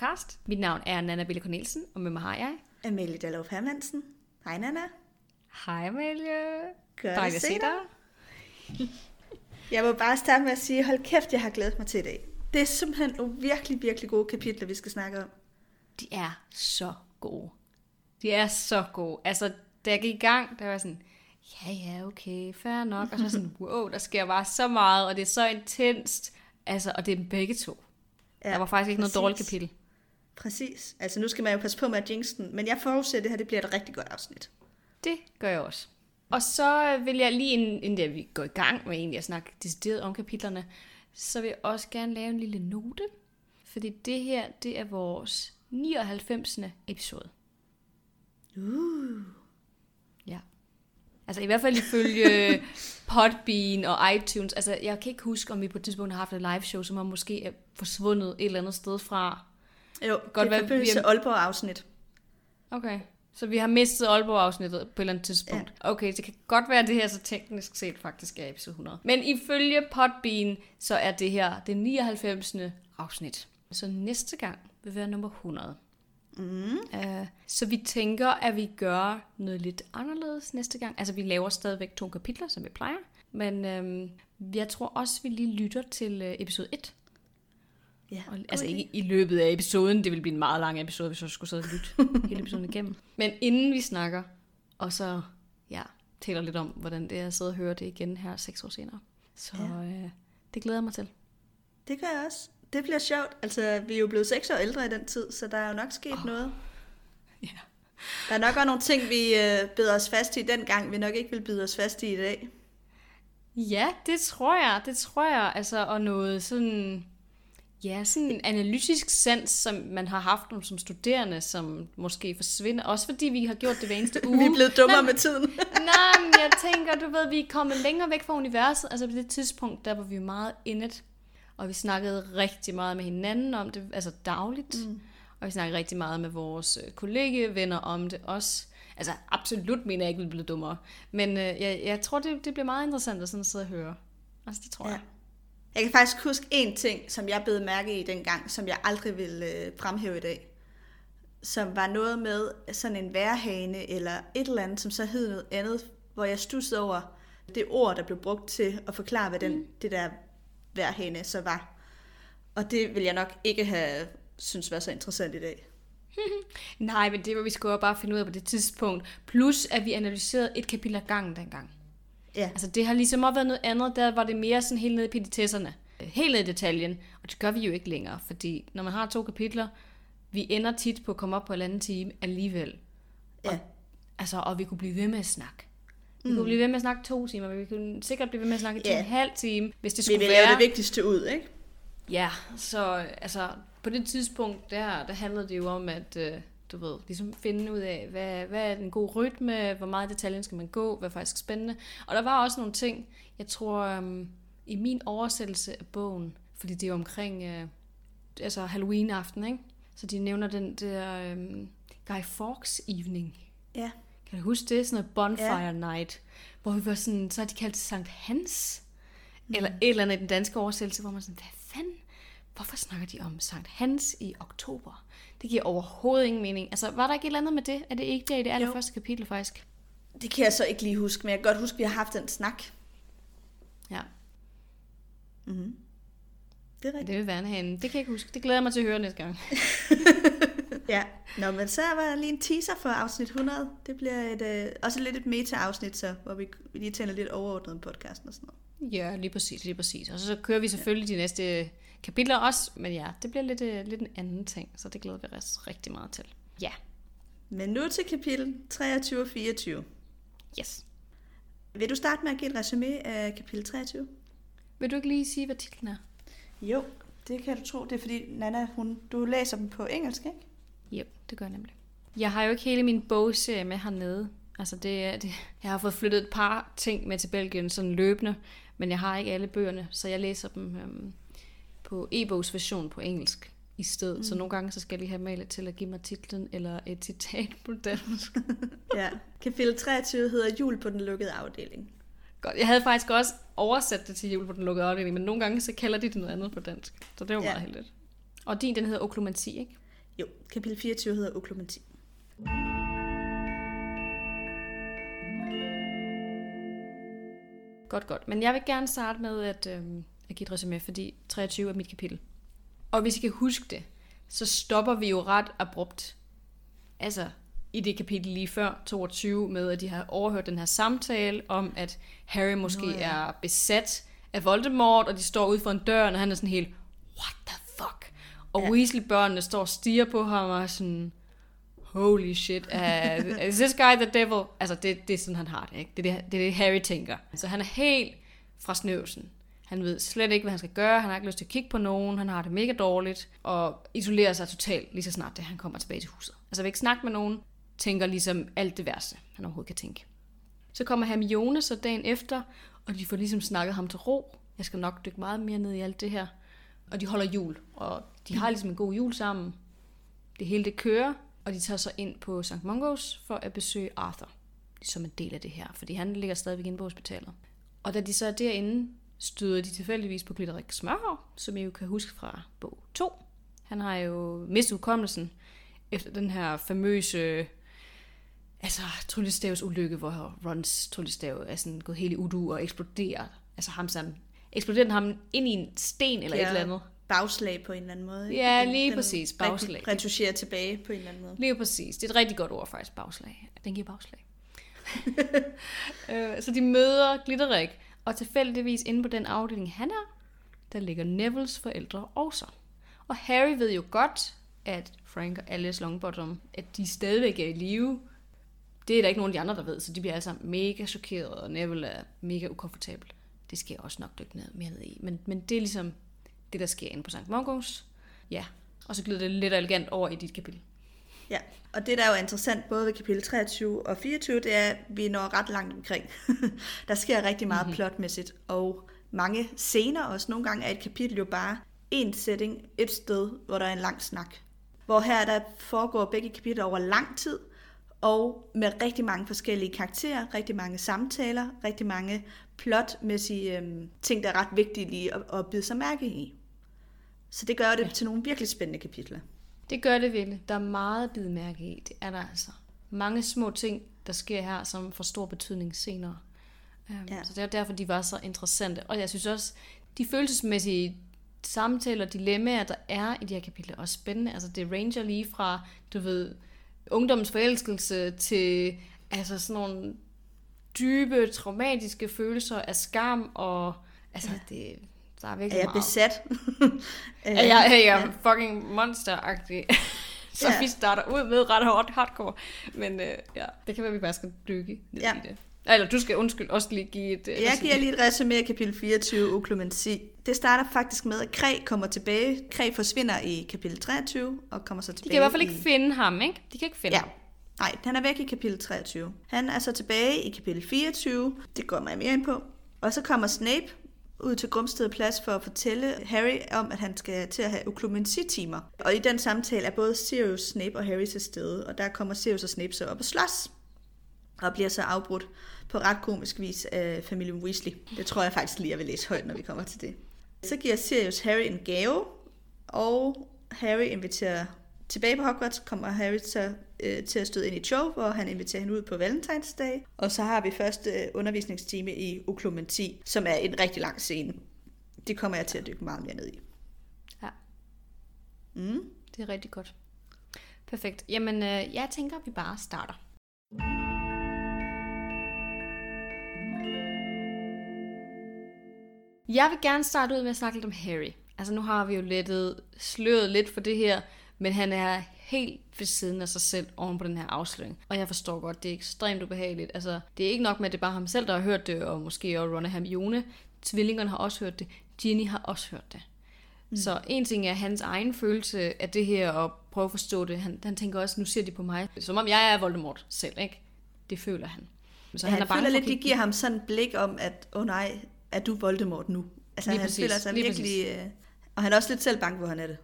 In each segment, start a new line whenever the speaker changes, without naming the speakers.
Podcast. Mit navn er Nana Bille Cornelsen, og med mig har jeg...
Amelie Dallov Hermansen. Hej Nana.
Hej Amelie.
Godt at se dig. Jeg må bare starte med at sige, hold kæft, jeg har glædet mig til i dag. Det er simpelthen nogle virkelig, virkelig gode kapitler, vi skal snakke om.
De er så gode. De er så gode. Altså, da jeg gik i gang, der var sådan, ja, ja, okay, fair nok. Og så sådan, wow, der sker bare så meget, og det er så intenst. Altså, og det er dem begge to. Ja, der var faktisk ikke
præcis.
noget dårligt kapitel.
Præcis. Altså nu skal man jo passe på med at jinx den, men jeg forudser, at det her det bliver et rigtig godt afsnit.
Det gør jeg også. Og så vil jeg lige, inden, inden vi går i gang med egentlig at snakke decideret om kapitlerne, så vil jeg også gerne lave en lille note. Fordi det her, det er vores 99. episode.
Uh.
Ja. Altså i hvert fald ifølge Podbean og iTunes. Altså jeg kan ikke huske, om vi på et tidspunkt har haft et live show, som har måske er forsvundet et eller andet sted fra.
Jo,
Godt
det er forbindelse
vi
til Aalborg-afsnit.
Okay. Så vi har mistet Aalborg-afsnittet på et eller andet tidspunkt. Ja. Okay, det kan godt være, at det her så teknisk set faktisk er episode 100. Men ifølge Podbean, så er det her det 99. afsnit. Så næste gang vil være nummer 100.
Mm.
Uh, så vi tænker, at vi gør noget lidt anderledes næste gang. Altså, vi laver stadigvæk to kapitler, som vi plejer. Men øhm, jeg tror også, vi lige lytter til øh, episode 1.
Ja,
Og, altså ikke i løbet af episoden, det vil blive en meget lang episode, hvis jeg skulle sidde og lytte hele episoden igennem. Men inden vi snakker, og så ja, taler lidt om, hvordan det er at sidde og høre det igen her seks år senere. Så
Ja.
øh, det glæder jeg mig til.
Det gør jeg også. Det bliver sjovt. Altså, vi er jo blevet seks år ældre i den tid, så der er jo nok sket oh. noget.
Ja.
Der er nok også nogle ting, vi øh, beder os fast i dengang, vi nok ikke vil bide os fast i i dag.
Ja, det tror jeg. Det tror jeg. Altså, og noget sådan... Ja, sådan en analytisk sans, som man har haft nogle som studerende, som måske forsvinder. Også fordi vi har gjort det hver eneste uge.
Vi er blevet dummere
Nej,
med tiden.
Nej, men jeg tænker, du ved, vi er kommet længere væk fra universet. Altså på det tidspunkt, der var vi meget indet. Og vi snakkede rigtig meget med hinanden om det, altså dagligt. Mm. Og vi snakkede rigtig meget med vores øh, kollegevenner om det også. Altså absolut mener jeg ikke, vi bliver dummere. Men øh, jeg, jeg tror, det, det bliver meget interessant at sådan sidde og høre. Altså det tror
Ja.
jeg.
Jeg kan faktisk huske en ting, som jeg blev mærke i dengang, som jeg aldrig vil øh, fremhæve i dag. Som var noget med sådan en værhane eller et eller andet, som så hed noget andet, hvor jeg stussede over det ord, der blev brugt til at forklare, hvad den, mm. det der værhane så var. Og det vil jeg nok ikke have synes var så interessant i dag.
Nej, men det var vi skulle bare finde ud af på det tidspunkt. Plus, at vi analyserede et kapitel ad gangen dengang.
Ja,
Altså det har ligesom også været noget andet, der var det mere sådan helt nede i petitesserne. Helt nede i detaljen. Og det gør vi jo ikke længere, fordi når man har to kapitler, vi ender tit på at komme op på en anden time alligevel.
ja.
Og, altså, og vi kunne blive ved med at snakke. Vi mm. kunne blive ved med at snakke to timer, men vi kunne sikkert blive ved med at snakke to
Ja.
og en halv time, hvis det
Vi
skulle
vil
være.
lave det vigtigste ud, ikke?
Ja, så altså, på det tidspunkt, der, der handlede det jo om, at øh, du ved, ligesom finde ud af, hvad, hvad er en god rytme, hvor meget detaljen skal man gå, hvad er faktisk spændende. Og der var også nogle ting, jeg tror, øhm, i min oversættelse af bogen, fordi det er jo omkring øh, altså Halloween-aften, ikke? Så de nævner den der øhm, Guy Fawkes evening.
Ja.
Kan du huske det? Sådan noget bonfire ja. night. Hvor vi var sådan, så har de kaldt det Sankt Hans. Mm. Eller et eller andet i den danske oversættelse, hvor man sådan, hvad fanden? Hvorfor snakker de om Sankt Hans i oktober? Det giver overhovedet ingen mening. Altså, var der ikke et eller andet med det? Er det ikke der i det allerførste kapitel, faktisk?
Det kan jeg så ikke lige huske, men jeg kan godt huske, at vi har haft den snak.
Ja,
Mm-hmm. Det er
ja
rigtigt.
det vil være en. Det kan jeg ikke huske. Det glæder jeg mig til at høre næste gang.
Ja, Nå, men så var der lige en teaser for afsnit 100. Det bliver et, øh, også lidt et meta-afsnit, så, hvor vi vi lige taler lidt overordnet om podcasten og sådan noget.
Ja, lige præcis, lige præcis. Og så kører vi selvfølgelig de næste kapitler også, men ja, det bliver lidt, øh, lidt en anden ting, så det glæder vi os rigtig meget til. Ja,
Men nu til kapitel 23 og 24.
yes.
Vil du starte med at give et resume af kapitel 23?
Vil du ikke lige sige, hvad titlen er?
Jo, det kan du tro. Det er fordi, Nana, hun, du læser dem på engelsk, ikke?
Jo, det gør jeg nemlig. Jeg har jo ikke hele min bogserie med hernede. Altså det, er- det, jeg har fået flyttet et par ting med til Belgien, sådan løbende, men jeg har ikke alle bøgerne, så jeg læser dem øhm, på e-bogsversion på engelsk i stedet. Mm. Så nogle gange så skal jeg lige have malet til at give mig titlen eller et citat på dansk.
Ja. Kapitel 23 hedder Jul på den lukkede afdeling.
Godt. Jeg havde faktisk også oversat det til jul på den lukkede afdeling, men nogle gange så kalder de det noget andet på dansk. Så det var
Ja.
meget heldigt. Og din, den hedder oklumanti, ikke?
Jo, kapitel 24 hedder oklumanti.
Godt, godt. Men jeg vil gerne starte med at, øhm, at give et resume, fordi 23 er mit kapitel. Og hvis I kan huske det, så stopper vi jo ret abrupt. Altså, i det kapitel lige før, 22, med at de har overhørt den her samtale om, at Harry måske
Nå, ja.
er besat af Voldemort, og de står ude for en dør, og han er sådan helt, what the fuck? Og
Ja.
Weasley-børnene står og stiger på ham, og er sådan, holy shit, uh, is this guy the devil? Altså, det, det er sådan, han har det, ikke? Det er det, det, er det Harry tænker. Så han er helt fra snøvsen. Han ved slet ikke, hvad han skal gøre. Han har ikke lyst til at kigge på nogen. Han har det mega dårligt. Og isolerer sig totalt lige så snart, det han kommer tilbage til huset. Altså vil ikke snakke med nogen. Tænker ligesom alt det værste, han overhovedet kan tænke. Så kommer Hermione så dagen efter, og de får ligesom snakket ham til ro. Jeg skal nok dykke meget mere ned i alt det her. Og de holder jul, og de har ligesom en god jul sammen. Det hele det kører, og de tager så ind på St. Mungos for at besøge Arthur, som en del af det her, fordi han ligger stadigvæk inde på hospitalet. Og da de så er derinde, støder de tilfældigvis på Glitterik Smørhår, som I jo kan huske fra bog 2. Han har jo mistet udkommelsen efter den her famøse altså, tryllestavs ulykke, hvor Rons tryllestav er sådan gået helt i udu og eksploderer. Altså ham sammen. Eksploderer ham ind i en sten eller et eller andet.
Bagslag på en eller anden måde. ikke?
Ja,
Den-
lige
den
præcis, bagslag.
Retuscherer tilbage på en eller anden måde.
Lige præcis. Det er et rigtig godt ord faktisk, bagslag. Den giver bagslag. Øh, så de møder Glitterik, og tilfældigvis inde på den afdeling, han er, der ligger Nevilles forældre også. Og Harry ved jo godt, at Frank og Alice Longbottom, at de stadigvæk er i live. Det er der ikke nogen af de andre, der ved, så de bliver altså mega chokeret, og Neville er mega ukomfortabel. Det skal jeg også nok dykke ned, mere ned i. Men, men det er ligesom det, der sker inde på St. Mongos. Ja, og så glider det lidt elegant over i dit kapitel.
Ja, og det der er jo interessant både ved kapitel 23 og 24, det er, at vi når ret langt omkring. der sker rigtig meget mm-hmm. plotmæssigt, og mange scener også. Nogle gange er et kapitel jo bare en setting et sted, hvor der er en lang snak. Hvor her der foregår begge kapitler over lang tid, og med rigtig mange forskellige karakterer, rigtig mange samtaler, rigtig mange plotmæssige øhm, ting, der er ret vigtige lige at, at bide sig mærke i. Så det gør det ja. til nogle virkelig spændende kapitler.
Det gør det virkelig. Der er meget at mærke i. Det er der altså. Mange små ting, der sker her, som får stor betydning senere. Um,
Ja.
ja. Så det er derfor, de var så interessante. Og jeg synes også, de følelsesmæssige samtaler, dilemmaer, der er i de her kapitler, er også spændende. Altså det ranger lige fra, du ved, ungdommens forelskelse til altså sådan nogle dybe, traumatiske følelser af skam, og altså det, der er
Er
virkelig
jeg
meget.
besat?
Er jeg, er jeg fucking monster-agtig? Så
Ja.
vi starter ud med ret hårdt hardcore. Men øh, ja, det kan være, vi bare skal dykke ned
Ja.
i det. Eller du skal undskyld også lige give et... Øh,
Jeg
resume.
giver lige et resume af kapitel 24, oklumensi. Det starter faktisk med, at Kræ kommer tilbage. Kræ forsvinder i kapitel 23 og kommer så
De
tilbage
kan i hvert fald ikke
i...
finde ham, ikke? De kan ikke finde
Ja.
ham.
Nej, han er væk i kapitel 23. Han er så tilbage i kapitel 24. Det går mig mere ind på. Og så kommer Snape ud til Grumsted Plads for at fortælle Harry om, at han skal til at have oklumensi-timer. Og i den samtale er både Sirius, Snape og Harry til stede, og der kommer Sirius og Snape så op og slås. Og bliver så afbrudt på ret komisk vis af familien Weasley. Det tror jeg faktisk lige, jeg vil læse højt, når vi kommer til det. Så giver Sirius Harry en gave, og Harry inviterer tilbage på Hogwarts, kommer Harry så øh, til at støde ind i Cho, hvor han inviterer hende ud på Valentinsdag. Og så har vi første øh, undervisningstime i oklumenti, som er en rigtig lang scene. Det kommer jeg til at dykke meget mere ned i.
Ja.
Mm.
Det er rigtig godt. Perfekt. Jamen, øh, jeg tænker, at vi bare starter. Jeg vil gerne starte ud med at snakke lidt om Harry. Altså nu har vi jo lettet sløret lidt for det her, men han er helt ved siden af sig selv oven på den her afsløring. Og jeg forstår godt, det er ekstremt ubehageligt. Altså, det er ikke nok med, at det er bare ham selv, der har hørt det, og måske også Ron og Hermione. Tvillingerne har også hørt det. Ginny har også hørt det. Mm. Så en ting er hans egen følelse af det her, og prøve at forstå det. Han, han tænker også, nu ser de på mig, som om jeg er Voldemort selv, ikke? Det føler han. Så
Så han, han føler
for
lidt,
at
de
kigge-
giver ham sådan et blik om, at åh oh nej, er du Voldemort nu? Altså
Lige
han
præcis,
føler sig
lige
virkelig... Øh, og han er også lidt selv bange, hvor han er det.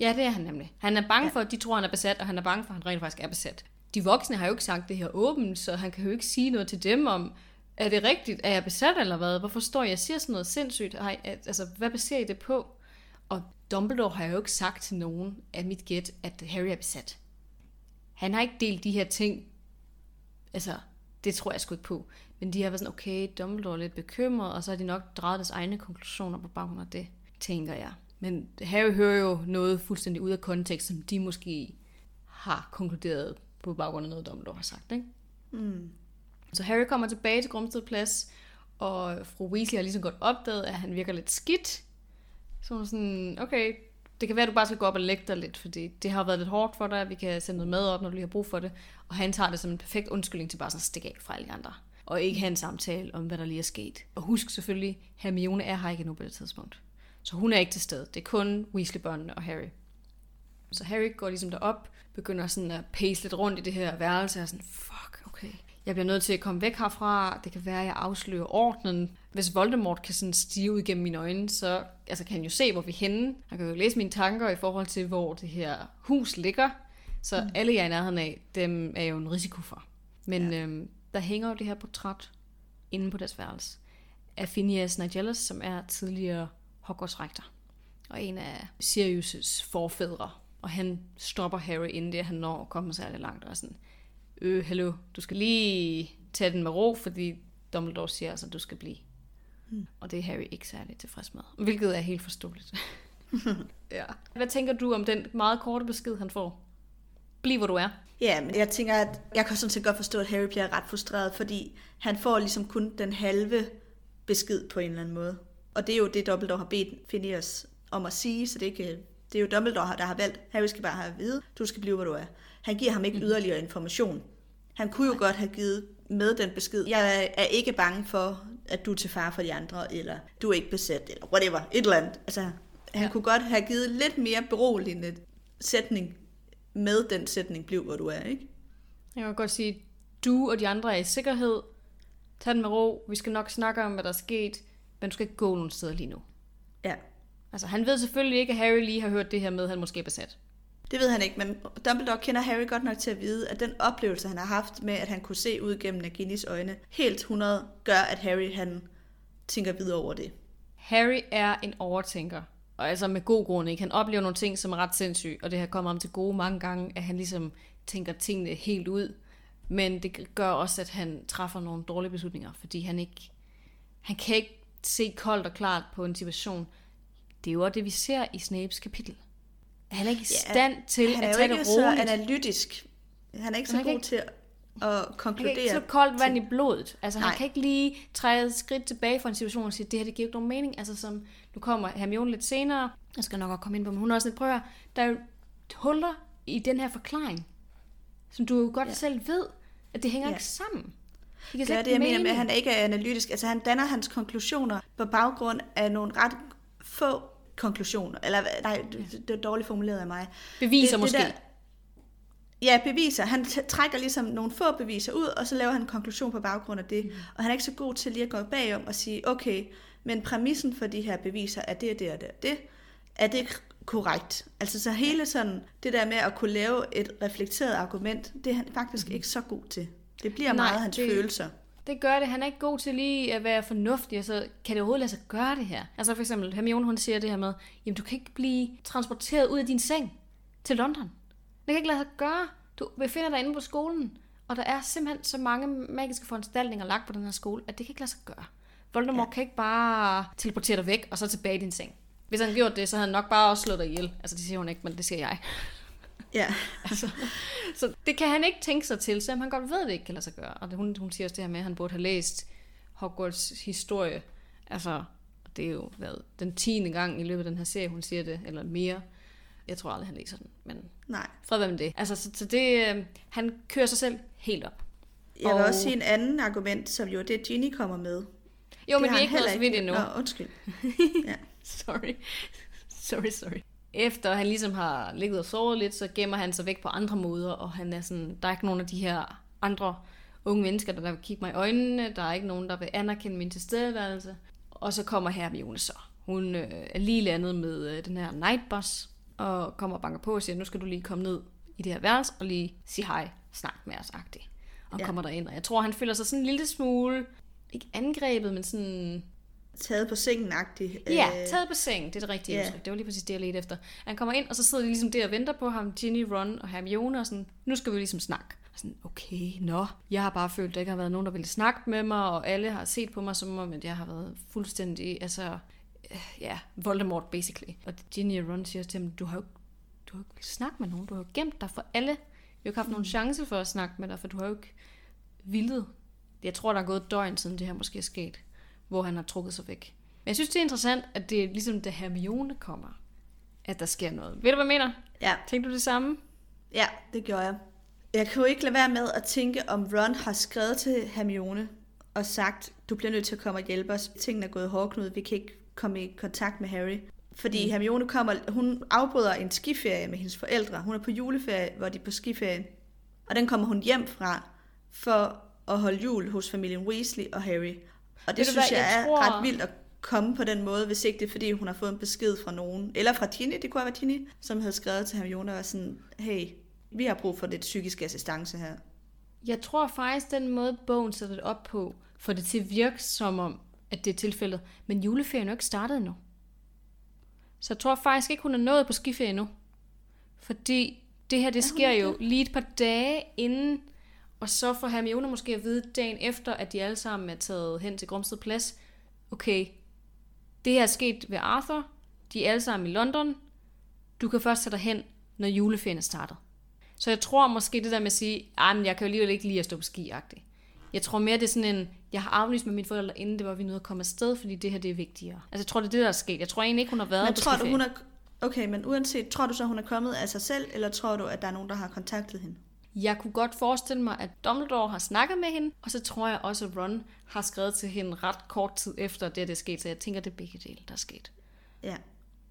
Ja, det er han nemlig. Han er bange
Ja.
for, at de tror, han er besat, og han er bange for, at han rent faktisk er besat. De voksne har jo ikke sagt det her åbent, så han kan jo ikke sige noget til dem om, er det rigtigt? Er jeg besat eller hvad? Hvorfor står jeg og siger sådan noget sindssygt? Ej, altså, hvad baserer I det på? Og Dumbledore har jo ikke sagt til nogen af mit gæt, at Harry er besat. Han har ikke delt de her ting. Altså, det tror jeg sgu ikke på. Men de har været sådan, okay, Dumbledore er lidt bekymret, og så har de nok drejet deres egne konklusioner på baggrund af det, tænker jeg. Men Harry hører jo noget fuldstændig ud af kontekst, som de måske har konkluderet på baggrund af noget, Dumbledore har sagt. Ikke?
Mm.
Så Harry kommer tilbage til Grumsted Plads, og fru Weasley har ligesom godt opdaget, at han virker lidt skidt. Så hun er sådan, okay, det kan være, at du bare skal gå op og lægge dig lidt, fordi det har været lidt hårdt for dig, vi kan sende noget mad op, når du lige har brug for det. Og han tager det som en perfekt undskyldning til bare sådan at stikke af fra alle de andre. Og ikke have en samtale om, hvad der lige er sket. Og husk selvfølgelig, Hermione er her ikke endnu på det tidspunkt. Så hun er ikke til stede. Det er kun Weasley-børnene og Harry. Så Harry går ligesom derop, begynder sådan at pace lidt rundt i det her værelse, og sådan, fuck, okay. Jeg bliver nødt til at komme væk herfra. Det kan være, at jeg afslører ordenen. Hvis Voldemort kan sådan stige ud gennem mine øjne, så altså, kan han jo se, hvor vi er henne. Han kan jo læse mine tanker i forhold til, hvor det her hus ligger. Så mm. alle jeg er i nærheden af, dem er jo en risiko for. Men ja. øhm, der hænger jo det her portræt inde på deres værelse af Phineas Nigellus, som er tidligere Hogwarts-rektor. Og en af Sirius' forfædre. Og han stopper Harry, inden det han når at komme særlig langt. Og sådan, øh, hallo, du skal lige tage den med ro, fordi Dumbledore siger altså, at du skal blive. Mm. Og det er Harry ikke særlig tilfreds med. Hvilket er helt forståeligt. ja. Hvad tænker du om den meget korte besked, han får? Bliv, hvor du er.
Ja, men jeg tænker, at jeg kan sådan set godt forstå, at Harry bliver ret frustreret, fordi han får ligesom kun den halve besked på en eller anden måde. Og det er jo det, Dumbledore har bedt Phineas om at sige, så det ikke, det er jo Dumbledore, der har valgt, Harry skal bare have at vide, du skal blive, hvor du er. Han giver ham ikke yderligere information. Han kunne jo godt have givet med den besked, jeg er ikke bange for, at du er til far for de andre, eller du er ikke besat, eller whatever, et eller andet. Altså, han ja. kunne godt have givet lidt mere beroligende sætning med den sætning, bliv hvor du er, ikke?
Jeg kan godt sige, du og de andre er i sikkerhed. Tag den med ro. Vi skal nok snakke om, hvad der er sket, men du skal ikke gå nogen steder lige nu.
Ja.
Altså, han ved selvfølgelig ikke, at Harry lige har hørt det her med, at han måske er besat.
Det ved han ikke, men Dumbledore kender Harry godt nok til at vide, at den oplevelse, han har haft med, at han kunne se ud gennem Naginis øjne, helt 100 gør, at Harry han tænker videre over det.
Harry er en overtænker. Og altså med god grund, ikke? Han oplever nogle ting, som er ret sindssyge, og det har kommet ham til gode mange gange, at han ligesom tænker tingene helt ud. Men det gør også, at han træffer nogle dårlige beslutninger, fordi han ikke, han kan ikke se koldt og klart på en situation. Det er jo også det, vi ser i Snapes kapitel. Han er ikke i stand ja, til
han
at
tage
det
roligt. Han er ikke så analytisk. Han er ikke så
Han
god
ikke-
til at konkludere.
Han kan ikke så koldt vand i blodet. Altså, han
Nej.
kan ikke lige træde et skridt tilbage fra en situation og sige, det her det giver ikke nogen mening. Altså, som, nu kommer Hermione lidt senere, jeg skal nok også komme ind på, men hun er også lidt prøver. Der er jo huller i den her forklaring, som du jo godt
Ja.
selv ved, at det hænger
ja.
ikke sammen. Det giver
Det jeg mener med, at han ikke er analytisk. Altså, han danner hans konklusioner på baggrund af nogle ret få konklusioner. Eller, nej, det, det er dårligt formuleret af mig.
Beviser
det,
måske.
Det der, ja, beviser. Han trækker ligesom nogle få beviser ud, og så laver han en konklusion på baggrund af det. Mm. Og han er ikke så god til lige at gå bagom og sige, okay, men præmissen for de her beviser er det og det og det og det. Er det korrekt? Altså så hele sådan, det der med at kunne lave et reflekteret argument, det er han faktisk ikke så god til. Det bliver
Nej,
meget hans
det-
følelser.
Det gør det. Han er ikke god til lige at være fornuftig, og så kan det overhovedet lade sig gøre det her. Altså for eksempel, Hermione hun siger det her med, jamen du kan ikke blive transporteret ud af din seng til London. Det kan ikke lade sig gøre. Du befinder dig inde på skolen, og der er simpelthen så mange magiske foranstaltninger lagt på den her skole, at det kan ikke lade sig gøre. Voldemort ja. kan ikke bare teleportere dig væk, og så tilbage i din seng. Hvis han gjorde det, så havde han nok bare også slået dig ihjel. Altså det siger hun ikke, men det siger jeg.
Ja.
Altså, så det kan han ikke tænke sig til, selvom han godt ved, at det ikke kan lade sig gøre. Og hun, hun siger også det her med, at han burde have læst Hogwarts historie. Altså, det er jo været den tiende gang i løbet af den her serie, hun siger det, eller mere. Jeg tror aldrig, han læser den, men
Nej.
fred være med det. Altså, så, så det, øh, han kører sig selv helt op.
Jeg vil
Og-
også sige en anden argument, som jo er det, Ginny kommer med.
Jo,
Det
men vi er ikke nået så vidt endnu.
Nå, undskyld. Ja.
sorry. sorry, sorry. Efter han ligesom har ligget og sovet lidt, så gemmer han sig væk på andre måder, og han er sådan, der er ikke nogen af de her andre unge mennesker, der vil kigge mig i øjnene, der er ikke nogen, der vil anerkende min tilstedeværelse. Og så kommer Hermione så. Hun øh, er lige landet med øh, den her nightbus, og kommer og banker på og siger, nu skal du lige komme ned i det her værelse, og lige sige hej, snak med os, agtigt. Og
ja.
kommer derind, og jeg tror, han føler sig sådan en lille smule, ikke angrebet, men sådan
taget på sengen-agtig.
Ja,
Øh,
taget på sengen, det er det rigtige yeah. udtryk. Det var lige præcis det, jeg ledte efter. Han kommer ind, og så sidder de ligesom der og venter på ham, Ginny, Ron og Hermione, og sådan, nu skal vi ligesom snakke. Og sådan, okay, nå. Jeg har bare følt, at der ikke har været nogen, der ville snakke med mig, og alle har set på mig, som om at jeg har været fuldstændig, altså, øh, ja, Voldemort, basically. Og Ginny og Ron siger til ham, du har jo du har jo ikke snakket med nogen, du har jo gemt dig for alle. Vi har ikke haft nogen chance for at snakke med dig, for du har jo ikke vildet. Jeg tror, der er gået et døgn siden det her måske er sket, hvor han har trukket sig væk. Men jeg synes, det er interessant, at det er ligesom, da Hermione kommer, at der sker noget. Ved du, hvad jeg mener?
Ja,
Tænkte du det samme?
ja, det gjorde jeg. Jeg kan jo ikke lade være med at tænke, om Ron har skrevet til Hermione og sagt, du bliver nødt til at komme og hjælpe os. Tingene er gået hårdknud, vi kan ikke komme i kontakt med Harry. Fordi mm. Hermione kommer, hun afbryder en skiferie med hendes forældre. Hun er på juleferie, hvor de er på skiferie. Og den kommer hun hjem fra for at holde jul hos familien Weasley og Harry. Og det synes
hvad,
jeg,
jeg
er
tror-
ret vildt at komme på den måde, hvis ikke det er, fordi hun har fået en besked fra nogen. Eller fra Ginny, det kunne have været Ginny, som havde skrevet til Hermione og var sådan, hey, vi har brug for lidt psykisk assistance her.
Jeg tror faktisk, den måde, bogen sætter det op på, får det til at virke som om, at det er tilfældet. Men juleferien er jo ikke startet endnu. Så jeg tror faktisk ikke, hun er nået på skiferie endnu. Fordi det her, det sker jo lige et par dage inden, og så får Hermione måske at vide dagen efter, at de alle sammen er taget hen til Grumsted Plads. Okay, det her er sket ved Arthur. De er alle sammen i London. Du kan først tage dig hen, når juleferien er startet. Så jeg tror måske det der med at sige, ah, men jeg kan jo alligevel ikke lide at stå på ski -agtigt. Jeg tror mere, det er sådan en, jeg har aflyst med mine forældre, inden det var, vi nåede at komme afsted, fordi det her det er vigtigere. Altså jeg tror, det er det, der er sket. Jeg tror egentlig ikke, hun har været
Men
på
tror du, hun er... Okay, men uanset, tror du så, hun er kommet af sig selv, eller tror du, at der er nogen, der har kontaktet hende?
Jeg kunne godt forestille mig, at Dumbledore har snakket med hende, og så tror jeg også, at Ron har skrevet til hende ret kort tid efter det, det er sket, så jeg tænker, det er begge dele, der er sket.
Ja.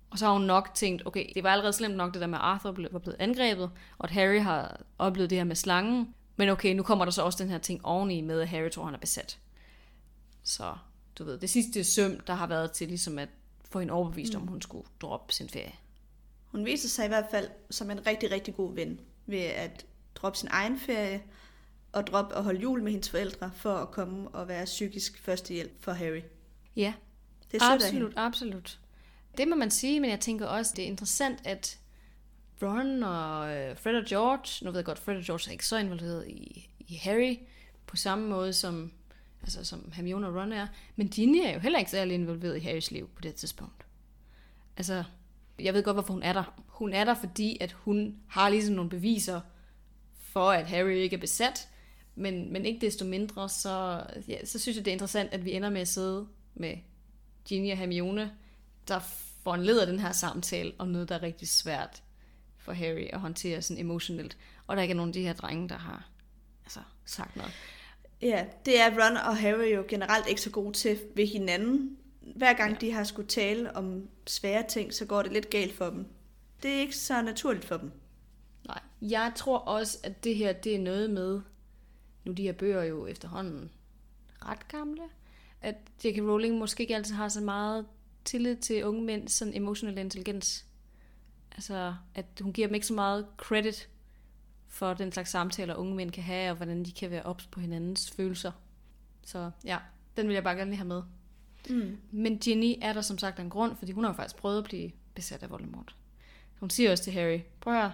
Og så har hun nok tænkt, okay, det var allerede slemt nok det der med, at Arthur ble- var blevet angrebet, og at Harry har oplevet det her med slangen. Men okay, nu kommer der så også den her ting oveni med, at Harry tror, han er besat. Så, du ved, det sidste søm, der har været til ligesom at få hende overbevist, mm. om hun skulle droppe sin ferie.
Hun viser sig i hvert fald som en rigtig, rigtig god ven ved at droppe sin egen ferie og droppe at holde jul med hendes forældre for at komme og være psykisk førstehjælp for Harry.
Ja,
Det er
absolut, absolut. Det må man sige, men jeg tænker også, det er interessant, at Ron og øh, Fred og George, nu ved jeg godt, Fred og George er ikke så involveret i, i Harry, på samme måde som, altså, som Hermione og Ron er, men Ginny er jo heller ikke særlig involveret i Harrys liv på det tidspunkt. Altså, jeg ved godt, hvorfor hun er der. Hun er der, fordi at hun har ligesom nogle beviser for, at Harry ikke er besat, men, men ikke desto mindre, så, ja, så synes jeg, det er interessant, at vi ender med at sidde med Ginny og Hermione, der foranleder den her samtale om noget, der er rigtig svært for Harry at håndtere sådan emotionelt. Og der ikke er nogen af de her drenge, der har altså, sagt noget.
Ja, det er Ron og Harry jo generelt ikke så gode til ved hinanden. Hver gang ja. de har skulle tale om svære ting, så går det lidt galt for dem. Det er ikke så naturligt for dem.
Nej. Jeg tror også, at det her, det er noget med, nu de her bøger er jo efterhånden ret gamle, at J.K. Rowling måske ikke altid har så meget tillid til unge mænds sådan emotionel intelligens. Altså, at hun giver dem ikke så meget credit for den slags samtaler, unge mænd kan have, og hvordan de kan være ops på hinandens følelser. Så ja, den vil jeg bare gerne lige have med.
Mm.
Men Ginny er der som sagt en grund, fordi hun har jo faktisk prøvet at blive besat af Voldemort. Hun siger også til Harry, prøv at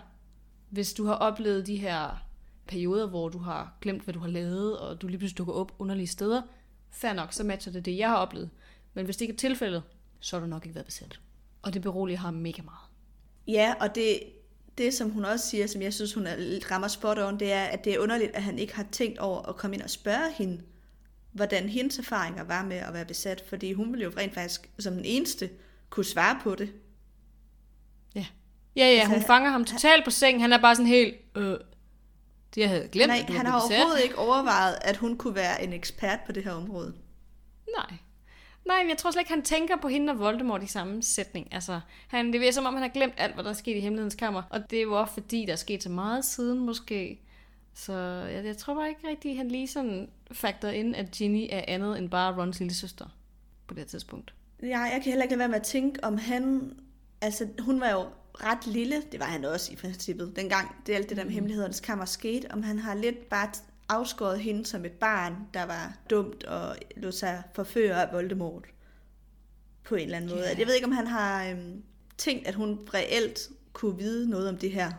hvis du har oplevet de her perioder, hvor du har glemt, hvad du har lavet, og du lige pludselig dukker op underlige steder, fair nok, så matcher det det, jeg har oplevet. Men hvis det ikke er tilfældet, så har du nok ikke været besat. Og det beroliger ham mega meget.
Ja, og det, det, som hun også siger, som jeg synes, hun er lidt rammer spot on, det er, at det er underligt, at han ikke har tænkt over at komme ind og spørge hende, hvordan hendes erfaringer var med at være besat, fordi hun ville jo rent faktisk som den eneste kunne svare på det.
Ja, ja, ja hun
Altså,
fanger ham totalt på sengen. Han er bare sådan helt, øh, det jeg havde glemt,
har, han har
besat.
overhovedet ikke overvejet, at hun kunne være en ekspert på det her område.
Nej. Nej, men jeg tror slet ikke, han tænker på hende og Voldemort i samme sætning. Altså, han, det virker som om, han har glemt alt, hvad der er sket i hemmelighedens kammer. Og det er jo også fordi, der er sket så meget siden måske. Så jeg, jeg tror bare ikke rigtigt, han lige sådan faktor ind, at Ginny er andet end bare Rons lille søster på det tidspunkt.
Ja, jeg kan heller ikke lade være med at tænke, om han... Altså, hun var jo ret lille, det var han også i princippet, dengang det alt det der med hemmelighedernes kammer skete, om han har lidt bare afskåret hende som et barn, der var dumt og lå sig forføre af Voldemort. på en eller anden måde.
Ja.
Jeg ved ikke, om han har øhm, tænkt, at hun reelt kunne vide noget om det her.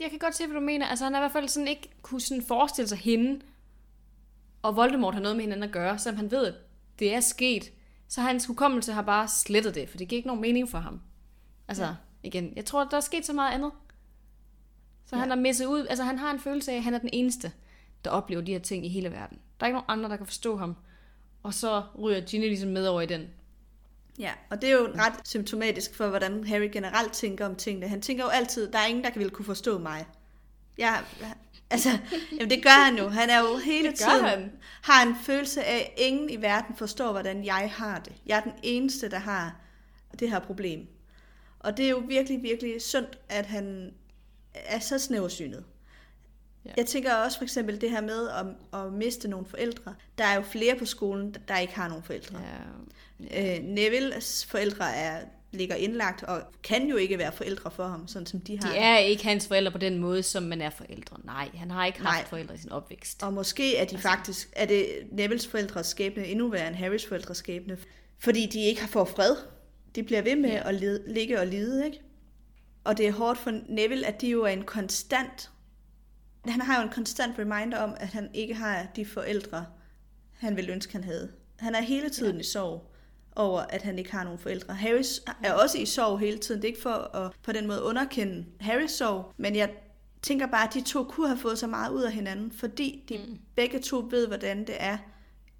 Jeg kan godt se, hvad du mener. Altså, han har i hvert fald sådan ikke kunne sådan forestille sig hende, og Voldemort har noget med hinanden at gøre, selvom han ved, at det er sket. Så hans hukommelse har bare slettet det, for det giver ikke nogen mening for ham. Altså, ja. Igen, jeg tror, der er sket så meget andet. Så ja. han har misset ud, altså han har en følelse af, at han er den eneste, der oplever de her ting i hele verden. Der er ikke nogen andre, der kan forstå ham. Og så ryger Ginny ligesom med over i den.
Ja, og det er jo ret symptomatisk for, hvordan Harry generelt tænker om tingene. Han tænker jo altid, der er ingen, der vil kunne forstå mig. Ja, altså, jamen det gør han jo. Han er jo hele
Det
tiden,
han.
har en følelse af, at ingen i verden forstår, hvordan jeg har det. Jeg er den eneste, der har det her problem. Og det er jo virkelig, virkelig synd, at han er så snæversynet.
Ja.
Jeg tænker også for eksempel det her med at, at miste nogle forældre. Der er jo flere på skolen, der ikke har nogen forældre.
Ja.
Øh, Nevilles forældre er, ligger indlagt og kan jo ikke være forældre for ham, sådan som de har.
De er ikke hans forældre på den måde, som man er forældre. Nej, han har ikke haft
Nej.
forældre i sin opvækst.
Og måske er de
Altså-
faktisk, er det Nevilles forældres skæbne endnu værre end Harrys forældres skæbne, fordi de ikke har fået fred. De bliver ved med
Ja.
at lide, ligge og lide, ikke? Og det er hårdt for Neville, at de jo er en konstant, han har jo en konstant reminder om, at han ikke har de forældre, han ville ønske, han havde. Han er hele tiden ja. i sorg over, at han ikke har nogen forældre. Harris er også i sorg hele tiden. Det er ikke for at på den måde underkende Harrys sorg, men jeg tænker bare, at de to kunne have fået så meget ud af hinanden, fordi de mm. begge to ved, hvordan det er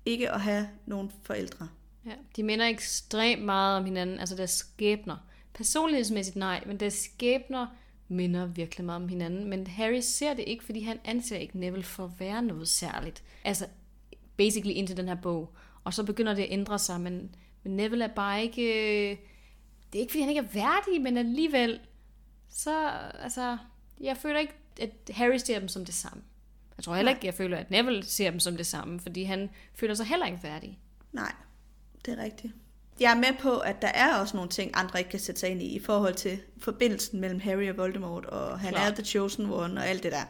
ikke at have nogen forældre.
Ja, de minder ekstremt meget om hinanden, altså deres skæbner. Personlighedsmæssigt nej, men deres skæbner minder virkelig meget om hinanden. Men Harry ser det ikke, fordi han anser ikke Neville for at være noget særligt. Altså, basically indtil den her bog. Og så begynder det at ændre sig, men, men Neville er bare ikke... øh, Det er ikke, fordi han ikke er værdig, men alligevel, så, altså, jeg føler ikke, at Harry ser dem som det samme. Jeg tror heller ikke, jeg føler, at Neville ser dem som det samme, fordi han føler sig heller ikke værdig.
Nej, det er rigtigt. Jeg er med på, at der er også nogle ting, andre ikke kan sætte sig ind i, i forhold til forbindelsen mellem Harry og Voldemort, og han
Klart.
er The Chosen One, og alt det der.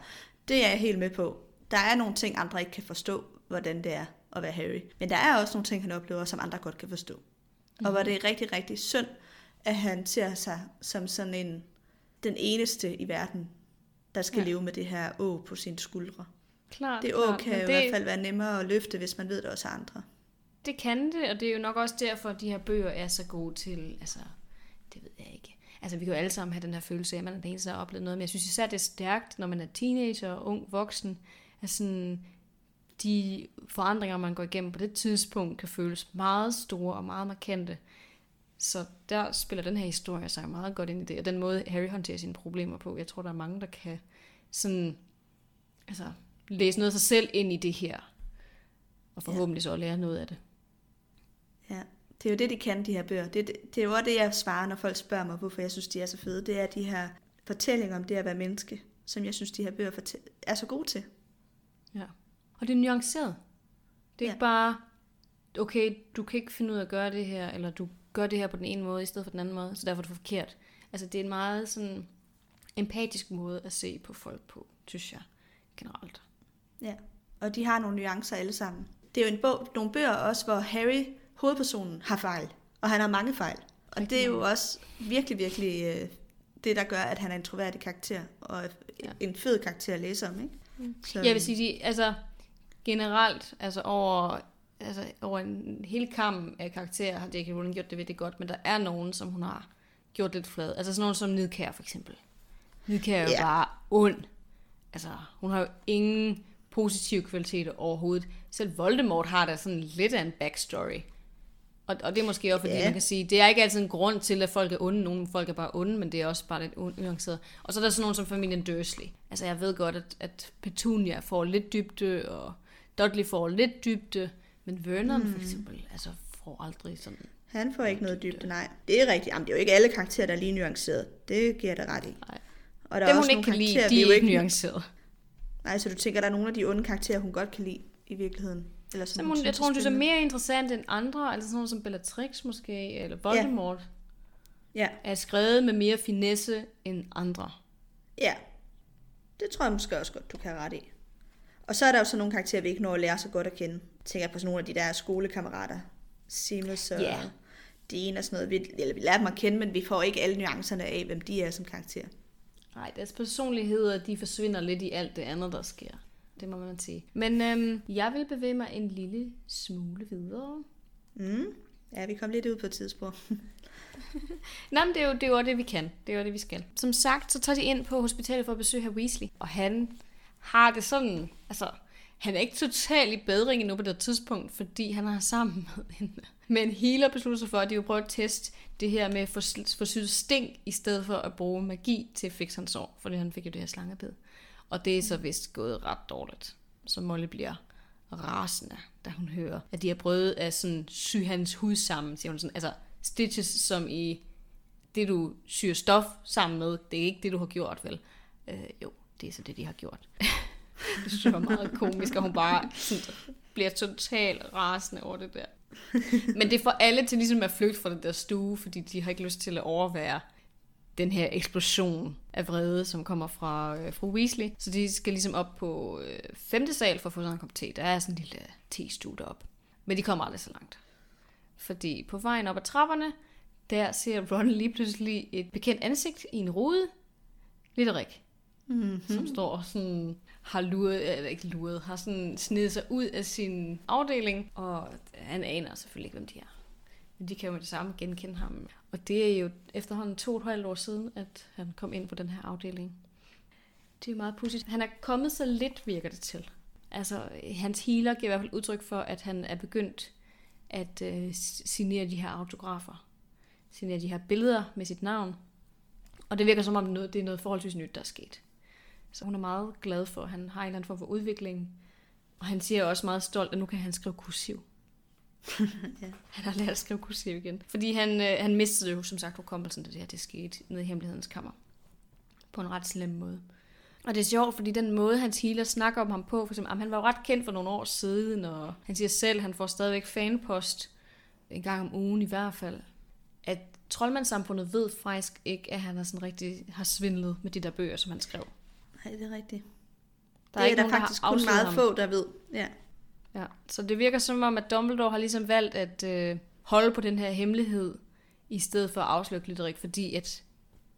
Det er jeg helt med på. Der er nogle ting, andre ikke kan forstå, hvordan det er at være Harry. Men der er også nogle ting, han oplever, som andre godt kan forstå. Mm-hmm. Og hvor det er rigtig, rigtig synd, at han ser sig som sådan en, den eneste i verden, der skal
Ja.
leve med det her å på sine skuldre.
Klart,
Det å kan
men
i hvert fald være nemmere at løfte, hvis man ved det også andre.
Det kan det, og det er jo nok også derfor, at de her bøger er så gode til, altså, det ved jeg ikke. Altså, vi kan jo alle sammen have den her følelse af, at man er den eneste, der har oplevet noget, men jeg synes især, det er stærkt, når man er teenager og ung voksen, at sådan, de forandringer, man går igennem på det tidspunkt, kan føles meget store og meget markante. Så der spiller den her historie sig meget godt ind i det, og den måde, Harry håndterer sine problemer på. Jeg tror, der er mange, der kan sådan, altså, læse noget af sig selv ind i det her, og forhåbentlig så lære noget af det.
Ja, det er jo det, de kan, de her bøger. Det, det, det er jo også det, jeg svarer, når folk spørger mig, hvorfor jeg synes, de er så fede. Det er de her fortællinger om det at være menneske, som jeg synes, de her bøger er så gode til.
Ja. Og det er nuanceret. Det er
Ja.
ikke bare, okay, du kan ikke finde ud af at gøre det her, eller du gør det her på den ene måde, i stedet for den anden måde, så derfor er det forkert. Altså, det er en meget sådan empatisk måde at se på folk på, synes jeg, generelt.
Ja, og de har nogle nuancer alle sammen. Det er jo en bog, nogle bøger også, hvor Harry, hovedpersonen, har fejl. Og han har mange fejl. Og
Rigtig
det er jo også virkelig, virkelig øh, det, der gør, at han er en troværdig karakter. Og
Ja.
en fed karakter at læse om, ikke? Mm. Så,
Jeg vil sige, de, altså generelt, altså over, altså over en hel kam af karakterer, har J.K. Rowling gjort det virkelig godt, men der er nogen, som hun har gjort lidt flad. Altså sådan nogen som Nidkær for eksempel. Nidkær er jo
Ja.
bare ond. Altså, hun har jo ingen positive kvaliteter overhovedet. Selv Voldemort har da sådan lidt af en backstory. Og, og det er måske også, fordi
Ja.
man kan sige, det er ikke altid en grund til, at folk er onde. Nogle folk er bare onde, men det er også bare lidt unuanceret. Og så er der sådan nogen som familien Dursley. Altså, jeg ved godt, at, at Petunia får lidt dybde, og Dudley får lidt dybde, men Vernon
Hmm.
for eksempel, altså får aldrig sådan...
Han får ikke noget dybde, nej. Det er rigtigt. Jamen, det er jo ikke alle karakterer, der er lige nuanceret. Det giver dig ret i.
Nej.
Og der
Dem
er
hun
også
ikke
nogle
kan lide, de er ikke nuanceret.
Nej, så du tænker, der er nogle af de onde karakterer, hun godt kan lide i virkeligheden? Eller
Så hun, jeg tror, hun synes er mere interessant end andre, altså sådan noget som Bellatrix måske, eller Voldemort,
Ja,
er skrevet med mere finesse end andre.
ja. Det tror jeg måske også godt, du kan ret i. Og så er der jo så nogle karakterer, vi ikke når at lære så godt at kende. Tænker på sådan nogle af de der skolekammerater. Seamus og
Ja.
de ene og sådan noget. Vi, eller vi lærer dem at kende, men vi får ikke alle nuancerne af, hvem de er som karakter.
Nej, deres personligheder, de forsvinder lidt i alt det andet, der sker. Det må man sige. Men øhm, jeg vil bevæge mig en lille smule videre.
Mm. Ja, vi kom lidt ud på et tidspunkt.
Nej, men det er, jo, det er jo det, vi kan. Det er jo det, vi skal. Som sagt, så tager de ind på hospitalet for at besøge her Weasley. Og han har det sådan... Altså, han er ikke totalt i bedring endnu på det tidspunkt, fordi han har sammen med en, med en healer besluttet sig for, at de vil prøve at teste det her med at få, få syet sting, i stedet for at bruge magi til at fikse hans sår, fordi han fik jo det her slangebid. Og det er så vist gået ret dårligt. Så Molly bliver rasende, da hun hører, at de har prøvet at sådan sy hans hud sammen, siger hun sådan. Altså, stitches som i det, du syr stof sammen med, det er ikke det, du har gjort, vel? Øh, jo, det er så det, de har gjort. det synes jeg var meget komisk, og hun bare sådan, bliver totalt rasende over det der. Men det får alle til ligesom at flygte fra den der stue, fordi de har ikke lyst til at overvære den her eksplosion af vrede, som kommer fra øh, fru Weasley. Så de skal ligesom op på øh, femte sal for at få sådan en kop te. Der er sådan en lille te-stue deroppe. Men de kommer aldrig så langt. Fordi på vejen op ad trapperne, der ser Ron lige pludselig et bekendt ansigt i en rude. Litterik. Mm-hmm. Som står og sådan har luret, eller ikke luret, har sådan snedet sig ud af sin afdeling, og han aner selvfølgelig ikke, hvem de er. Men de kan jo med det samme genkende ham. Og det er jo efterhånden to og et halvt år siden, at han kom ind på den her afdeling. Det er meget pudsigt. Han er kommet så lidt, virker det til. Altså, hans healer giver i hvert fald udtryk for, at han er begyndt at øh, signere de her autografer. Signere de her billeder med sit navn. Og det virker som om, det er noget forholdsvis nyt, der er sket. Så hun er meget glad for, at han har en eller anden form for udvikling. Og han siger også meget stolt, at nu kan han skrive kursiv. ja. Han har lært at skrive kursiv igen. Fordi han, øh, han mistede jo, som sagt, hukommelsen, da det her det skete nede i hemmelighedens kammer. På en ret slem måde. Og det er sjovt, fordi den måde, hans healer snakker om ham på, for eksempel, han var jo ret kendt for nogle år siden, og han siger selv, at han får stadigvæk fanpost en gang om ugen i hvert fald. At troldmandssamfundet ved faktisk ikke, at han har sådan rigtig har svindlet med de der bøger, som han skrev.
Nej, det er rigtigt. Der er det er, der nogen, faktisk der kun meget ham. få, der ved. Ja.
Ja. Så det virker som om, at Dumbledore har ligesom valgt at øh, holde på den her hemmelighed, i stedet for at afsløre Glitterik, fordi at,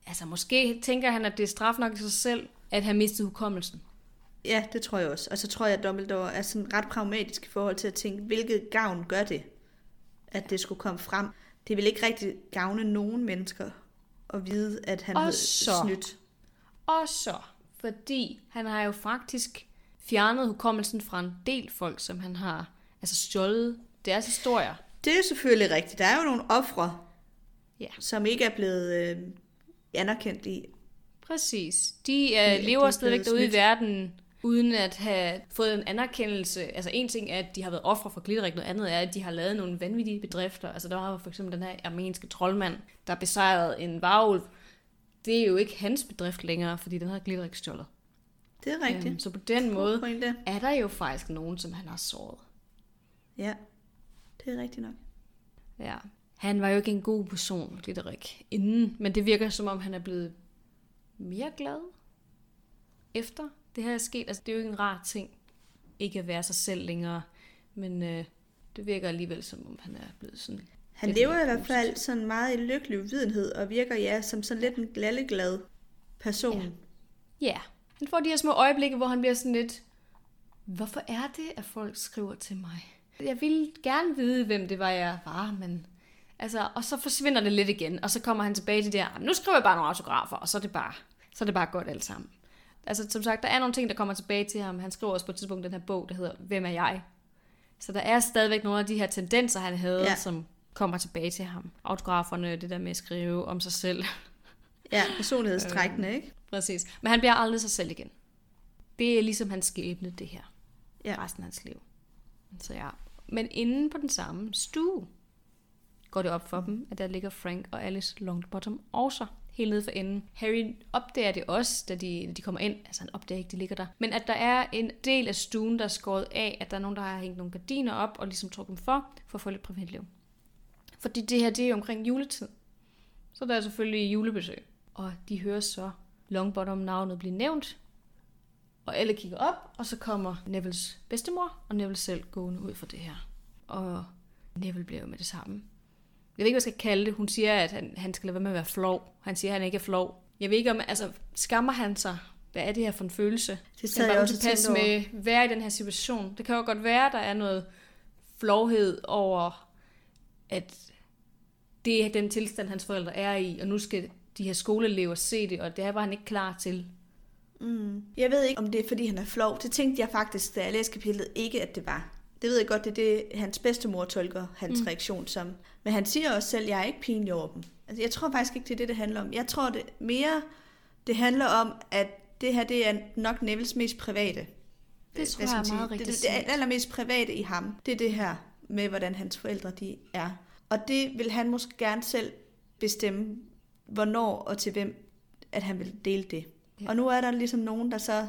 altså måske tænker han, at det er straf nok i sig selv, at have mistet hukommelsen.
Ja, det tror jeg også. Og så tror jeg, at Dumbledore er sådan ret pragmatisk i forhold til at tænke, hvilket gavn gør det, at det skulle komme frem. Det vil ikke rigtig gavne nogen mennesker at vide, at han har snydt.
Og så fordi han har jo faktisk fjernet hukommelsen fra en del folk, som han har altså stjålet deres historier.
Det er jo selvfølgelig rigtigt. Der er jo nogle ofre, ja. som ikke er blevet øh, anerkendt i.
Præcis. De øh, lever stadigvæk derude i verden, uden at have fået en anerkendelse. Altså en ting er, at de har været ofre for glitterik, noget andet er, at de har lavet nogle vanvittige bedrifter. Altså der var for eksempel den her armenske troldmand, der besejrede en varulv, det er jo ikke hans bedrift længere, fordi den har Glitterik stjålet.
Det er rigtigt. Øhm,
så på den måde pointe. er der jo faktisk nogen, som han har såret.
Ja, det er rigtigt nok.
Ja, han var jo ikke en god person, Glitterik, inden, men det virker som om, han er blevet mere glad efter det her er sket. Altså, det er jo ikke en rar ting, ikke at være sig selv længere, men øh, det virker alligevel som om, han er blevet sådan
han lever i hvert fald sådan meget i lykkelig uvidenhed, og virker ja som sådan lidt en glalleglad person.
Ja. ja. Han får de her små øjeblikke, hvor han bliver sådan lidt, hvorfor er det, at folk skriver til mig? Jeg ville gerne vide, hvem det var, jeg var, men... Altså, og så forsvinder det lidt igen, og så kommer han tilbage til det her, nu skriver jeg bare nogle autografer, og så er det bare, så er det bare godt alt sammen. Altså, som sagt, der er nogle ting, der kommer tilbage til ham. Han skriver også på et tidspunkt den her bog, der hedder Hvem er jeg? Så der er stadigvæk nogle af de her tendenser, han havde, ja. som kommer tilbage til ham. Autograferne, det der med at skrive om sig selv.
Ja, personlighedstrækkende, ikke?
Præcis. Men han bliver aldrig sig selv igen. Det er ligesom hans skæbne, det her. Ja. Resten af hans liv. Så ja. Men inden på den samme stue, går det op for dem, at der ligger Frank og Alice Longbottom også helt nede for enden. Harry opdager det også, da de, de kommer ind. Altså han opdager ikke, de ligger der. Men at der er en del af stuen, der er skåret af, at der er nogen, der har hængt nogle gardiner op og ligesom trukket dem for, for at få lidt privatliv. Fordi det her, det er omkring juletid. Så der er selvfølgelig julebesøg. Og de hører så Longbottom navnet blive nævnt. Og alle kigger op, og så kommer Nevils bedstemor og Neville selv gående ud for det her. Og Neville bliver jo med det samme jeg ved ikke, hvad jeg skal kalde det. Hun siger, at han, han skal lade være med at være flov. Han siger, at han ikke er flov. Jeg ved ikke om, altså, skammer han sig? Hvad er det her for en følelse?
Det sad jeg
bare
også over.
med at være i den her situation? Det kan jo godt være, at der er noget flovhed over, at det er den tilstand, hans forældre er i, og nu skal de her skoleelever se det, og det var han ikke klar til.
Mm. Jeg ved ikke, om det er, fordi han er flov. Det tænkte jeg faktisk, da jeg læste kapitlet, ikke at det var. Det ved jeg godt, det er det, hans bedstemor tolker hans mm. reaktion som. Men han siger også selv, at jeg er ikke pinlig over dem. Altså, jeg tror faktisk ikke, det er det, det handler om. Jeg tror det mere, det handler om, at det her, det er nok Nevils mest private.
Det tror
Hvad skal
jeg er meget rigtigt
Det, det, det allermest private i ham, det er det her med, hvordan hans forældre de er. Og det vil han måske gerne selv bestemme, hvornår og til hvem, at han vil dele det.
Ja.
Ja. Og nu er der ligesom nogen, der så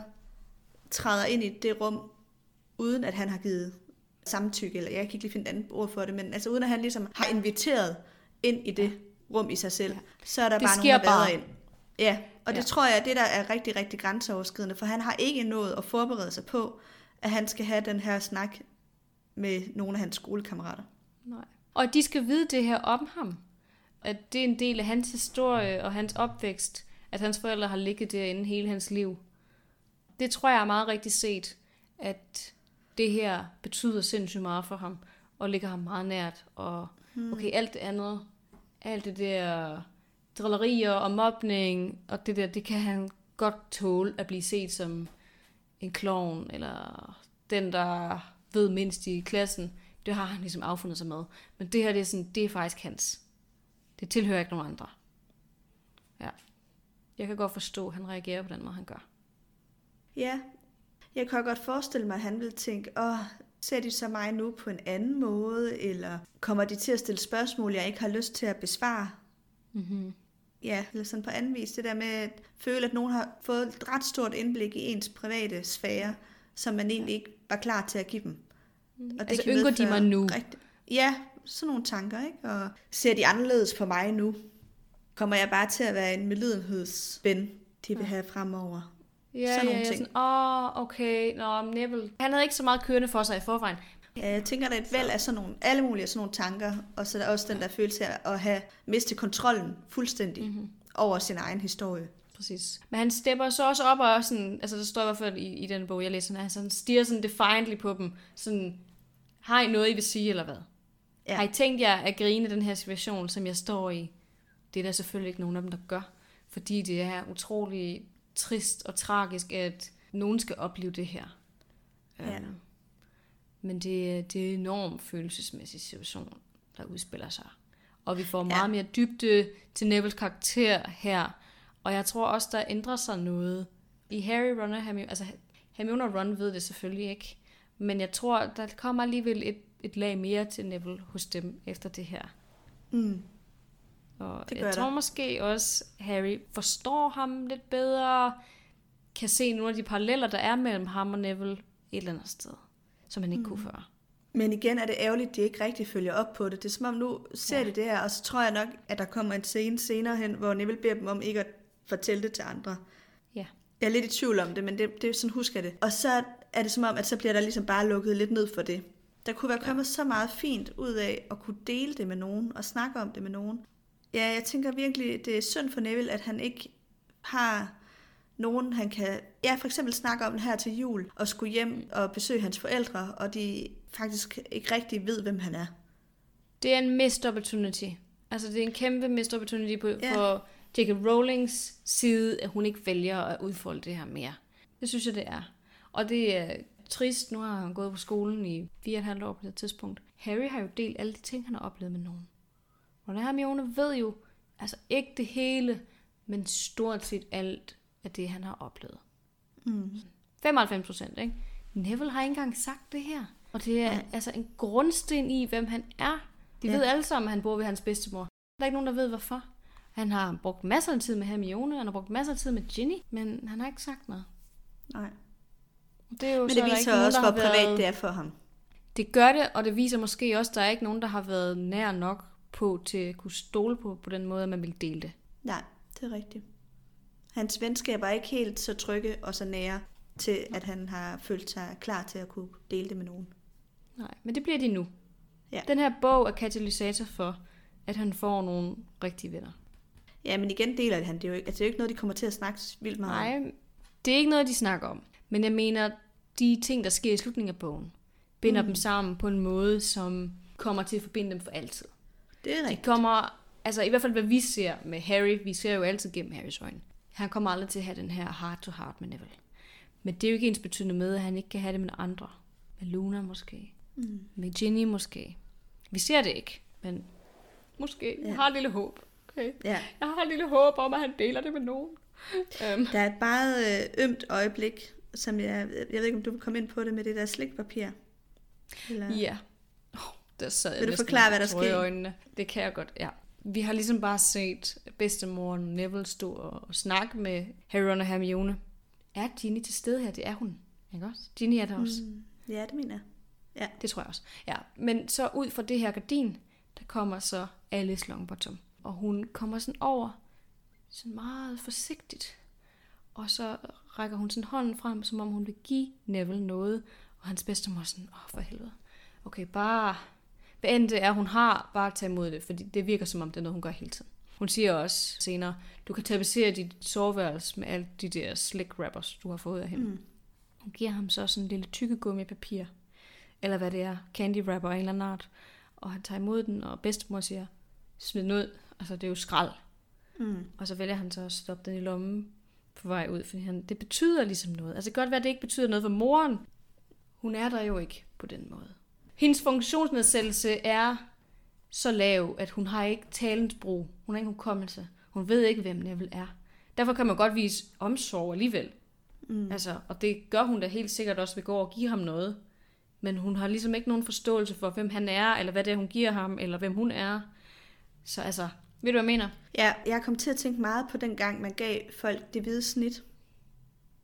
træder ind i det rum, uden at han har givet samtykke, eller jeg kan ikke lige finde et andet ord for det, men altså uden at han ligesom har inviteret ind i det rum i sig selv,
Ja.
så er der
Det
bare nogen, der
bare.
ind. Ja, og det
Ja.
tror jeg det, der er rigtig, rigtig grænseoverskridende, for han har ikke nået at forberede sig på, at han skal have den her snak med nogle af hans skolekammerater.
Nej. Og de skal vide det her om ham. At det er en del af hans historie og hans opvækst, at hans forældre har ligget derinde hele hans liv. Det tror jeg er meget rigtigt set, at det her betyder sindssygt meget for ham, og ligger ham meget nært. Og okay, alt det andet, alt det der drillerier og mobning, og det der, det kan han godt tåle at blive set som en klovn, eller den, der ved mindst i klassen. Det har han ligesom affundet sig med. Men det her, det er, sådan, det er faktisk hans. Det tilhører ikke nogen andre. Ja. Jeg kan godt forstå, at han reagerer på den måde, han gør.
Ja, jeg kan godt forestille mig, at han vil tænke, åh, ser de så mig nu på en anden måde, eller kommer de til at stille spørgsmål, jeg ikke har lyst til at besvare?
Mm-hmm.
Ja, eller sådan på anden vis. Det der med at føle, at nogen har fået et ret stort indblik i ens private sfære, som man egentlig ikke var klar til at give dem. Og
Altså,
kan
ynker de mig nu?
Rigtig, ja, sådan nogle tanker, ikke? Og ser de anderledes på mig nu? Kommer jeg bare til at være en medlidenhedsven, de vil have fremover?
Ja,
Sådan
ja,
nogle
ja,
ting.
åh, oh, okay, nå, Neville. Han havde ikke så meget kørende for sig i forvejen.
Ja, jeg tænker, der er et væld af sådan nogle, alle mulige sådan nogle tanker, og så er der også den der følelse af at have mistet kontrollen fuldstændig mm-hmm. over sin egen historie.
Præcis. Men han stepper så også op og sådan, altså der står i hvert fald i, i den bog, jeg læser, han sådan, stiger sådan defiantly på dem, sådan, har I noget, I vil sige, eller hvad? Ja. Har I tænkt jer at grine den her situation, som jeg står i? Det er der selvfølgelig ikke nogen af dem, der gør, fordi det er utrolig trist og tragisk, at nogen skal opleve det her.
Ja.
Øhm, Men det, det er en enorm følelsesmæssig situation, der udspiller sig. Og vi får meget
Ja.
mere dybde til Nevils karakter her. Og jeg tror også, der ændrer sig noget. I Harry, Ron og Hermione, altså Hermione og Ron ved det selvfølgelig ikke. Men jeg tror, der kommer alligevel et, et lag mere til Neville hos dem efter det her.
Mm.
Og
Det gør
jeg tror
der.
måske også, Harry forstår ham lidt bedre, kan se nogle af de paralleller, der er mellem ham og Neville et eller andet sted, som han ikke mm. kunne før.
Men igen er det ærgerligt, at de ikke rigtig følger op på det. Det er som om nu ser
Ja.
de det her, og så tror jeg nok, at der kommer en scene senere hen, hvor Neville beder dem om ikke at fortælle det til andre.
Ja.
Jeg er lidt i tvivl om det, men det, det er sådan husker jeg det. Og så er det som om, at så bliver der ligesom bare lukket lidt ned for det. Der kunne være kommet ja. så meget fint ud af at kunne dele det med nogen og snakke om det med nogen. Ja, jeg tænker virkelig, det er synd for Neville, at han ikke har nogen, han kan ja, for eksempel snakke om her til jul, og skulle hjem og besøge hans forældre, og de faktisk ikke rigtig ved, hvem han er.
Det er en missed opportunity. Altså, det er en kæmpe missed opportunity på,
Ja.
for J.K. Rowlings side, at hun ikke vælger at udfolde det her mere. Det synes jeg, det er. Og det er trist. Nu har han gået på skolen i fire og et halvt år på det tidspunkt. Harry har jo delt alle de ting, han har oplevet med nogen. Og der Hermione ved jo, altså ikke det hele, men stort set alt af det, han har oplevet.
Mm.
95 procent, ikke? Neville har ikke engang sagt det her. Og det er
Nej.
altså en grundsten i, hvem han er. De
Ja.
ja. ved alle sammen, at han bor ved hans bedstemor. Der er ikke nogen, der ved, hvorfor. Han har brugt masser af tid med Hermione, han har brugt masser af tid med Ginny, men han har ikke sagt noget.
Nej.
Det er jo
Men det
er
viser
nogen,
også, hvor privat
været...
det er for ham.
Det gør det, og det viser måske også, at der er ikke nogen, der har været nær nok på til at kunne stole på, på den måde, at man vil dele det.
Nej, det er rigtigt. Hans venskaber er ikke helt så trygge og så nære til, at han har følt sig klar til at kunne dele det med nogen.
Nej, men det bliver de nu.
Ja.
Den her bog er katalysator for, at han får nogle rigtige venner.
Ja, men igen deler det han. Det er jo ikke, altså, det er jo ikke noget, de kommer til at snakke vildt meget om.
Nej, det er ikke noget, de snakker om. Men jeg mener, de ting, der sker i slutningen af bogen, binder mm. dem sammen på en måde, som kommer til at forbinde dem for altid.
Det er
De
rigtigt.
kommer, altså i hvert fald hvad vi ser med Harry, vi ser jo altid gennem Harrys øjne. Han kommer aldrig til at have den her heart to heart med Neville. Men det er jo ikke ens betydende med, at han ikke kan have det med andre. Med Luna måske. Mm. Med Ginny måske. Vi ser det ikke, men måske. Jeg har et lille håb. Okay.
Ja.
Jeg har et lille håb om, at han deler det med nogen. Um,
Der er et meget øh, ømt øjeblik, som jeg, jeg ved ikke, om du vil komme ind på det med det der slikpapir. Eller...
Ja. Oh, der sad jeg
Vil du forklare, hvad der skete?
øjnene. Det kan jeg godt, ja. Vi har ligesom bare set bedstemoren Neville stå og snakke med Harry, og Hermione. Er Ginny til stede her? Det er hun. Ikke også? Ginny er der også.
Mm, ja, det mener jeg. Ja.
Det tror jeg også. Ja. Men så ud fra det her gardin, der kommer så Alice Longbottom. Og hun kommer sådan over, sådan meget forsigtigt. Og så rækker hun sådan hånden frem, som om hun vil give Neville noget. Og hans bedstemor er sådan, åh for helvede. Okay, bare, hvad end det er, hun har, bare tage imod det. Fordi det virker som om, det er noget, hun gør hele tiden. Hun siger også senere, du kan tapetsere dit soveværelse med alle de der slick wrappers, du har fået af hende. Mm. Hun giver ham så sådan en lille tykkegummi papir, eller hvad det er, candy wrapper af en eller anden art. Og han tager imod den, og bedstemor siger, smid den ud. Altså, det er jo skrald.
Mm.
Og så vælger han så at stoppe den i lommen på vej ud, fordi han, det betyder ligesom noget. Altså, det kan godt være, at det ikke betyder noget for moren. Hun er der jo ikke på den måde. Hendes funktionsnedsættelse er så lav, at hun har ikke talensbrug. Hun har ikke hukommelse. Hun ved ikke, hvem Neville er. Derfor kan man godt vise omsorg alligevel. Mm. Altså, og det gør hun da helt sikkert også ved gå og give ham noget. Men hun har ligesom ikke nogen forståelse for, hvem han er, eller hvad det er, hun giver ham, eller hvem hun er. Så altså, ved du, hvad jeg mener?
Ja, jeg kom til at tænke meget på den gang, man gav folk det hvide snit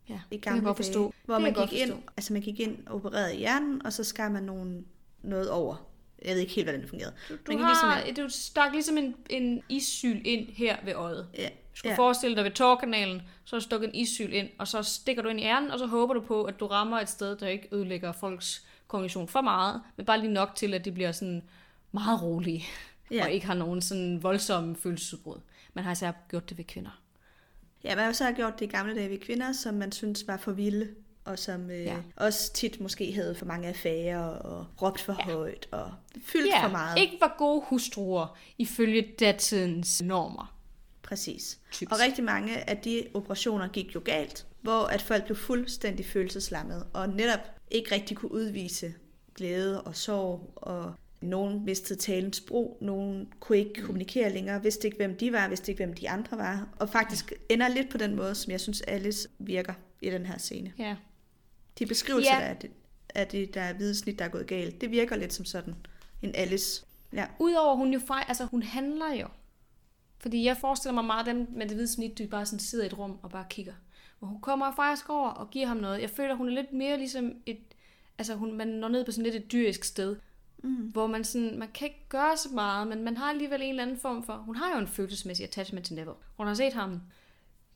Ja,
i
det kan jeg
gamle
godt
dage.
forstå.
Hvor man gik ind,
forstå.
altså man gik ind og opererede i hjernen, og så skar man nogen, noget over. Jeg ved ikke helt, hvordan det fungerede.
Du,
Man
du,
gik
har,
ligesom
du stak ligesom en, en issyl ind her ved øjet.
Ja,
Du skulle
ja.
forestille dig ved tårkanalen, så har du stukket en issyl ind, og så stikker du ind i hjernen, og så håber du på, at du rammer et sted, der ikke ødelægger folks kognition for meget, men bare lige nok til, at de bliver sådan meget rolige,
Ja.
ja. og ikke har nogen sådan voldsomme følelsesudbrud. Man har især gjort det ved kvinder.
Ja, man har jo så gjort det i gamle dage ved kvinder, som man synes var for vilde, og som øh, ja.
Ja.
også tit måske havde for mange affærer, og råbt for ja. højt, og fyldt for meget.
ikke var gode hustruer ifølge datidens normer.
Præcis.
Typisk.
Og rigtig mange af de operationer gik jo galt, hvor at folk blev fuldstændig følelseslammet, og netop ikke rigtig kunne udvise glæde og sorg, og nogen mistede talens brug, nogen kunne ikke kommunikere længere, vidste ikke, hvem de var, vidste ikke, hvem de andre var, og faktisk ender lidt på den måde, som jeg synes, Alice virker i den her scene.
Ja.
De beskrivelser,
Ja.
er det, af det, der er hvide snit, der er gået galt, det virker lidt som sådan en Alice. Ja,
Udover hun jo faktisk, altså hun handler jo. Fordi jeg forestiller mig meget dem med det hvide snit, du bare sådan sidder i et rum og bare kigger. Hvor hun kommer faktisk over og giver ham noget. Jeg føler, hun er lidt mere ligesom et, altså hun, man når ned på sådan lidt et dyrisk sted. Mm. Hvor man sådan, man kan ikke gøre så meget, men man har alligevel en eller anden form for, hun har jo en følelsesmæssig attachment til Neville. Hun har set ham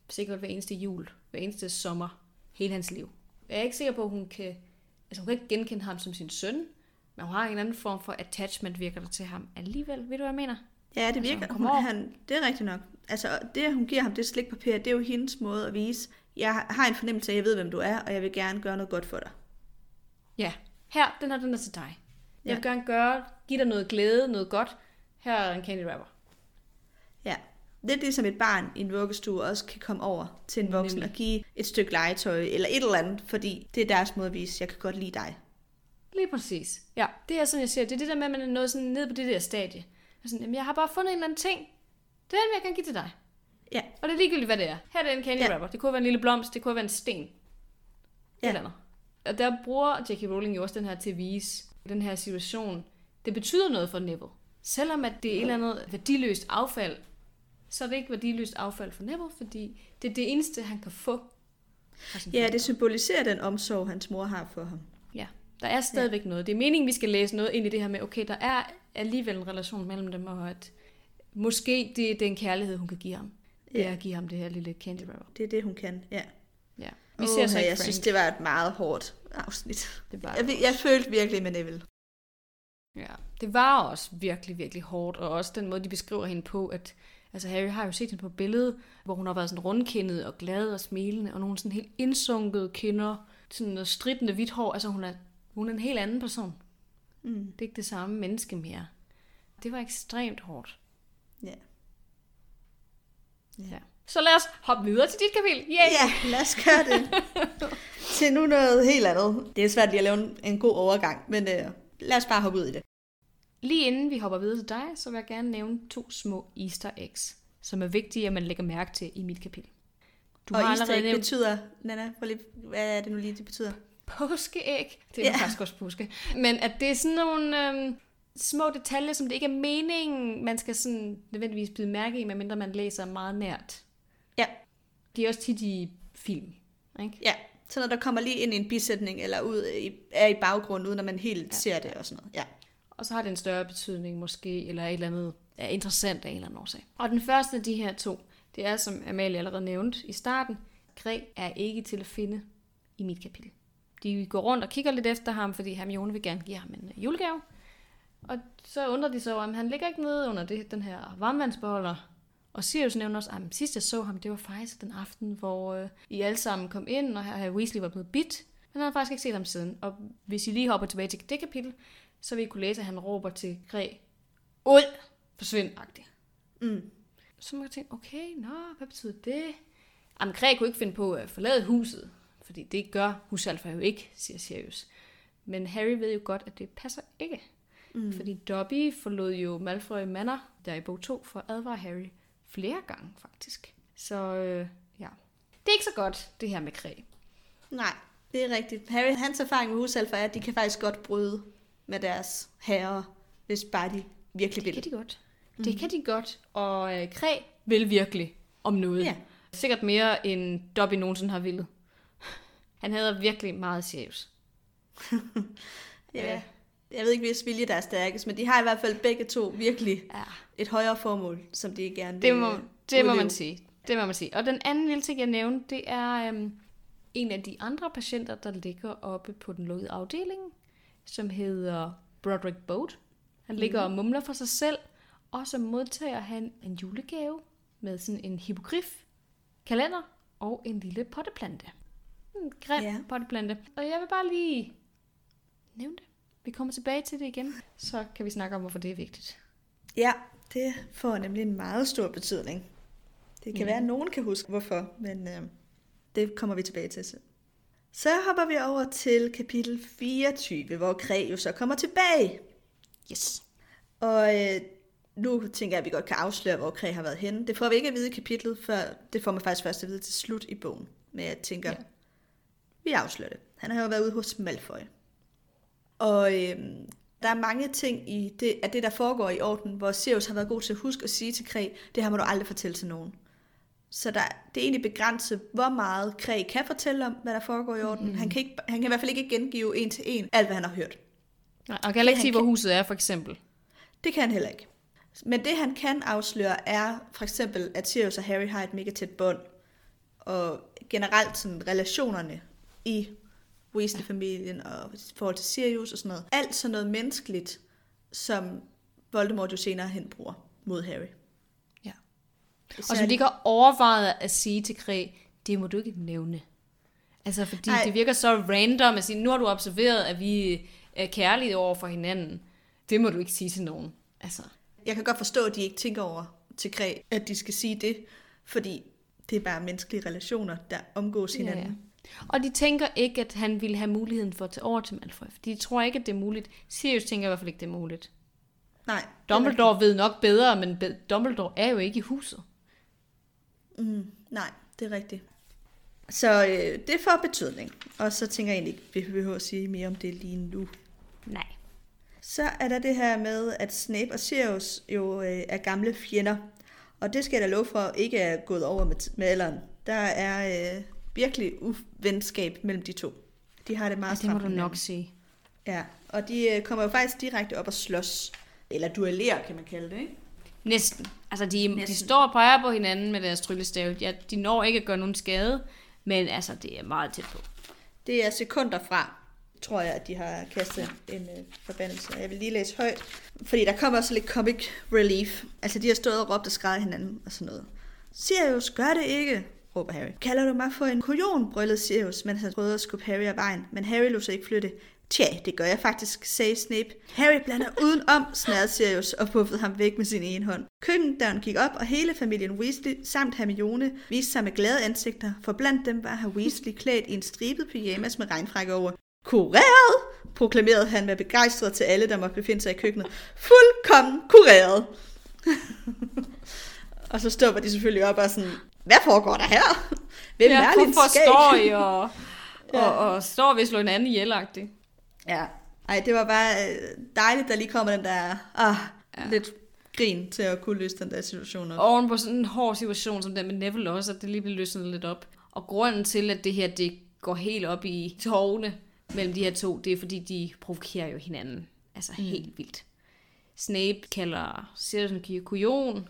sikkert hver eneste jul, hver eneste sommer, hele hans liv. Jeg er ikke sikker på, at hun kan, altså hun kan ikke genkende ham som sin søn, men hun har en anden form for attachment, virker der til ham alligevel. Ved du, hvad jeg mener?
Ja, det
Altså,
virker.
hun
hun, han, det er rigtigt nok. Altså, det, hun giver ham det slikpapir, det er jo hendes måde at vise, jeg har en fornemmelse af, at jeg ved, hvem du er, og jeg vil gerne gøre noget godt for dig.
Ja, her, den her, den er til dig. Jeg vil gerne gøre, give dig noget glæde, noget godt. Her er en candy wrapper.
Ja. Lidt ligesom et barn i en vuggestue også kan komme over til en voksen
Nemlig.
og give et stykke legetøj eller et eller andet, fordi det er deres måde at vise, jeg kan godt lide dig.
Lige præcis. Ja, det er sådan, jeg ser. Det er det der med, at man er nået sådan ned på det der stadie. Og sådan, jamen, jeg har bare fundet en eller anden ting. Den vil jeg gerne give til dig.
Ja,
Og det er ligegyldigt, hvad det er. Her er det en candy
Ja.
wrapper. Det kunne være en lille blomst, det kunne være en sten.
Ja.
Eller andet. Og der bruger J.K. Rowling jo også den her til at vise den her situation. Det betyder noget for Neville. Selvom at det er et eller andet værdiløst affald, så er det ikke værdiløst affald for Neville, fordi det er det eneste, han kan få.
ja det symboliserer den omsorg, hans mor har for ham.
Ja, der er stadigvæk ja. noget. Det er meningen, vi skal læse noget ind i det her med, okay, der er alligevel en relation mellem dem, og at måske det er den kærlighed, hun kan give ham. Det er
Ja.
at give ham det her lille candy wrapper.
Det er det, hun kan. Ja.
Ja.
Vi
Vi
oh,
ser så ikke
jeg
Frank.
synes, det var et meget hårdt afsnit.
det var
Jeg, jeg følte virkelig med Neville.
Ja, det var også virkelig, virkelig hårdt, og også den måde, de beskriver hende på, at altså Harry har jo set hende på billedet, hvor hun har været sådan rundkindet og glad og smilende, og nogle sådan helt indsunkede kinder, sådan noget stridende hvidt hår, altså hun er, hun er en helt anden person.
Mm.
Det er ikke det samme menneske mere. Det var ekstremt hårdt.
Ja.
Ja. Så lad os hoppe videre til dit kapitel. Yay!
Ja, lad os gøre det. til nu noget helt andet. Det er svært lige at lave en, en god overgang, men øh, lad os bare hoppe ud i det.
Lige inden vi hopper videre til dig, så vil jeg gerne nævne to små easter eggs, som er vigtige, at man lægger mærke til i mit kapitel.
Du og easter egg nævnt... betyder, Nana, lige, hvad er det nu lige, det betyder?
Påskeæg. Det er ja. faktisk også påske. Men at det er sådan nogle øhm, små detaljer, som det ikke er meningen, man skal sådan nødvendigvis byde mærke i, medmindre man læser meget nært.
Ja.
De er også tit i film, ikke?
Ja, så når der kommer lige ind i en bisætning, eller ud i, er i baggrunden, uden at man helt ja. ser det og sådan noget. Ja.
Og så har det en større betydning måske, eller et eller andet er interessant af en eller anden årsag. Og den første af de her to, det er, som Amalie allerede nævnte i starten, Græ er ikke til at finde i mit kapitel. De går rundt og kigger lidt efter ham, fordi Hermione vil gerne give ham en øh, julegave. Og så undrer de sig over, at han ligger ikke nede under det, den her varmvandsbeholder. Og Sirius nævner også, at sidst jeg så ham, det var faktisk den aften, hvor øh, I alle sammen kom ind, og her Weasley var blevet bit. Men han har faktisk ikke set ham siden. Og hvis I lige hopper tilbage til det kapitel, så vil I kunne læse, at han råber til Græ, ud, forsvind -agtigt.
Mm.
Så må jeg tænke, okay, nå, hvad betyder det? Jamen, Græ kunne ikke finde på at forlade huset, fordi det gør Husalfa jo ikke, siger Sirius. Men Harry ved jo godt, at det passer ikke. Mm. Fordi Dobby forlod jo Malfoy Manor, der i bog 2, for at advare Harry flere gange, faktisk. Så øh, ja, det er ikke så godt, det her med Kræ.
Nej, det er rigtigt. Harry, hans erfaring med Husalfa er, at de kan faktisk godt bryde med deres herrer, hvis bare de virkelig vil.
Det kan de godt. Mm. Det kan de godt, og øh, Kræ vil virkelig om noget. Ja. Sikkert mere end Dobby nogensinde har ville. Han havde virkelig meget seriøs.
ja. Jeg ved ikke, hvis vilje der er stærkest, men de har i hvert fald begge to virkelig ja. et højere formål, som de gerne vil
Det må, det må man sige. Det må man sige. Og den anden lille ting, jeg nævnte, det er øhm, en af de andre patienter, der ligger oppe på den lukkede afdeling, som hedder Broderick Boat. Han mm. ligger og mumler for sig selv, og så modtager han en julegave med sådan en hippogrif, kalender og en lille potteplante. En grim ja. potteplante. Og jeg vil bare lige nævne det. Vi kommer tilbage til det igen, så kan vi snakke om, hvorfor det er vigtigt.
Ja, det får nemlig en meget stor betydning. Det kan ja. være, at nogen kan huske, hvorfor, men øh, det kommer vi tilbage til selv. Så hopper vi over til kapitel 24, hvor Kræ jo så kommer tilbage.
Yes.
Og øh, nu tænker jeg, at vi godt kan afsløre, hvor Kræ har været henne. Det får vi ikke at vide i kapitlet, før det får man faktisk først at vide til slut i bogen. Men jeg tænker, ja. vi afslører det. Han har jo været ude hos Malfoy. Og øh, der er mange ting i det, at det, der foregår i orden, hvor Sirius har været god til at huske at sige til Kræ, det har man du aldrig fortælle til nogen. Så der, det er egentlig begrænset, hvor meget Kræ kan fortælle om, hvad der foregår i orden. Mm. Han, kan ikke, han kan i hvert fald ikke gengive en til en alt, hvad han har hørt.
Nej, og kan heller ikke sige, hvor huset er, for eksempel.
Det kan han heller ikke. Men det, han kan afsløre, er for eksempel, at Sirius og Harry har et mega tæt bånd. Og generelt sådan relationerne i Weasley-familien og forhold til Sirius og sådan noget. Alt sådan noget menneskeligt, som Voldemort jo senere hen bruger mod Harry.
Ja. Og som de ikke har overvejet at sige til Kræ, det må du ikke nævne. Altså, fordi Ej. det virker så random at sige, nu har du observeret, at vi er kærlige over for hinanden. Det må du ikke sige til nogen. Altså.
Jeg kan godt forstå, at de ikke tænker over til Kræ, at de skal sige det, fordi det er bare menneskelige relationer, der omgås hinanden. Ja, ja.
Og de tænker ikke, at han ville have muligheden for at tage over til Malfoy. De tror ikke, at det er muligt. Sirius tænker i hvert fald ikke, det er muligt.
Nej.
Dumbledore ved nok bedre, men Dumbledore er jo ikke i huset.
Mm, nej, det er rigtigt. Så øh, det får betydning. Og så tænker jeg egentlig ikke, vi behøver at sige mere om det lige nu.
Nej.
Så er der det her med, at Snape og Sirius jo øh, er gamle fjender. Og det skal jeg da love for ikke er gået over med, med alderen. Der er øh, virkelig uvenskab mellem de to. De har det meget
ja, det må du nok sige.
Ja, og de øh, kommer jo faktisk direkte op og slås. Eller duellerer, kan man kalde det, ikke?
Næsten. Altså, de, Næsten. de står og peger på hinanden med deres tryllestav. Ja, de når ikke at gøre nogen skade, men altså, det er meget tæt på.
Det er sekunder fra, tror jeg, at de har kastet en øh, forbandelse. Jeg vil lige læse højt, fordi der kommer også lidt comic relief. Altså, de har stået og råbt og skrevet hinanden og sådan noget. Sirius, gør det ikke, råber Harry. Kalder du mig for en kujon, brøllede Sirius, mens han prøvede at skubbe Harry af vejen, men Harry lod sig ikke flytte. Tja, det gør jeg faktisk, sagde Snape. Harry blander udenom, snærede Sirius og puffede ham væk med sin ene hånd. Køkkendøren gik op, og hele familien Weasley samt Hermione viste sig med glade ansigter, for blandt dem var her Weasley klædt i en stribet pyjamas med regnfrakke over. Kureret, proklamerede han med begejstret til alle, der måtte befinde sig i køkkenet. Fuldkommen kureret. og så stopper de selvfølgelig op og sådan, hvad foregår der her? Hvem
ja,
er
hvorfor
skæg?
står I og, og,
Ja.
og, og står ved at slå hinanden ihjel?
Ja. Ej, det var bare øh, dejligt, der lige kommer den der ah, ja.
Ja.
lidt grin til at kunne løse den der situation op.
Oven på sådan en hård situation som den med Neville også, at det lige bliver løsnet lidt op. Og grunden til, at det her det går helt op i tårne mellem de her to, det er fordi, de provokerer jo hinanden. Altså mm. helt vildt. Snape kalder Sirius en kujon,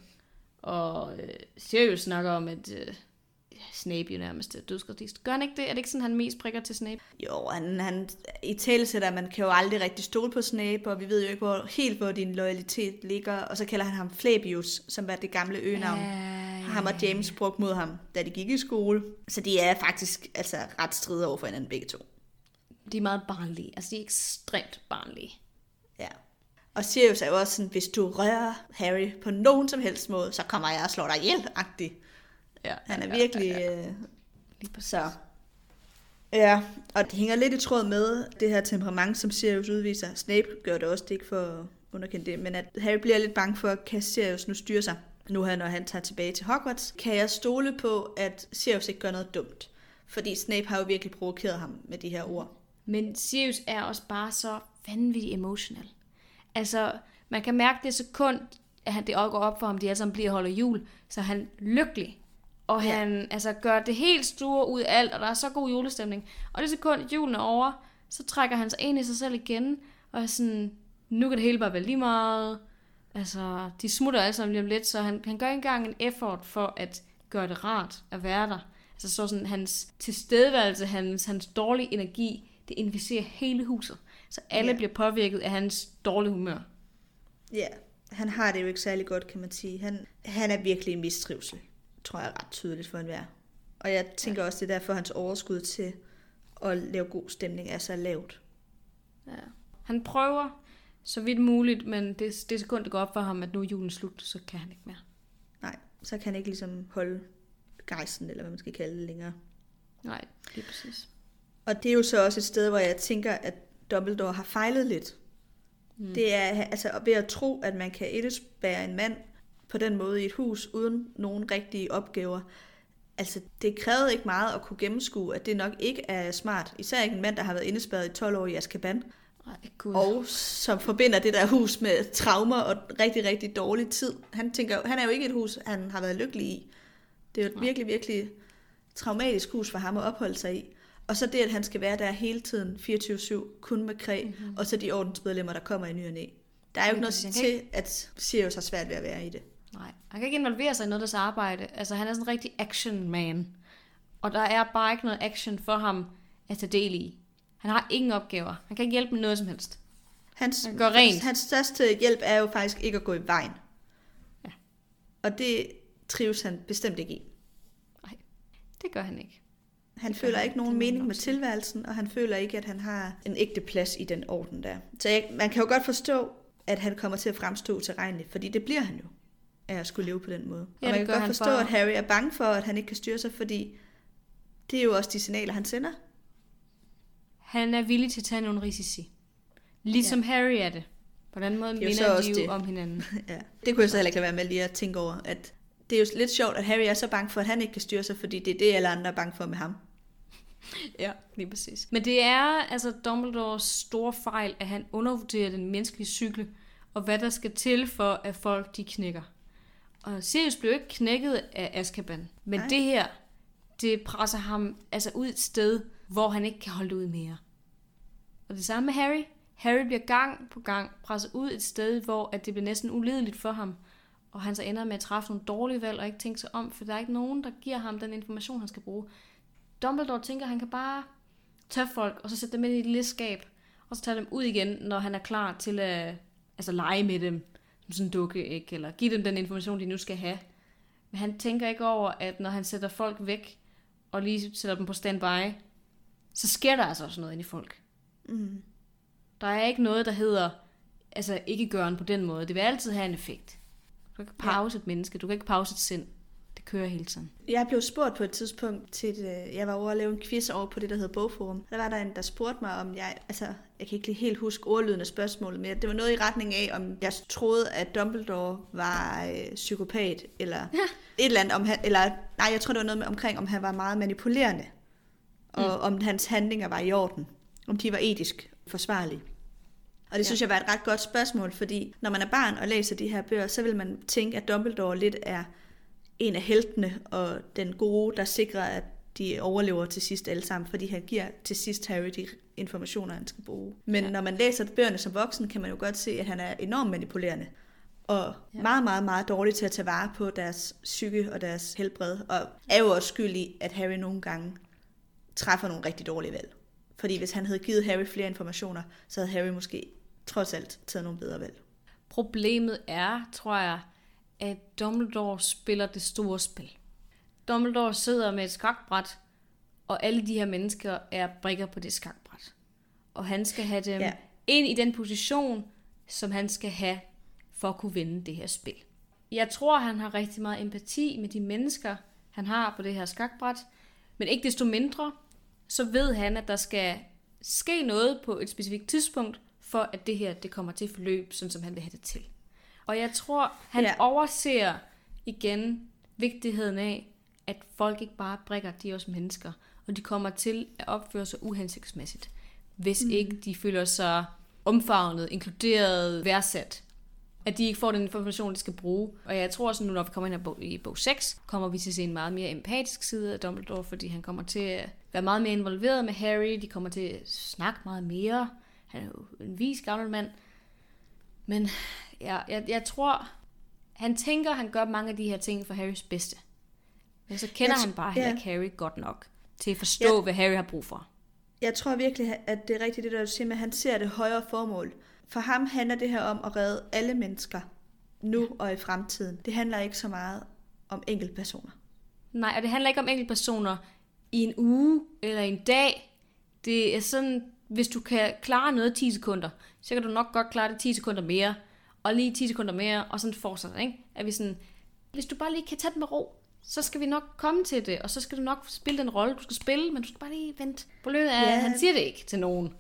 og øh, Sirius snakker om, at øh, Snape jo nærmest er dødsgradist. Gør han ikke det? Er det ikke sådan, han mest prikker til Snape?
Jo, han, han i tale sætter, man kan jo aldrig rigtig stole på Snape, og vi ved jo ikke hvor, helt, hvor din loyalitet ligger. Og så kalder han ham Flabius, som var det gamle øgenavn.
Ja,
Ham og James brugte mod ham, da de gik i skole. Så de er faktisk altså, ret stride over for hinanden begge to.
De er meget barnlige. Altså, de er ekstremt barnlige.
Ja. Og Sirius er jo også sådan, hvis du rører Harry på nogen som helst måde, så kommer jeg og slår dig ihjel -agtig.
Ja,
Han er virkelig...
Ja, ja.
øh,
Lige præcis.
Så. Ja, og det hænger lidt i tråd med det her temperament, som Sirius udviser. Snape gør det også, det er ikke for at underkende det, men at Harry bliver lidt bange for, at kan Sirius nu styre sig, nu her, når han tager tilbage til Hogwarts. Kan jeg stole på, at Sirius ikke gør noget dumt? Fordi Snape har jo virkelig provokeret ham med de her ord.
Men Sirius er også bare så vanvittigt emotional. Altså, man kan mærke det sekund, at han- det går op for ham, de alle sammen bliver holder jul, så er han lykkelig. Og
Ja.
han altså, gør det helt store ud af alt, og der er så god julestemning. Og det sekund, julen er over, så trækker han sig ind i sig selv igen, og er sådan, nu kan det hele bare være lige meget. Altså, de smutter alle sammen lige om lidt, så han, han gør ikke engang en effort for at gøre det rart at være der. Altså så sådan hans tilstedeværelse, hans, hans dårlige energi, det inficerer hele huset. Så alle
Ja.
bliver påvirket af hans dårlige humør.
Ja, han har det jo ikke særlig godt, kan man sige. Han, han er virkelig i mistrivsel, tror jeg er ret tydeligt for enhver. Og jeg tænker også, det er derfor, hans overskud til at lave god stemning er så lavt.
Ja. Han prøver så vidt muligt, men det, det sekund, det går op for ham, at nu er julen slut, så kan han ikke mere.
Nej, så kan han ikke ligesom holde gejsten, eller hvad man skal kalde det længere.
Nej, lige præcis.
Og det er jo så også et sted, hvor jeg tænker, at Dumbledore har fejlet lidt. Mm. Det er altså ved at tro, at man kan indespære en mand på den måde i et hus, uden nogen rigtige opgaver. Altså, det krævede ikke meget at kunne gennemskue, at det nok ikke er smart. Især ikke en mand, der har været indespærret i 12 år i Azkaban.
Nej, gud.
Og som forbinder det der hus med traumer og rigtig, rigtig dårlig tid. Han tænker, han er jo ikke et hus, han har været lykkelig i. Det er jo et virkelig, virkelig traumatisk hus for ham at opholde sig i. Og så det, at han skal være der hele tiden, 24-7, kun med kræ, mm-hmm. og så de ordensmedlemmer, der kommer i ny og næ. Der er jo ikke noget til, at Sirius har svært ved at være i det.
Nej, han kan ikke involvere sig i noget af deres arbejde. Altså, han er sådan en rigtig action man. Og der er bare ikke noget action for ham at tage del i. Han har ingen opgaver. Han kan ikke hjælpe med noget som helst.
Hans,
Han gør rent.
hans største hjælp er jo faktisk ikke at gå i vejen.
Ja.
Og det trives han bestemt ikke i.
Nej, det gør han ikke.
Han
Det
føler ikke nogen mening med tilværelsen, og han føler ikke, at han har en ægte plads i den orden der. Så jeg, man kan jo godt forstå, at han kommer til at fremstå utilregnelig, fordi det bliver han jo, af at skulle leve på den måde.
Ja,
og man kan godt forstå,
for-
at Harry er bange for, at han ikke kan styre sig, fordi det er jo også de signaler, han sender.
Han er villig til at tage nogle risici. Ligesom ja. Harry er det. På den måde
er
minder de jo
det.
om hinanden.
ja. Det kunne jeg så heller ikke lade være med lige at tænke over, at det er jo lidt sjovt, at Harry er så bange for, at han ikke kan styre sig, fordi det er det, alle andre er bange for med ham.
Ja, lige præcis. Men det er altså Dumbledores store fejl, at han undervurderer den menneskelige cykel, og hvad der skal til for, at folk de knækker. Og Sirius blev ikke knækket af Azkaban, men
Nej.
det her, det presser ham altså ud et sted, hvor han ikke kan holde ud mere. Og det samme med Harry. Harry bliver gang på gang presset ud et sted, hvor at det bliver næsten ulideligt for ham. Og han så ender med at træffe nogle dårlige valg og ikke tænke sig om, for der er ikke nogen, der giver ham den information, han skal bruge. Dumbledore tænker, at han kan bare tage folk, og så sætte dem ind i et lille skab, og så tage dem ud igen, når han er klar til at altså, lege med dem, som sådan en dukke, ikke? eller give dem den information, de nu skal have. Men han tænker ikke over, at når han sætter folk væk, og lige sætter dem på standby, så sker der altså også noget inde i folk.
Mm.
Der er ikke noget, der hedder, altså ikke gøren på den måde. Det vil altid have en effekt. Du kan ikke pause et menneske, du kan ikke pause et sind. Det kører hele tiden.
Jeg blev spurgt på et tidspunkt til, et, øh, jeg var over at lave en quiz over på det, der hedder Bogforum. Der var der en, der spurgte mig, om jeg, altså, jeg kan ikke lige helt huske ordlyden af spørgsmålet, men det var noget i retning af, om jeg troede, at Dumbledore var øh, psykopat, eller ja. et eller andet, om han, eller, nej, jeg tror, det var noget med, omkring, om han var meget manipulerende, og mm. om hans handlinger var i orden, om de var etisk forsvarlige. Og det ja. synes jeg var et ret godt spørgsmål, fordi når man er barn og læser de her bøger, så vil man tænke, at Dumbledore lidt er en af heltene og den gode, der sikrer, at de overlever til sidst alle sammen, fordi han giver til sidst Harry de informationer, han skal bruge. Men ja. når man læser bøgerne som voksen, kan man jo godt se, at han er enormt manipulerende. Og ja. meget, meget, meget dårlig til at tage vare på deres psyke og deres helbred. Og er jo også skyld i, at Harry nogle gange træffer nogle rigtig dårlige valg. Fordi hvis han havde givet Harry flere informationer, så havde Harry måske trods alt taget nogle bedre valg.
Problemet er, tror jeg, at Dumbledore spiller det store spil. Dumbledore sidder med et skakbræt, og alle de her mennesker er brikker på det skakbræt. Og han skal have dem ja. ind i den position, som han skal have for at kunne vinde det her spil. Jeg tror, han har rigtig meget empati med de mennesker, han har på det her skakbræt, men ikke desto mindre, så ved han, at der skal ske noget på et specifikt tidspunkt, for at det her det kommer til forløb, sådan som han vil have det til. Og jeg tror, han ja. overser igen vigtigheden af, at folk ikke bare brækker, de er også mennesker. Og de kommer til at opføre sig uhensigtsmæssigt, hvis mm. ikke de føler sig omfavnet, inkluderet, værdsat. At de ikke får den information, de skal bruge. Og jeg tror også, nu når vi kommer ind i bog, i bog 6, kommer vi til at se en meget mere empatisk side af Dumbledore, fordi han kommer til at være meget mere involveret med Harry. De kommer til at snakke meget mere. Han er jo en vis gammel mand. Men ja, jeg, jeg tror, han tænker, han gør mange af de her ting for Harrys bedste. Men så kender han bare heller ikke Harry godt nok til at forstå, ja. hvad Harry har brug for.
Jeg tror virkelig, at det er rigtigt det, der du siger at han ser det højere formål. For ham handler det her om at redde alle mennesker nu ja. og i fremtiden. Det handler ikke så meget om enkeltpersoner.
Nej, og det handler ikke om enkeltpersoner i en uge eller en dag. Det er sådan, hvis du kan klare noget 10 sekunder, så kan du nok godt klare det 10 sekunder mere, og lige 10 sekunder mere, og sådan fortsætter, ikke? At vi sådan, hvis du bare lige kan tage det med ro, så skal vi nok komme til det, og så skal du nok spille den rolle, du skal spille, men du skal bare lige vente. på løbet af, ja. han siger det ikke til nogen.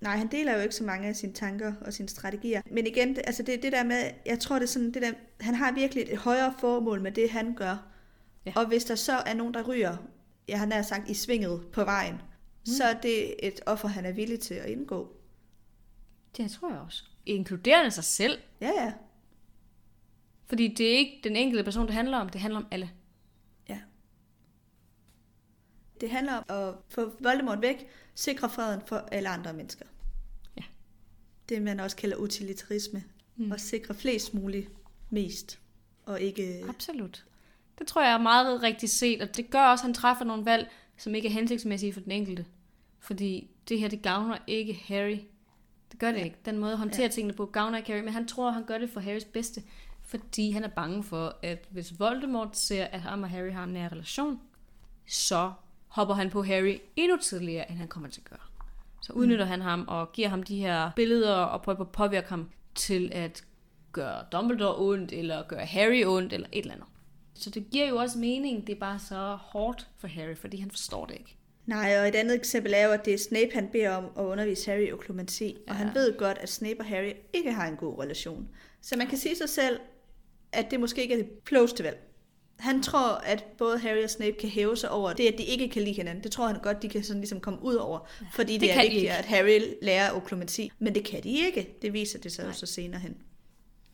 Nej, han deler jo ikke så mange af sine tanker og sine strategier. Men igen, det, altså det, det der med, jeg tror det er sådan, det der, han har virkelig et højere formål med det, han gør. Ja. Og hvis der så er nogen, der ryger, jeg har nær sagt, i svinget på vejen, mm. så er det et offer, han er villig til at indgå.
Det tror jeg også. Inkluderende sig selv.
Ja, ja.
Fordi det er ikke den enkelte person, det handler om. Det handler om alle.
Ja. Det handler om at få Voldemort væk, sikre freden for alle andre mennesker.
Ja.
Det man også kalder utilitarisme. Mm. At sikre flest muligt mest. Og ikke...
Absolut. Det tror jeg er meget rigtigt set, og det gør også, at han træffer nogle valg, som ikke er hensigtsmæssige for den enkelte. Fordi det her, det gavner ikke Harry. Det gør det ikke. Den måde at håndtere ja. tingene på gavner ikke Harry, men han tror, at han gør det for Harrys bedste fordi han er bange for, at hvis Voldemort ser, at ham og Harry har en nær relation, så hopper han på Harry endnu tidligere, end han kommer til at gøre. Så udnytter mm. han ham og giver ham de her billeder og prøver at påvirke ham til at gøre Dumbledore ondt, eller gøre Harry ondt, eller et eller andet. Så det giver jo også mening, det er bare så hårdt for Harry, fordi han forstår det ikke.
Nej, og et andet eksempel er jo, at det er Snape, han beder om at undervise Harry i oklumensi, ja. og han ved godt, at Snape og Harry ikke har en god relation. Så man kan sige sig selv, at det måske ikke er det klogeste valg. Han tror, at både Harry og Snape kan hæve sig over det, at de ikke kan lide hinanden. Det tror han godt, de kan sådan ligesom komme ud over, fordi det, det er vigtigt, at Harry lærer oklomati. Men det kan de ikke. Det viser det sig så senere hen.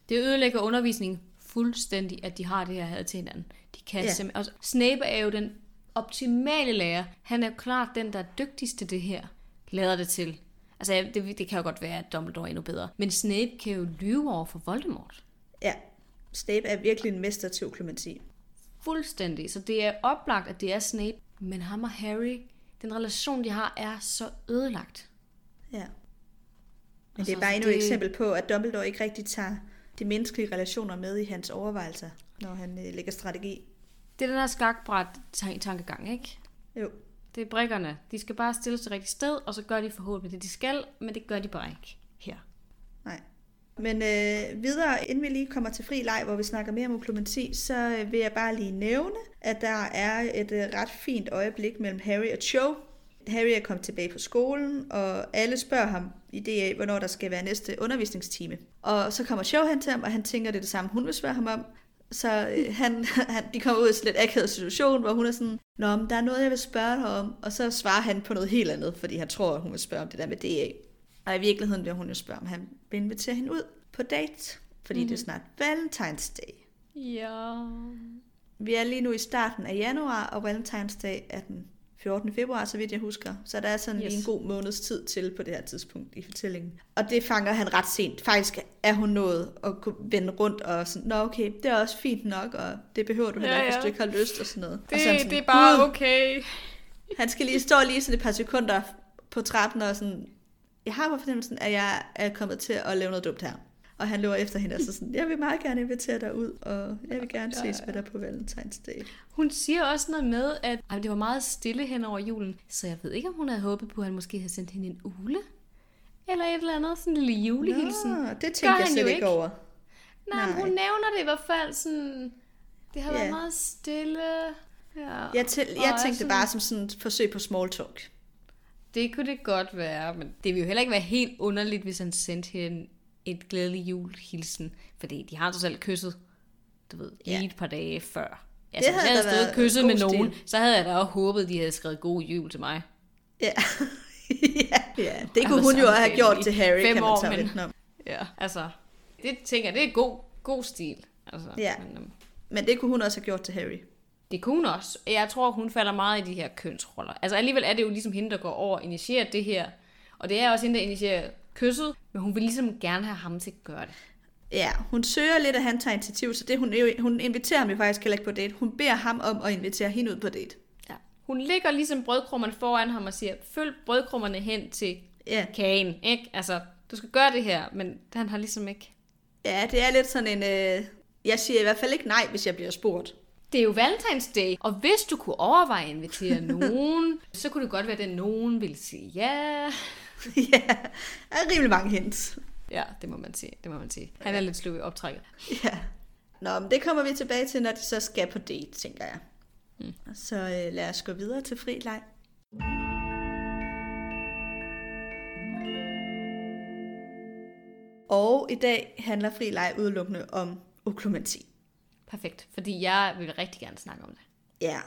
Det ødelægger undervisningen fuldstændig, at de har det her had til hinanden. De kan ja. simpelthen... Altså, Snape er jo den optimale lærer. Han er jo klart den, der er dygtigst til det her. Lader det til. Altså, det, det kan jo godt være, at Dumbledore er endnu bedre. Men Snape kan jo lyve over for Voldemort.
Ja, Snape er virkelig en mester til oklumati.
Fuldstændig. Så det er oplagt, at det er Snape. Men ham og Harry, den relation, de har, er så ødelagt.
Ja. Men det
Altså,
er bare endnu
det-
et eksempel på, at Dumbledore ikke rigtig tager de menneskelige relationer med i hans overvejelser, når han øh, lægger strategi.
Det er den her skakbræt tan- tankegang, ikke?
Jo.
Det er brikkerne. De skal bare stille sig rigtigt sted, og så gør de forhåbentlig det, de skal, men det gør de bare ikke her.
Nej. Men øh, videre, inden vi lige kommer til fri leg, hvor vi snakker mere om oklumati, så øh, vil jeg bare lige nævne, at der er et øh, ret fint øjeblik mellem Harry og Cho. Harry er kommet tilbage på skolen, og alle spørger ham i DA, hvornår der skal være næste undervisningstime. Og så kommer Cho hen til ham, og han tænker, det er det samme, hun vil spørge ham om. Så øh, han, han, de kommer ud i sådan en lidt akavet situation, hvor hun er sådan, Nå, men der er noget, jeg vil spørge dig om. Og så svarer han på noget helt andet, fordi han tror, at hun vil spørge om det der med DA. Og i virkeligheden vil hun jo spørge, om han vil invitere hende ud på date, fordi mm-hmm. det er snart Valentine's Day.
Ja.
Vi er lige nu i starten af januar, og Valentine's Day er den 14. februar, så vidt jeg husker. Så der er sådan yes. En god måneds tid til på det her tidspunkt i fortællingen. Og det fanger han ret sent. Faktisk er hun nået at kunne vende rundt og sådan, nå okay, det er også fint nok, og det behøver du heller
Ja,
ikke, hvis
ja.
du ikke har lyst og sådan noget.
Det,
og så han sådan,
det er bare
"Gud."
okay.
Han skal lige stå lige sådan et par sekunder på trappen og sådan, jeg har på fornemmelsen, at jeg er kommet til at lave noget dumt her. Og han løber efter hende og så sådan, jeg vil meget gerne invitere dig ud, og jeg vil gerne
Ja,
ses med dig på Valentine's Day.
Hun siger også noget med, at ej, det var meget stille hen over julen, så jeg ved ikke, om hun havde håbet på, at han måske havde sendt hende en ule. Eller et eller andet, sådan en lille julehilsen.
Nå, det tænkte
Gør
jeg
han
slet ikke
ikke.
over.
Nej,
Nej.
hun nævner det i hvert fald sådan... Det har
Ja.
været meget stille. Ja.
Jeg, tæ- jeg tænkte
sådan-
bare som sådan et forsøg på small talk.
Det kunne det godt være, men det ville jo heller ikke være helt underligt, hvis han sendte hende et glædelig julehilsen. Fordi de har så selv kysset, du ved,
Ja.
lige et par dage før. Altså,
havde
hvis jeg havde stået og kysset med nogen,
stil.
så havde jeg da også håbet, de havde skrevet god jul til mig.
Ja. ja, ja, det kunne
var
hun jo have gjort til Harry,
fem
kan man
år,
tage
men-
om.
Ja. Altså, det tænker jeg, det er god, god stil. Altså,
Ja.
Men, um,
Men det kunne hun også have gjort til Harry.
det kunne hun også. Jeg tror, hun falder meget i de her kønsroller. Altså alligevel er det jo ligesom hende, der går over og initierer det her. Og det er også hende, der initierer kysset, men hun vil ligesom gerne have ham til at gøre det.
Ja, hun søger lidt, at han tager initiativ, så det, hun, hun inviterer ham jo faktisk heller ikke på date. Hun beder ham om at invitere hende ud på date.
Ja. Hun lægger ligesom brødkrummerne foran ham og siger, følg brødkrummerne hen til
Ja.
kagen, ikke? Altså, du skal gøre det her, men han har ligesom ikke...
ja, det er lidt sådan en... Øh, jeg siger i hvert fald ikke nej, hvis jeg bliver spurgt.
Det er jo Valentine's Day, og hvis du kunne overveje at invitere nogen, så kunne det godt være, at den nogen ville sige ja.
ja, der er rimelig mange hints.
Ja, det må man sige. Det må man sige. Han er lidt sløv i optrækket.
Ja. Nå, men det kommer vi tilbage til, når de så skal på date, tænker jeg. Mm. Så øh, lad os gå videre til fri leg. Og i dag handler fri leg udelukkende om oklumati.
Perfekt, fordi jeg vil rigtig gerne snakke om det.
Ja,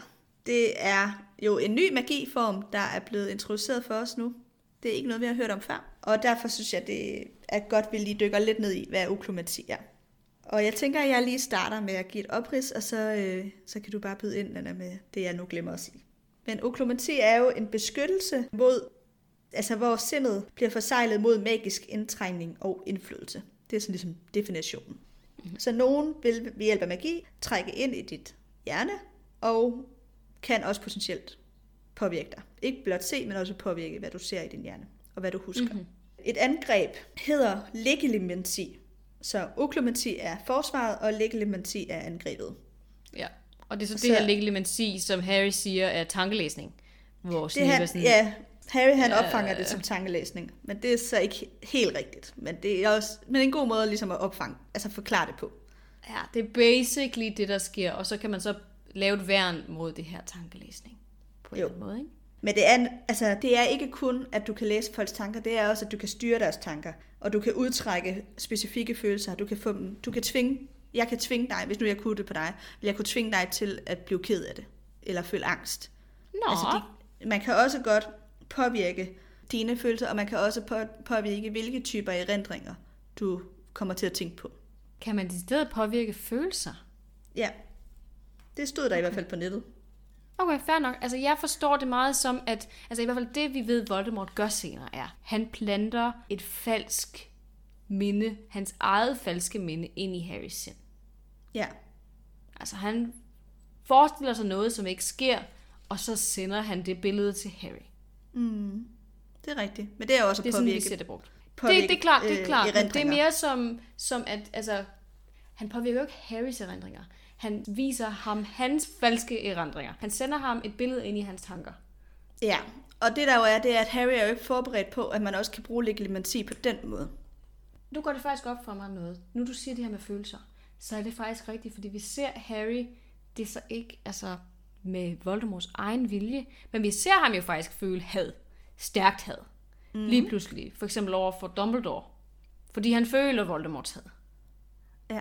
det er jo en ny magiform, der er blevet introduceret for os nu. Det er ikke noget, vi har hørt om før. Og derfor synes jeg, det er godt, at vi lige dykker lidt ned i, hvad oklumati er. Og jeg tænker, at jeg lige starter med at give et oprids, og så, øh, så kan du bare byde ind Anna, med det, jeg nu glemmer at sige. Men oklumati er jo en beskyttelse mod, altså hvor sindet bliver forsejlet mod magisk indtrængning og indflydelse. Det er sådan ligesom definitionen. Så nogen vil ved hjælp af magi trække ind i dit hjerne, og kan også potentielt påvirke dig. Ikke blot se, men også påvirke, hvad du ser i din hjerne, og hvad du husker. Mm-hmm. Et angreb hedder legilimensi. Så oklumensi er forsvaret, og legilimensi er angrebet.
Ja. Og det er så,
Så-
det her legilimensi, som Harry siger, er tankelæsning. Hvor
Det han,
sådan,
ja, Harry han
Ja,
opfanger det som tankelæsning, men det er så ikke helt rigtigt. Men det er også men en god måde ligesom at opfange, altså forklare det på.
ja, det er basically det, der sker. Og så kan man så lave et værn mod det her tankelæsning. På en
Jo.
måde, ikke?
Men det er, altså, det er ikke kun, at du kan læse folks tanker, det er også, at du kan styre deres tanker. Og du kan udtrække specifikke følelser. Du kan, få dem, du kan tvinge, jeg kan tvinge dig, hvis nu jeg kunne det på dig, vil jeg kunne tvinge dig til at blive ked af det. Eller føle angst.
Nå,
Altså, de, man kan også godt påvirke dine følelser, og man kan også på, påvirke, hvilke typer erindringer du kommer til at tænke på.
kan man i stedet påvirke følelser?
Ja, det stod der i hvert fald på nettet.
Okay, fair nok. Altså, jeg forstår det meget som, at... Altså, i hvert fald det, vi ved, Voldemort gør senere, er, han planter et falsk minde, hans eget falske minde, ind i Harrys sind.
Ja,
Altså, han forestiller sig noget, som ikke sker, og så sender han det billede til Harry.
Mm. Det er rigtigt. Men det er også
Det er sådan, vi
påvirke,
ser det brugt. Det,
påvirke
det er klart, det er
øh,
klart. men det er mere som, som at, altså, han påvirker jo ikke Harrys erindringer. Han viser ham hans falske erindringer. Han sender ham et billede ind i hans tanker.
Ja, og det der jo er, det er, at Harry er jo ikke forberedt på, at man også kan bruge legilimensi på den måde.
Nu går det faktisk op for mig noget. Nu du siger det her med følelser, så er det faktisk rigtigt, fordi vi ser Harry, det er så ikke altså, med Voldemorts egen vilje, men vi ser ham jo faktisk føle had. Stærkt had. Mm. Lige pludselig. For eksempel over for Dumbledore. Fordi han føler Voldemorts had.
Ja.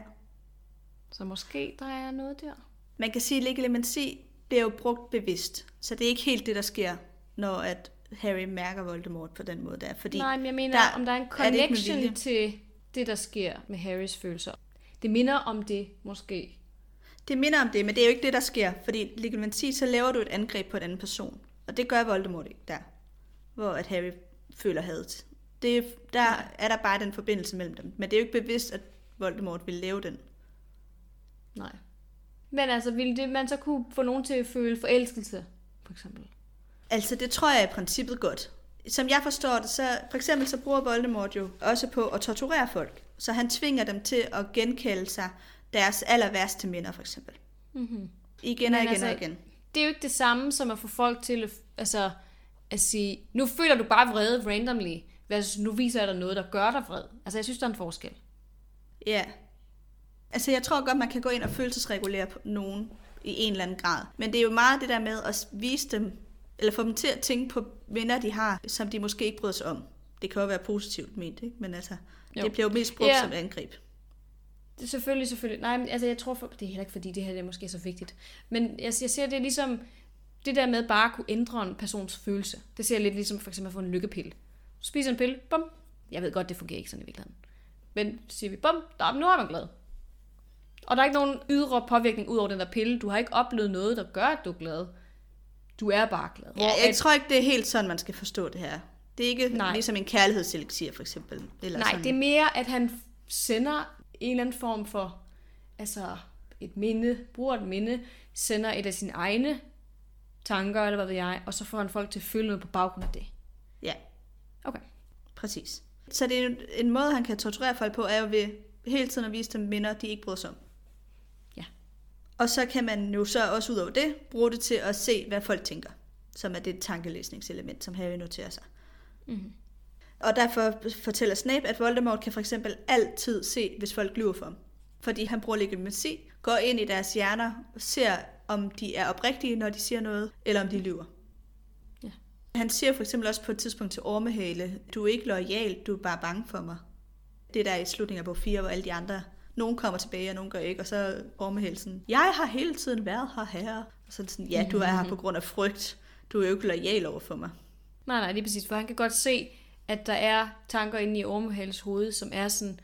Så måske der er noget der.
Man kan sige, at legilimensi bliver jo brugt bevidst. Så det er ikke helt det, der sker, når at Harry mærker Voldemort på den måde der. Fordi
Nej, men jeg mener,
der
om der er en
er det
connection til det, der sker med Harrys følelser. Det minder om det, måske.
Det minder om det, men det er jo ikke det, der sker. Fordi legilimensi, så laver du et angreb på en anden person. Og det gør Voldemort ikke der. Hvor at Harry føler hadet. Det, der er der bare den forbindelse mellem dem. Men det er jo ikke bevidst, at Voldemort vil lave den.
Nej. Men altså, ville det, man så kunne få nogen til at føle forelskelse, for eksempel?
Altså, det tror jeg i princippet godt. Som jeg forstår det, så for eksempel så bruger Voldemort jo også på at torturere folk. Så han tvinger dem til at genkalde sig deres aller værste minder, for eksempel.
Mm-hmm.
Igen og
Men
igen
altså,
og igen.
Det er jo ikke det samme som at få folk til at, altså, at sige, nu føler du bare vrede randomly, versus nu viser jeg dig noget, der gør dig vred. Altså, jeg synes, der er en forskel.
Ja. Altså, jeg tror godt, man kan gå ind og følelsesregulere på nogen i en eller anden grad. Men det er jo meget det der med at vise dem, eller få dem til at tænke på minder, de har, som de måske ikke bryder sig om. Det kan jo være positivt ment, ikke? Men altså,
Jo.
det bliver jo mest brugt
ja.
som angreb.
Det er selvfølgelig, selvfølgelig. Nej, men altså, jeg tror, for, det er heller ikke, fordi det her det er måske så vigtigt. Men jeg, jeg ser det er ligesom, det der med bare at kunne ændre en persons følelse. Det ser jeg lidt ligesom for eksempel at få en lykkepille. Du spiser en pille, bum. Jeg ved godt, det fungerer ikke sådan i virkeligheden. Men så siger vi, bum, der, nu er man glad. Og der er ikke nogen ydre påvirkning ud over den der pille. Du har ikke oplevet noget, der gør, at du er glad. Du er bare glad.
Ja, jeg tror ikke, det er helt sådan, man skal forstå det her. Det er ikke
Nej.
Ligesom en kærlighedselixir, for eksempel. Eller
Nej,
sådan.
det er mere, at han sender en eller anden form for, altså et minde, bruger et minde, sender et af sine egne tanker, eller hvad ved jeg, og så får han folk til at føle noget på baggrund af det.
Ja,
Okay.
præcis. Så det er jo en måde, han kan torturere folk på, er jo ved hele tiden at vise dem minder, de ikke bryder sig om. Og så kan man jo så også ud over det, bruge det til at se, hvad folk tænker. Som er det tankelæsningselement, som Harry noterer sig.
Mhm.
Og derfor fortæller Snape, at Voldemort kan for eksempel altid se, hvis folk lyver for ham. Fordi han bruger legitimacy, går ind i deres hjerner og ser, om de er oprigtige, når de siger noget, eller om de lyver.
Ja.
Han siger for eksempel også på et tidspunkt til Ormehale, du er ikke lojal, du er bare bange for mig. Det er der i slutningen af bog 4, hvor alle de andre, nogen kommer tilbage, og nogen gør ikke, og så Ormehale sådan, jeg har hele tiden været her, herre. Og så er det sådan, ja, du er her på grund af frygt. Du er jo ikke lojal over for mig.
Nej, nej, lige præcis, for han kan godt se, at der er tanker inde i Ormehales hoved, som er sådan,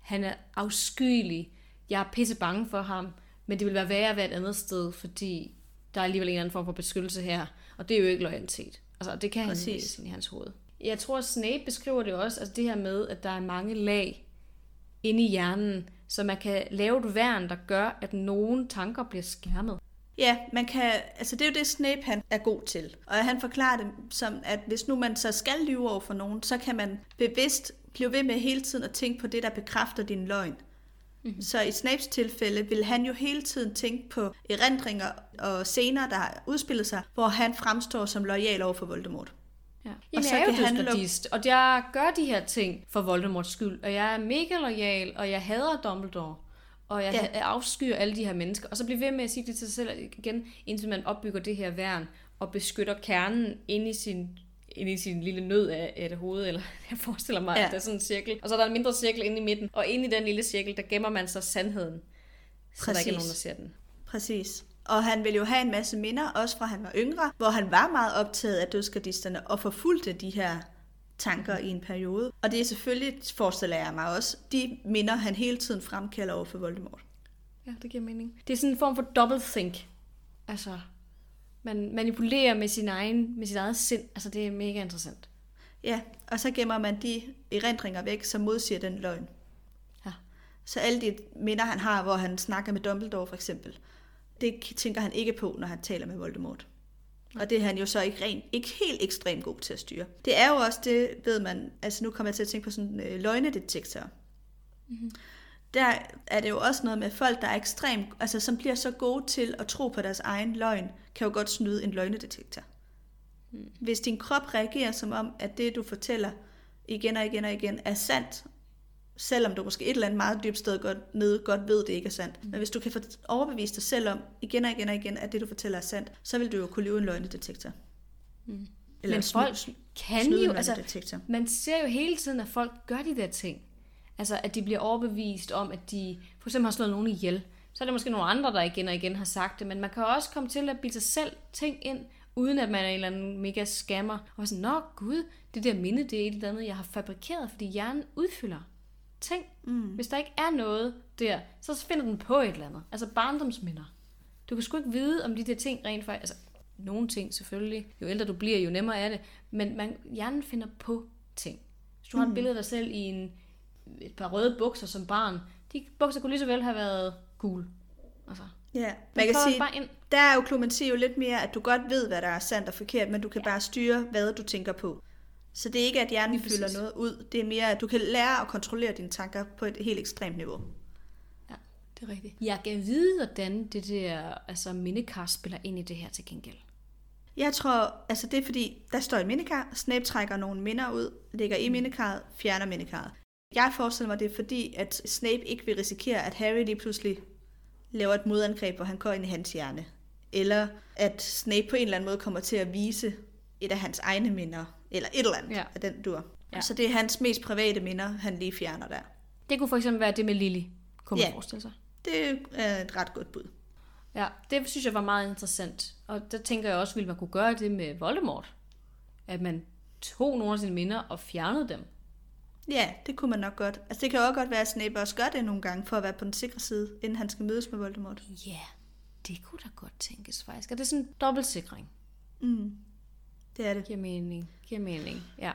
han er afskyelig, jeg er pisse bange for ham, men det vil være værre at være et andet sted, fordi der er alligevel en eller anden form for beskyttelse her, og det er jo ikke loyalitet. Altså, det kan han
Præcis.
læse ind i hans hoved. Jeg tror, Snape beskriver det også, altså det her med, at der er mange lag inde i hjernen, så man kan lave et værn, der gør, at nogle tanker bliver skærmet.
Ja, man kan, altså det er jo det Snape han er god til. Og han forklarer det som, at hvis nu man så skal lyve over for nogen, så kan man bevidst blive ved med hele tiden at tænke på det, der bekræfter din løgn. Mm-hmm. Så i Snapes tilfælde vil han jo hele tiden tænke på erindringer og scener, der har udspillet sig, hvor han fremstår som lojal over for Voldemort.
Ja. Jamen,
så
jeg er jo
kan han
dødsgardist, og jeg gør de her ting for Voldemorts skyld, og jeg er mega lojal, og jeg hader Dumbledore, og jeg
Ja.
afskyer alle de her mennesker, og så bliver ved med at sige det til sig selv igen, indtil man opbygger det her værn, og beskytter kernen inde i sin inde i sin lille nød af et hoved, eller jeg forestiller mig, ja. At der er sådan en cirkel, og så er der en mindre cirkel inde i midten, og inde i den lille cirkel, der gemmer man så sandheden, så der ikke er
Præcis.
nogen, der ser den.
Præcis. Og han ville jo have en masse minder, også fra han var yngre, hvor han var meget optaget af dødsgardisterne og forfulgte de her tanker i en periode. Og det er selvfølgelig, forestiller jeg mig også, de minder, han hele tiden fremkalder over for Voldemort.
Ja, det giver mening. Det er sådan en form for double think. Altså, man manipulerer med sin, egen, med sit eget sind. Altså, det er mega interessant.
Ja, og så gemmer man de erindringer væk, som modsiger den løgn.
Ja.
Så alle de minder, han har, hvor han snakker med Dumbledore for eksempel, det tænker han ikke på, når han taler med Voldemort. Og det er han jo så ikke, ren, ikke helt ekstremt god til at styre. Det er jo også det, ved man, altså nu kommer jeg til at tænke på sådan øh, løgnedetektor. Mm-hmm. Der er det jo også noget med folk, der er ekstremt, altså som bliver så gode til at tro på deres egen løgn, kan jo godt snyde en løgnedetektor. Mm. Hvis din krop reagerer som om, at det du fortæller igen og igen og igen er sandt, selvom du måske et eller andet meget dybt sted godt, nede godt ved, det ikke er sandt. Mm. Men hvis du kan overbevise dig selv om, igen og igen og igen, at det du fortæller er sandt, så vil du jo kunne leve en løgnedetektor.
Mm. Eller Men folk kan jo, altså, man ser jo hele tiden, at folk gør de der ting. Altså, at de bliver overbevist om, at de for eksempel har slået nogen ihjel. Så er det måske nogle andre, der igen og igen har sagt det, men man kan også komme til at bilde sig selv ting ind, uden at man er en eller anden mega scammer. Og sådan, nå gud, det der minde, det er et eller andet, jeg har fabrikeret, fordi hjernen udfylder ting. Mm. Hvis der ikke er noget der, så finder den på et eller andet. Altså barndomsminder. Du kan sgu ikke vide, om de der ting rent faktisk... Altså, nogle ting selvfølgelig. Jo ældre du bliver, jo nemmere er det. Men man, hjernen finder på ting. Hvis du har mm. et billede af dig selv i en, et par røde bukser som barn, de bukser kunne lige så vel have været gule. Altså,
Ja, man kan sige, bare ind. der er jo klumati jo lidt mere, at du godt ved, hvad der er sandt og forkert, men du kan ja. bare styre, hvad du tænker på. Så det er ikke, at hjernen fylder noget ud. Det er mere, at du kan lære at kontrollere dine tanker på et helt ekstremt niveau.
Ja, det er rigtigt. Jeg kan vide, hvordan det der altså mindekar spiller ind i det her til gengæld.
Jeg tror, altså det er fordi, der står et mindekar, Snape trækker nogle minder ud, lægger i mm. mindekarret, fjerner mindekarret. Jeg forestiller mig, det er fordi, at Snape ikke vil risikere, at Harry lige pludselig laver et modangreb, hvor han går ind i hans hjerne. Eller at Snape på en eller anden måde kommer til at vise et af hans egne minder, eller et eller andet ja. af den dur. Ja. Så det er hans mest private minder, han lige fjerner der.
Det kunne for eksempel være det med Lily, kunne man ja. forestille sig.
det er et ret godt bud.
Ja, det synes jeg var meget interessant. Og der tænker jeg også, ville man kunne gøre det med Voldemort. At man tog nogle af sine minder og fjernede dem.
Ja, det kunne man nok godt. Altså det kan også godt være, at Snape også gør det nogle gange, for at være på den sikre side, inden han skal mødes med Voldemort.
Ja, det kunne da godt tænkes faktisk. Er det sådan en dobbeltsikring?
Mm. Det er det.
Giver mening. Giver mening, ja.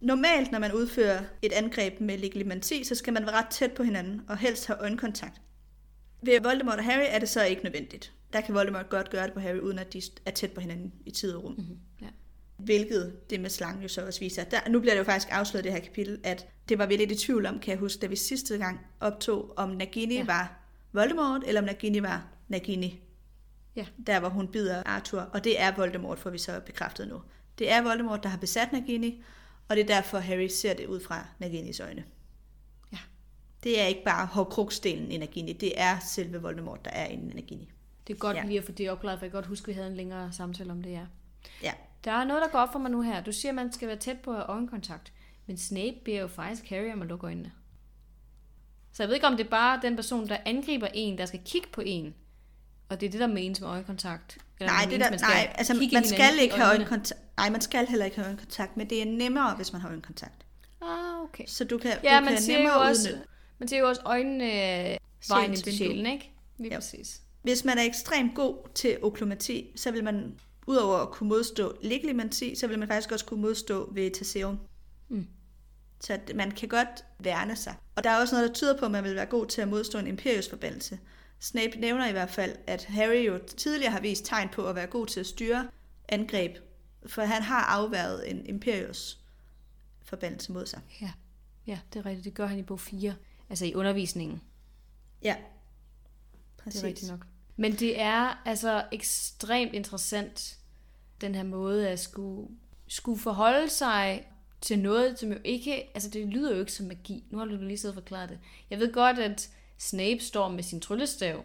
Normalt, når man udfører et angreb med legilimanti, så skal man være ret tæt på hinanden, og helst have øjenkontakt. Ved Voldemort og Harry er det så ikke nødvendigt. Der kan Voldemort godt gøre det på Harry, uden at de er tæt på hinanden i tid og rum. Mm-hmm. Ja. Hvilket det med slangen jo så også viser. Der, nu bliver det jo faktisk afsløret det her kapitel, at det var vi lidt i tvivl om, kan jeg huske, da vi sidste gang optog, om Nagini ja. var Voldemort, eller om Nagini var Nagini. Ja. Der hvor hun bider Arthur, og det er Voldemort, får vi så bekræftet nu. Det er Voldemort, der har besat Nagini, og det er derfor, Harry ser det ud fra Naginis øjne. Ja. Det er ikke bare hårdkruksdelen i Nagini, det er selve Voldemort, der er inde i Nagini.
Det er godt ja. lige at få det opklaret, for jeg kan godt huske, at vi havde en længere samtale om det, ja.
Ja.
Der er noget, der går op for mig nu her. Du siger, at man skal være tæt på øjenkontakt. Men Snape beder jo faktisk Harry om at lukke øjnene. Så jeg ved ikke, om det er bare den person, der angriber en, der skal kigge på en. Og det er det, der menes med øjenkontakt.
Eller nej, det der, man skal nej, altså man skal ikke have øjenkontakt. Nej, man skal heller ikke have øjenkontakt, men det er nemmere, hvis man har øjenkontakt.
Ah, okay.
Så du kan,
ja,
du
man
kan
siger
nemmere
jo også, Man siger jo også øjnene øh, vejen til sjælen, ikke? Lige
ja.
præcis.
Hvis man er ekstremt god til oklomati, så vil man udover at kunne modstå legilimanti, så vil man faktisk også kunne modstå ved taseum. Mm. Så man kan godt værne sig. Og der er også noget, der tyder på, at man vil være god til at modstå en imperiusforbandelse. Snape nævner i hvert fald, at Harry jo tidligere har vist tegn på at være god til at styre angreb, for han har afværet en Imperius forbandelse mod sig.
Ja. ja, det er rigtigt. Det gør han i bog 4, altså i undervisningen.
Ja, præcis.
Det er rigtigt nok. Men det er altså ekstremt interessant, den her måde at skulle, skulle forholde sig til noget, som jo ikke, altså det lyder jo ikke som magi. Nu har du lige siddet og forklaret det. Jeg ved godt, at Snape står med sin tryllestav.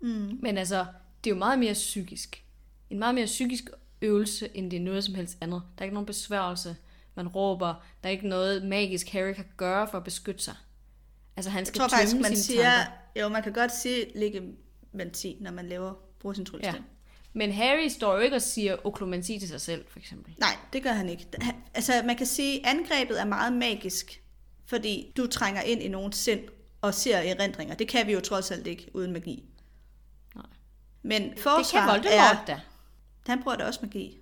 Mm. Men altså, det er jo meget mere psykisk. En meget mere psykisk øvelse, end det er noget som helst andet. Der er ikke nogen besværgelse. Man råber. Der er ikke noget magisk, Harry kan gøre for at beskytte sig. Altså, han skal
jeg tror faktisk, man siger, tanker. Jo, man kan godt sige legilimanti, når man laver, bruger sin tryllestav. Ja.
Men Harry står jo ikke og siger oklomanti til sig selv, for eksempel.
Nej, det gør han ikke. Altså, man kan sige, at angrebet er meget magisk, fordi du trænger ind i nogen sind, og ser erindringer. Det kan vi jo trods alt ikke uden magi. Nej. Men forsvar det kan Voldemort er, da. Han bruger da også magi.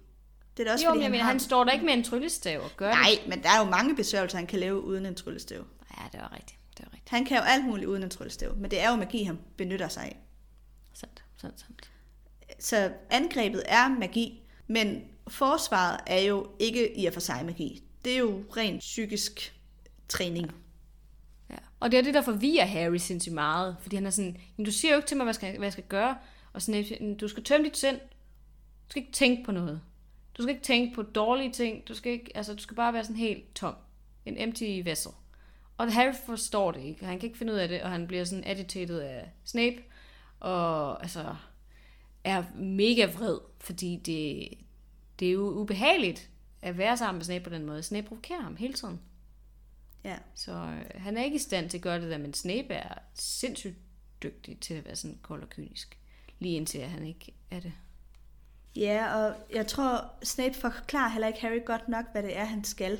Det er da også, jo, fordi, men han, mener, har... han står der ikke med en tryllestav og gør
Nej, det. men der er jo mange besværgelser, han kan lave uden en tryllestav.
Ja, det er rigtigt. Det er rigtigt.
Han kan jo alt muligt uden en tryllestav, men det er jo magi, han benytter sig af.
Sandt, sandt, sandt.
Så angrebet er magi, men forsvaret er jo ikke i og for sig magi. Det er jo rent psykisk træning.
Ja. Og det er det, der forvirrer Harry sindssygt meget. Fordi han er sådan, men du siger jo ikke til mig, hvad jeg skal, hvad jeg skal gøre. Og sådan, du skal tømme dit sind. Du skal ikke tænke på noget. Du skal ikke tænke på dårlige ting. Du skal, ikke, altså, du skal bare være sådan helt tom. En empty vessel. Og Harry forstår det ikke. Han kan ikke finde ud af det, og han bliver sådan agitated af Snape. Og altså er mega vred, fordi det, det er jo ubehageligt at være sammen med Snape på den måde. Snape provokerer ham hele tiden.
Ja.
Så øh, han er ikke i stand til at gøre det der, men Snape er sindssygt dygtig til at være sådan kold og kynisk. Lige indtil at han ikke er det.
Ja, og jeg tror, Snape forklarer heller ikke Harry godt nok, hvad det er, han skal.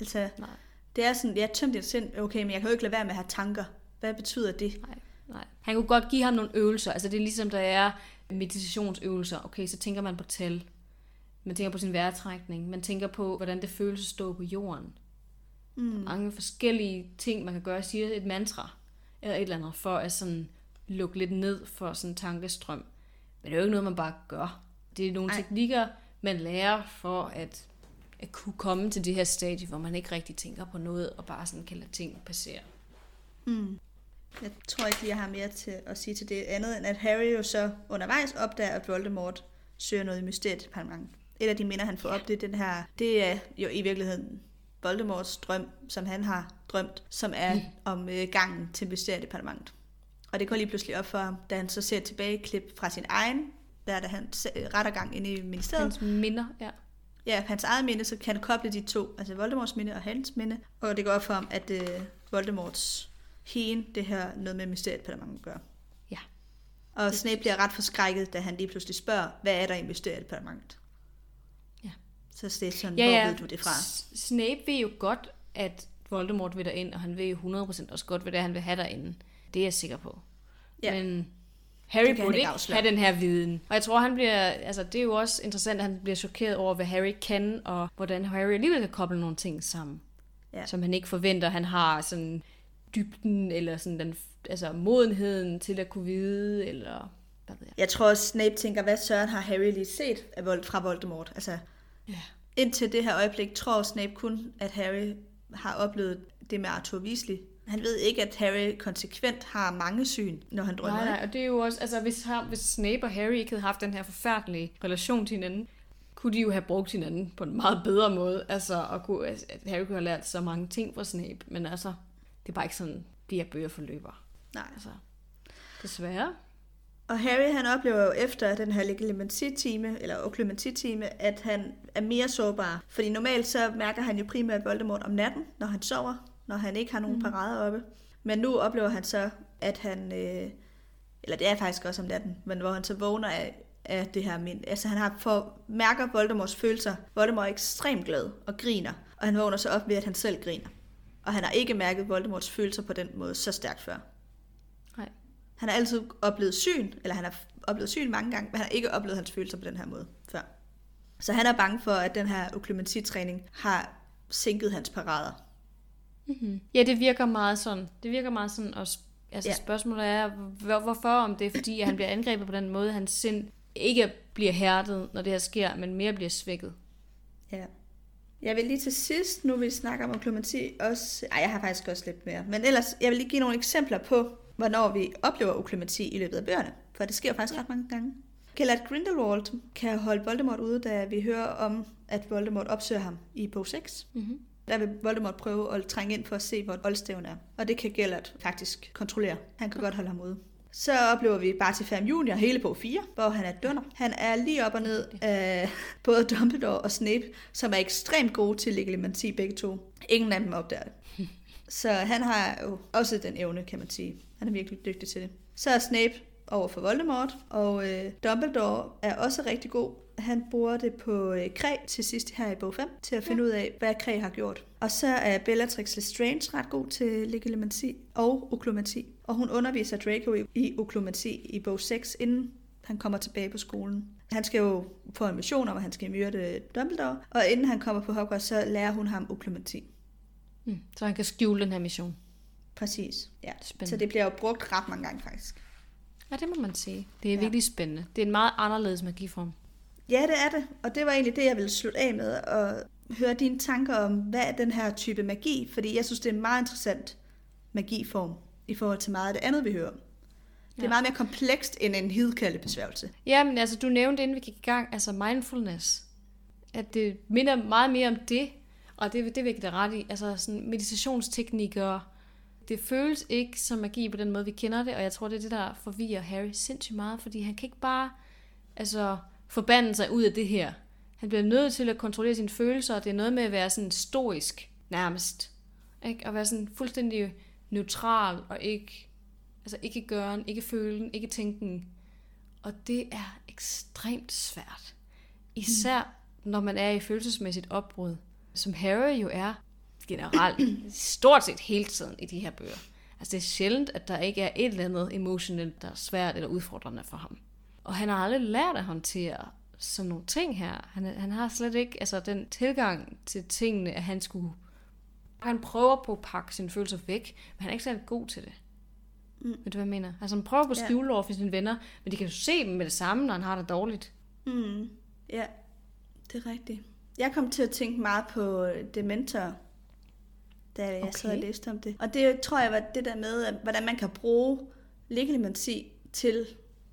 Altså,
Nej.
det er sådan, jeg tømte dit sind, okay, men jeg kan jo ikke lade være med at have tanker. Hvad betyder det?
Nej, nej. Han kunne godt give ham nogle øvelser. Altså det er ligesom, der er meditationsøvelser. Okay, så tænker man på tal. Man tænker på sin vejrtrækning. Man tænker på, hvordan det føles at stå på jorden. Mm. Mange forskellige ting, man kan gøre. Siger et mantra eller et eller andet, for at sådan lukke lidt ned for sådan en tankestrøm. Men det er jo ikke noget, man bare gør. Det er nogle
Ej.
teknikker, man lærer for at, at kunne komme til det her stadie, hvor man ikke rigtig tænker på noget, og bare sådan kan lade ting passere.
Jeg tror ikke lige, jeg har mere til at sige til det andet, end at Harry jo så undervejs opdager, at Voldemort søger noget i Mysteriedepartementet. Et af de minder, han får op, det er den her, det er jo i virkeligheden Voldemorts drøm, som han har drømt, som er om øh, gangen til Mysteriedepartementet. Og det går lige pludselig op for ham, da han så ser et tilbageklip fra sin egen, der da han øh, retter gang inde i ministeriet.
Hans minder, ja.
Ja, hans eget minde, så kan han koble de to, altså Voldemorts minde og hans minde. Og det går op for ham, at øh, Voldemorts hien, det her noget med Mysteriedepartementet at gøre.
Ja.
Og Snape bliver ret forskrækket, da han lige pludselig spørger, hvad er der i Mysteriedepartementet?
Ja.
Så det er sådan,
Ja,
hvor
ja.
ved du det fra?
Snape ved jo godt, at Voldemort vil derind, og han ved jo 100% også godt, hvad det er, han vil have derinde. Det er jeg sikker på.
Ja.
Men Harry burde
ikke afsløre.
have den her viden. Og jeg tror, han bliver, altså det er jo også interessant, at han bliver chokeret over, hvad Harry kan, og hvordan Harry alligevel kan koble nogle ting sammen,
Ja.
som han ikke forventer. Han har sådan dybden, eller sådan den, altså modenheden til at kunne vide, eller hvad ved jeg.
Jeg tror også, Snape tænker, hvad søren har Harry lige set af Vold, fra Voldemort? Altså,
Ja.
indtil det her øjeblik tror Snape kun, at Harry har oplevet det med Arthur Weasley. Han ved ikke, at Harry konsekvent har mange syn, når han drømmer.
Nej, nej, og det er jo også, altså hvis, hvis Snape og Harry ikke havde haft den her forfærdelige relation til hinanden, kunne de jo have brugt hinanden på en meget bedre måde, altså, og kunne, altså, Harry kunne have lært så mange ting fra Snape, men altså, det er bare ikke sådan, de her bøger forløber.
Nej.
Altså, desværre.
Og Harry han oplever jo efter den her legilimency-time, eller oklumency-time, at han er mere sårbar. Fordi normalt så mærker han jo primært Voldemort om natten, når han sover, når han ikke har nogen mm. parader oppe. Men nu oplever han så, at han, øh, eller det er faktisk også om natten, men hvor han så vågner af, af det her mind. Altså han har for, mærker Voldemorts følelser. Voldemort er ekstremt glad og griner, og han vågner så op ved, at han selv griner. Og han har ikke mærket Voldemorts følelser på den måde så stærkt før. Han har altid oplevet syn, eller han har oplevet syn mange gange, men han har ikke oplevet hans følelser på den her måde før. Så han er bange for, at den her oklumency-træning har sænket hans parader.
Mm-hmm. Ja, det virker meget sådan. Det virker meget sådan, og altså
Ja.
spørgsmålet er, hvor, hvorfor, om det er fordi, at han bliver angrebet på den måde, hans sind ikke bliver hærdet, når det her sker, men mere bliver svækket.
Ja. Jeg vil lige til sidst, nu vi snakker om oklumency, også... Ej, jeg har faktisk også lidt mere. Men ellers, jeg vil lige give nogle eksempler på, hvornår vi oplever oklumency i løbet af bøgerne. For det sker faktisk ret mange gange. Gellert Grindelwald kan holde Voldemort ude, da vi hører om, at Voldemort opsøger ham i bog 6.
Mm-hmm.
Der vil Voldemort prøve at trænge ind for at se, hvor oldstævn er. Og det kan Gellert faktisk kontrollere. Han kan godt holde ham ude. Så oplever vi Barty Fam Junior hele på 4, hvor han er dunder. Han er lige op og ned af både Dumbledore og Snape, som er ekstremt gode til legilimency begge to. Ingen af dem opdager det. Så han har jo også den evne, kan man sige. Han er virkelig dygtig til det. Så er Snape over for Voldemort, og øh, Dumbledore er også rigtig god. Han bruger det på øh, Kræ til sidst her i bog 5, til at finde ja. ud af, hvad Kræ har gjort. Og så er Bellatrix Lestrange ret god til legilimency og oklumency. Og hun underviser Draco i, i oklumency i bog 6, inden han kommer tilbage på skolen. Han skal jo få en mission om, at han skal myrde Dumbledore, og inden han kommer på Hogwarts, så lærer hun ham oklumency.
Mm. Så han kan skjule den her mission.
Præcis, ja.
Spændende.
Så det bliver jo brugt ret mange gange faktisk.
Ja, det må man sige. Det er
Ja.
virkelig spændende. Det er en meget anderledes magiform.
Ja, det er det. Og det var egentlig det, jeg ville slutte af med. At høre dine tanker om, hvad er den her type magi? Fordi jeg synes, det er en meget interessant magiform i forhold til meget af det andet, vi hører om. Det er
Ja.
meget mere komplekst end en hidkaldebesværgelse.
Ja, men altså, du nævnte, inden vi gik i gang, altså mindfulness. At det minder meget mere om det, og det, det vil jeg give ret i. Altså sådan meditationsteknikker. Det føles ikke som magi på den måde, vi kender det, og jeg tror, det er det, der forvirrer Harry sindssygt meget, fordi han kan ikke bare altså, forbande sig ud af det her. Han bliver nødt til at kontrollere sine følelser, og det er noget med at være sådan stoisk nærmest. Ikke? At være sådan fuldstændig neutral, og ikke, altså ikke gøre, ikke føle, ikke tænke. Og det er ekstremt svært. Især når man er i følelsesmæssigt opbrud, som Harry jo er generelt, stort set hele tiden i de her bøger. Altså det er sjældent, at der ikke er et eller andet emotionelt, der er svært eller udfordrende for ham. Og han har aldrig lært at håndtere sådan nogle ting her. Han, han har slet ikke altså, den tilgang til tingene, at han skulle... Han prøver på at pakke sine følelser væk, men han er ikke særlig god til det. Mm. Ved du, hvad jeg mener? Altså han prøver på at
Ja.
skjule over for sine venner, men de kan jo se dem med det samme, når han har det dårligt.
Mm. Ja, det er rigtigt. Jeg kom til at tænke meget på dementorer, da jeg
Okay.
sad og læste om det. Og det tror jeg var det der med, at hvordan man kan bruge legilimensi til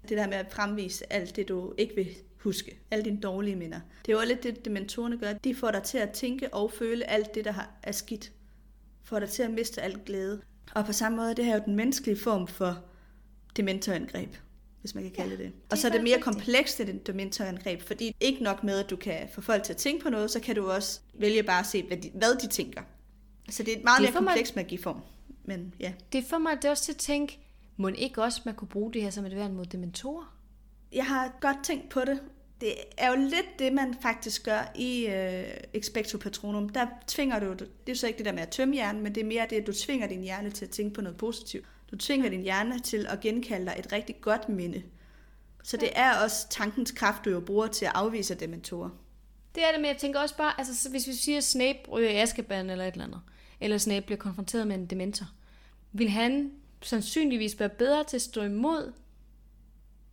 det der med at fremvise alt det, du ikke vil huske. Alle dine dårlige minder. Det er jo lidt det, dementorerne gør. De får dig til at tænke og føle alt det, der er skidt. Får dig til at miste alt glæde. Og på samme måde, det her er jo den menneskelige form for dementorangreb, hvis man kan kalde det det. Og så er det mere
rigtigt.
komplekst end et dementorangreb, fordi ikke nok med, at du kan få folk til at tænke på noget, så kan du også vælge bare at se, hvad de, hvad de tænker. Så det er et meget
Det
mere
får man-
kompleks magiform. Men ja.
Det får mig det også til at tænke, må ikke også man kunne bruge det her som et værn mod dementorer?
Jeg har godt tænkt på det. Det er jo lidt det, man faktisk gør i øh, Expecto Patronum. Der tvinger du, det er jo så ikke det der med at tømme hjernen, men det er mere det, at du tvinger din hjerne til at tænke på noget positivt. Du tvinger din hjerne til at genkalde dig et rigtig godt minde. Så det er også tankens kraft, du jo bruger til at afvise dementorer.
Det er det, men jeg tænker også bare, altså så hvis vi siger, Snape ryger i Azkaban eller et eller andet, eller Snape bliver konfronteret med en dementor, vil han sandsynligvis være bedre til at stå imod,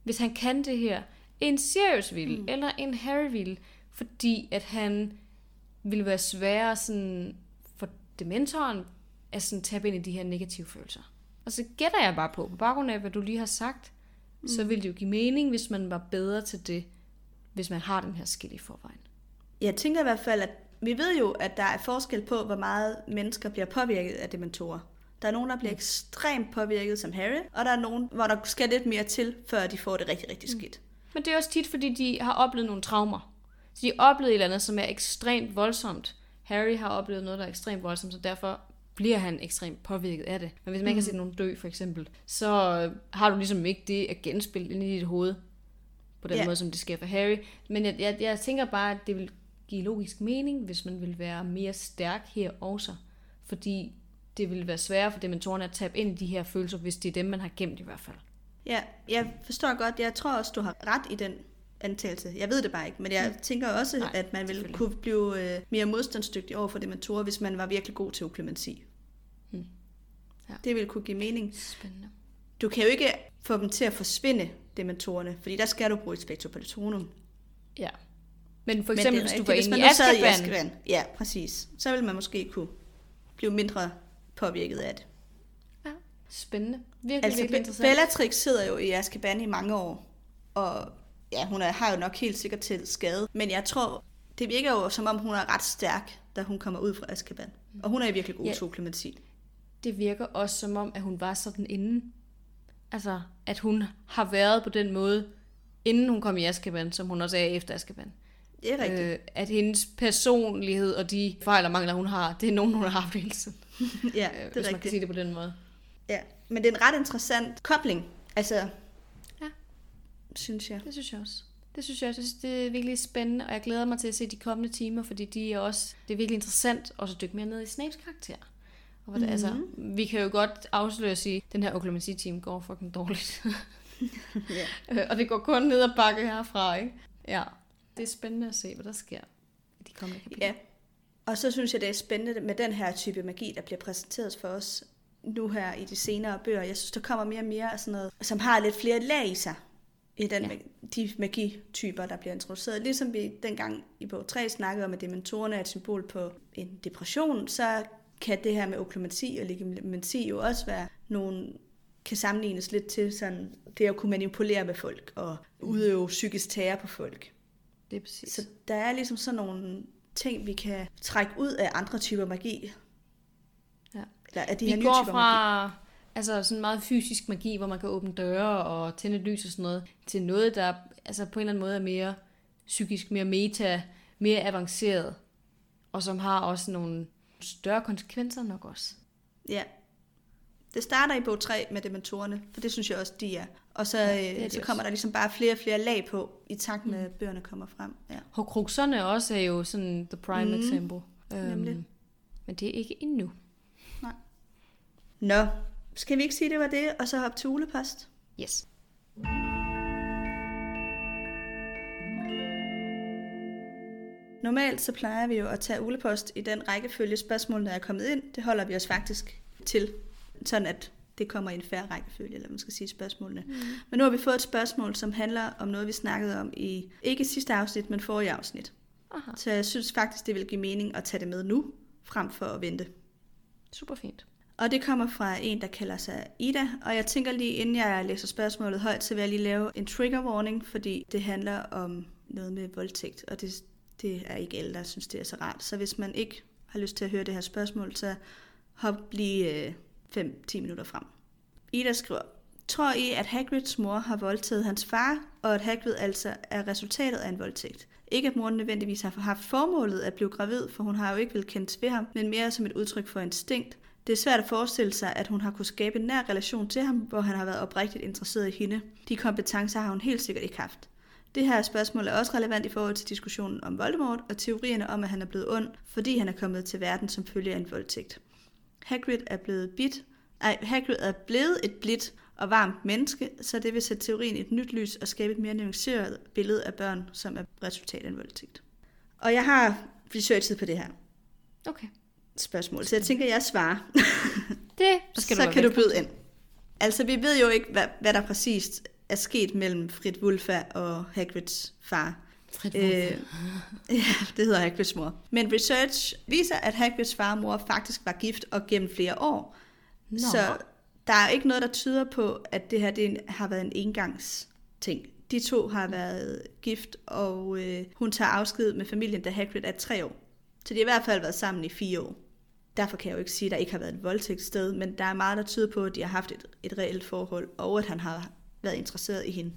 hvis han kan det her, end Sirius ville, mm. eller en Harry ville, fordi at han ville være sværere sådan, for dementoren at sådan tabe ind i de her negative følelser. Og så gætter jeg bare på, på baggrund af, hvad du lige har sagt, mm. så ville det jo give mening, hvis man var bedre til det, hvis man har den her skill i forvejen.
Jeg tænker i hvert fald, at vi ved jo, at der er forskel på, hvor meget mennesker bliver påvirket af dementorer. Der er nogen, der bliver ekstremt påvirket som Harry, og der er nogen, hvor der skal lidt mere til, før de får det rigtig, rigtig skidt.
Men det er også tit, fordi de har oplevet nogle traumer. Så de har oplevet et eller andet, som er ekstremt voldsomt. Harry har oplevet noget, der er ekstremt voldsomt, så derfor bliver han ekstremt påvirket af det. Men hvis man ikke har set nogen dø, for eksempel, så øh, har du ligesom ikke det at genspille ind i dit hoved, på den
Ja.
måde, som det sker for Harry. Men jeg, jeg, jeg tænker bare, at det vil give logisk mening, hvis man vil være mere stærk her også. Fordi det vil være sværere for dementorerne at tabe ind i de her følelser, hvis det er dem, man har gemt i hvert fald.
Ja, jeg forstår godt. Jeg tror også, du har ret i den antagelse. Jeg ved det bare ikke, men jeg tænker også,
Nej,
at man ville kunne blive øh, mere modstandsdygtig over for dementorer, hvis man var virkelig god til oklumensi.
Hmm. Ja.
Det ville kunne give mening.
Spændende.
Du kan jo ikke få dem til at forsvinde, dementorerne, fordi der skal du bruge et Spectro Patronum.
Ja. Men for
Men
eksempel,
det er
hvis du var inde i
sad i
Azkaban.
Ja, præcis. Så ville man måske kunne blive mindre påvirket af det.
Ja, spændende. Virkelig,
Altså,
virkelig interessant.
Bellatrix sidder jo i Azkaban i mange år, og ja, hun er, har jo nok helt sikkert til skade, men jeg tror, det virker jo som om, hun er ret stærk, da hun kommer ud fra Azkaban. Og hun er virkelig god
Ja.
til oklumensi.
Det virker også som om, at hun var sådan inden. Altså, at hun har været på den måde, inden hun kom i Azkaban, som hun også er efter Azkaban.
Det er rigtigt.
Øh, at hendes personlighed og de fejl og mangler, hun har, det er nogen, hun har haft hele tiden.
Ja,
Øh,
det
hvis
er
man kan
rigtigt.
sige det på den måde.
Ja, men det er en ret interessant kobling, altså,
Ja.
synes jeg.
Det synes jeg også. Det synes jeg også. Jeg synes, det er virkelig spændende, og jeg glæder mig til at se de kommende timer, fordi de er også, det er virkelig interessant også at dykke mere ned i Snapes karakter. Og hvordan, mm-hmm. altså, vi kan jo godt afsløre at sige, at den her oklumensi-team går fucking dårligt.
Ja.
Øh, og det går kun ned ad bakke herfra, ikke? Ja. Det er spændende at se, hvad der sker i de kommende kapitler.
Ja. Og så synes jeg, det er spændende med den her type magi, der bliver præsenteret for os. nu her i de senere bøger. Jeg synes, der kommer mere og mere af sådan noget, som har lidt flere lag i sig i den,
Ja.
de magityper, der bliver introduceret. Ligesom vi dengang i bog 3 snakkede om, at dementorerne er et symbol på en depression, så kan det her med oklumati og ligamenti jo også være nogle kan sammenlignes lidt til sådan, det at kunne manipulere med folk og udøve psykisk terror på folk.
Det er præcis.
Så der er ligesom sådan nogle ting, vi kan trække ud af andre typer magi.
Ja.
Eller af de
Vi
her nye
går
typer magi.
fra altså sådan meget fysisk magi, hvor man kan åbne døre og tænde lys og sådan noget, til noget, der altså på en eller anden måde er mere psykisk, mere meta, mere avanceret, og som har også nogle større konsekvenser nok også.
Ja. Det starter i bog 3 med dementorerne, for det synes jeg også, de er. Og så,
Ja,
ja,
det er
øh, så
også.
kommer der ligesom bare flere og flere lag på, i takt med, at bøgerne kommer frem. Ja.
Horcruxerne også er jo sådan the prime mm. example.
Nemlig.
men det er ikke endnu.
Nå, skal vi ikke sige, det var det, og så hoppe til ulepost?
Yes.
Normalt så plejer vi jo at tage ulepost i den rækkefølge spørgsmål, der er kommet ind. Det holder vi os faktisk til, sådan at det kommer i en færre rækkefølge, eller man skal sige spørgsmålene. Mm. Men nu har vi fået et spørgsmål, som handler om noget, vi snakkede om i, ikke sidste afsnit, men forrige afsnit.
Aha,
Så jeg synes faktisk, det vil give mening at tage det med nu, frem for at vente.
super fint.
Og det kommer fra en, der kalder sig Ida. Og jeg tænker lige, inden jeg læser spørgsmålet højt, så vil jeg lige lave en trigger warning, fordi det handler om noget med voldtægt, og det, det er ikke alle, der synes, det er så rart. Så hvis man ikke har lyst til at høre det her spørgsmål, så hop lige øh, 5-10 minutter frem. Ida skriver, Tror I, at Hagrids mor har voldtaget hans far, og at Hagrid altså er resultatet af en voldtægt? Ikke at moren nødvendigvis har haft formålet at blive gravid, for hun har jo ikke vil kendt ved ham, men mere som et udtryk for instinkt. Det er svært at forestille sig, at hun har kunne skabe en nær relation til ham, hvor han har været oprigtigt interesseret i hende. De kompetencer har hun helt sikkert ikke haft. Det her spørgsmål er også relevant i forhold til diskussionen om Voldemort og teorierne om, at han er blevet ond, fordi han er kommet til verden som følge af en voldtægt. Hagrid er blevet bit, ej, Hagrid er blevet et blidt og varmt menneske, så det vil sætte teorien i et nyt lys og skabe et mere nuanceret billede af børn, som er resultat af en voldtægt. Og jeg har researchet på det her
Okay.
spørgsmål, så jeg tænker, jeg svarer.
Det skal
så
du
kan du byde ind. Altså, vi ved jo ikke, hvad, hvad der præcist er sket mellem Frit Wulfa og Hagrids far. Øh, ja, det hedder Hagrids mor. Men research viser, at Hagrids far og mor faktisk var gift og gennem flere år.
Nå.
Så der er ikke noget, der tyder på, at det her det har været en engangsting. De to har været gift, og øh, hun tager afsked med familien, da Hagrid er tre år. Så de har i hvert fald været sammen i fire år. Derfor kan jeg jo ikke sige, at der ikke har været et voldtægtssted, men der er meget, der tyder på, at de har haft et, et reelt forhold, og at han har været interesseret i hende.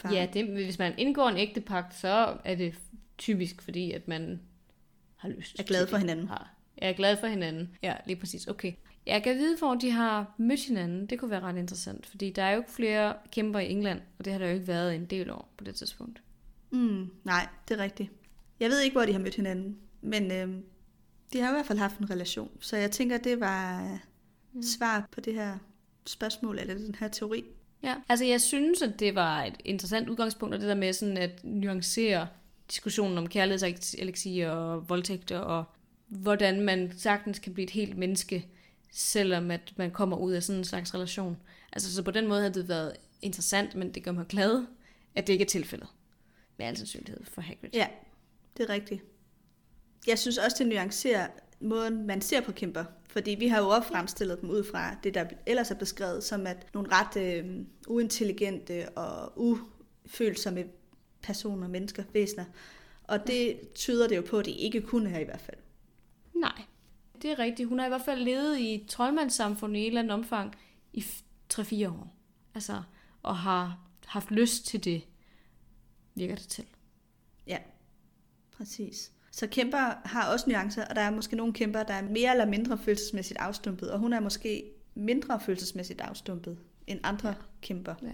Faren.
Ja, det, hvis man indgår en ægtepagt, så er det typisk fordi, at man har lyst
Er glad for hinanden.
Har. Jeg er glad for hinanden. Ja, lige præcis. Okay. Jeg kan vide, hvor de har mødt hinanden. Det kunne være ret interessant, fordi der er jo ikke flere kæmper i England, og det har der jo ikke været en del år på det tidspunkt.
Mm, nej, det er rigtigt. Jeg ved ikke, hvor de har mødt hinanden, men øh, de har i hvert fald haft en relation. Så jeg tænker, det var mm. svar på det her spørgsmål, eller den her teori.
Ja, altså jeg synes, at det var et interessant udgangspunkt, og det der med sådan at nuancere diskussionen om kærlighedseleksier og voldtægter, og hvordan man sagtens kan blive et helt menneske, selvom at man kommer ud af sådan en slags relation. Altså så på den måde havde det været interessant, men det gør mig glad, at det ikke er tilfældet. Med al sandsynlighed for Hagrid.
Ja, det er rigtigt. Jeg synes også, det nuancerer måden, man ser på kæmper. Fordi vi har jo også fremstillet dem ud fra det, der ellers er beskrevet som at nogle ret øh, uintelligente og ufølsomme personer, mennesker, væsener. Og det tyder det jo på, at det ikke kunne her i hvert fald.
Nej, det er rigtigt. Hun har i hvert fald levet i et troldmandssamfund i et eller andet omfang i f- 3-4 år. Altså, og har haft lyst til det, virker det til.
Ja, præcis. Så kæmper har også nuancer, og der er måske nogle kæmper, der er mere eller mindre følelsesmæssigt afstumpet, og hun er måske mindre følelsesmæssigt afstumpet end andre ja. kæmper,
Ja.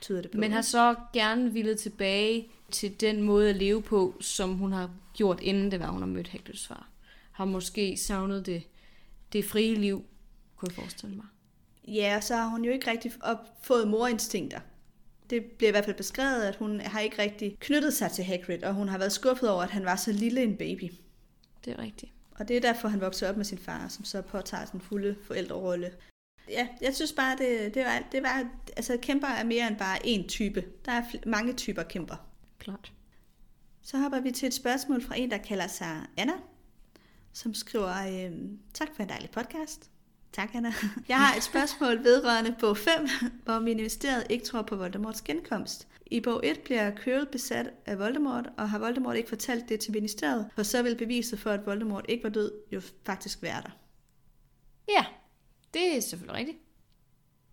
tyder det på.
Men har så gerne ville tilbage til den måde at leve på, som hun har gjort, inden det var, hun har mødt Hagrids far. Har måske savnet det, det frie liv, kunne jeg forestille mig.
Ja, så har hun jo ikke rigtig op- fået morinstinkter. Det bliver i hvert fald beskrevet, at hun har ikke rigtig knyttet sig til Hagrid, og hun har været skuffet over, at han var så lille en baby.
Det er rigtigt.
Og det er derfor, han voksede op med sin far, som så påtager den fulde forældrerolle. ja, jeg synes bare, det, det, var, det var, altså kæmper er mere end bare én type. Der er mange typer kæmper.
Klart.
Så hopper vi til et spørgsmål fra en, der kalder sig Anna, som skriver, øh, tak for en dejlig podcast. Tak, Anna. Jeg har et spørgsmål vedrørende bog 5, hvor ministeriet ikke tror på Voldemorts genkomst. I bog 1 bliver Quirrell besat af Voldemort, og har Voldemort ikke fortalt det til ministeriet, for så vil beviset for, at Voldemort ikke var død, jo faktisk være der.
Ja, det er selvfølgelig rigtigt.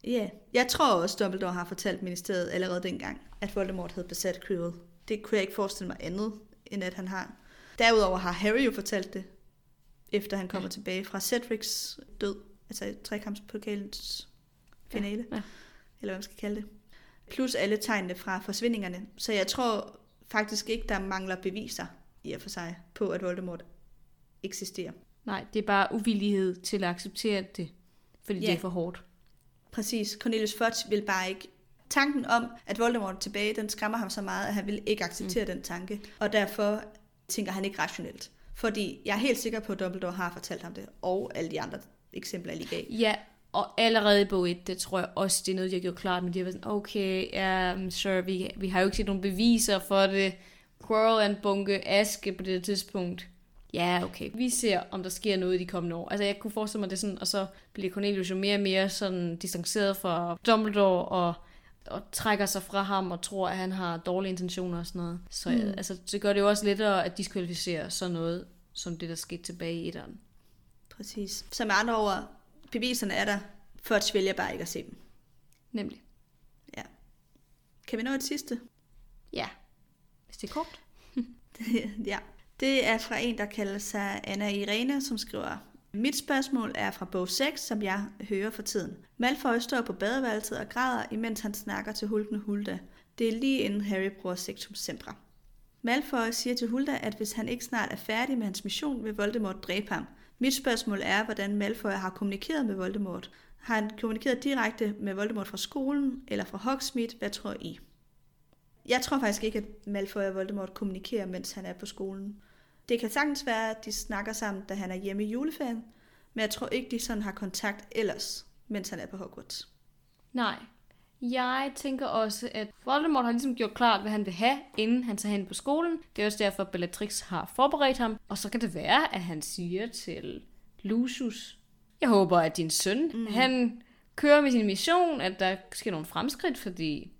Ja, yeah. jeg tror også, Dumbledore har fortalt ministeriet allerede dengang, at Voldemort havde besat Quirrell. Det kunne jeg ikke forestille mig andet, end at han har. Derudover har Harry jo fortalt det, efter han kommer ja. tilbage fra Cedrics død, altså trekampspokalens finale, ja. Ja. eller hvad man skal kalde det. Plus alle tegnene fra forsvindingerne. Så jeg tror faktisk ikke, der mangler beviser i og for sig på, at Voldemort eksisterer.
Nej, det er bare uvillighed til at acceptere det, fordi ja. det er for hårdt.
Præcis. Cornelius Fudge vil bare ikke... Tanken om, at Voldemort er tilbage, den skræmmer ham så meget, at han vil ikke acceptere mm. den tanke. Og derfor tænker han ikke rationelt. Fordi jeg er helt sikker på, at Dumbledore har fortalt ham det, og alle de andre eksempler, jeg lige gav.
Ja, og allerede i bog 1, det tror jeg også, det er noget, de har gjort klart, men de har været sådan, okay, ja, um, sure, vi, vi har jo ikke set nogen beviser for det. Quirrell er en bunke aske på det tidspunkt. Ja, okay. Vi ser, om der sker noget i de kommende år. Altså, jeg kunne forestille mig det sådan, og så bliver Cornelius jo mere og mere sådan distanceret fra Dumbledore, og, og trækker sig fra ham, og tror, at han har dårlige intentioner og sådan noget. Så mm. altså, det gør det jo også lettere at diskvalificere sådan noget, som det, der skete tilbage i etteren.
Præcis. Så med andre ord, beviserne er der, Fudge vælger bare ikke at se dem.
Nemlig.
Ja. Kan vi nå et sidste?
Ja. Hvis det er kort.
ja. Det er fra en, der kalder sig Anna Irene, som skriver, mit spørgsmål er fra bog 6, som jeg hører for tiden. Malfoy står på badeværelset og græder, imens han snakker til Hulken Hulda. Det er lige inden Harry bruger Sectum Sempra. Malfoy siger til Hulda, at hvis han ikke snart er færdig med hans mission, vil Voldemort dræbe ham. Mit spørgsmål er, hvordan Malfoy har kommunikeret med Voldemort. Har han kommunikeret direkte med Voldemort fra skolen eller fra Hogsmeade? Hvad tror I? Jeg tror faktisk ikke, at Malfoy og Voldemort kommunikerer, mens han er på skolen. Det kan sagtens være, at de snakker sammen, da han er hjemme i juleferien, men jeg tror ikke, de sådan har kontakt ellers, mens han er på Hogwarts.
Nej. Jeg tænker også, at Voldemort har ligesom gjort klart, hvad han vil have, inden han tager hen på skolen. Det er også derfor, at Bellatrix har forberedt ham. Og så kan det være, at han siger til Lucius, jeg håber, at din søn, mm. han kører med sin mission, at der sker nogle fremskridt, fordi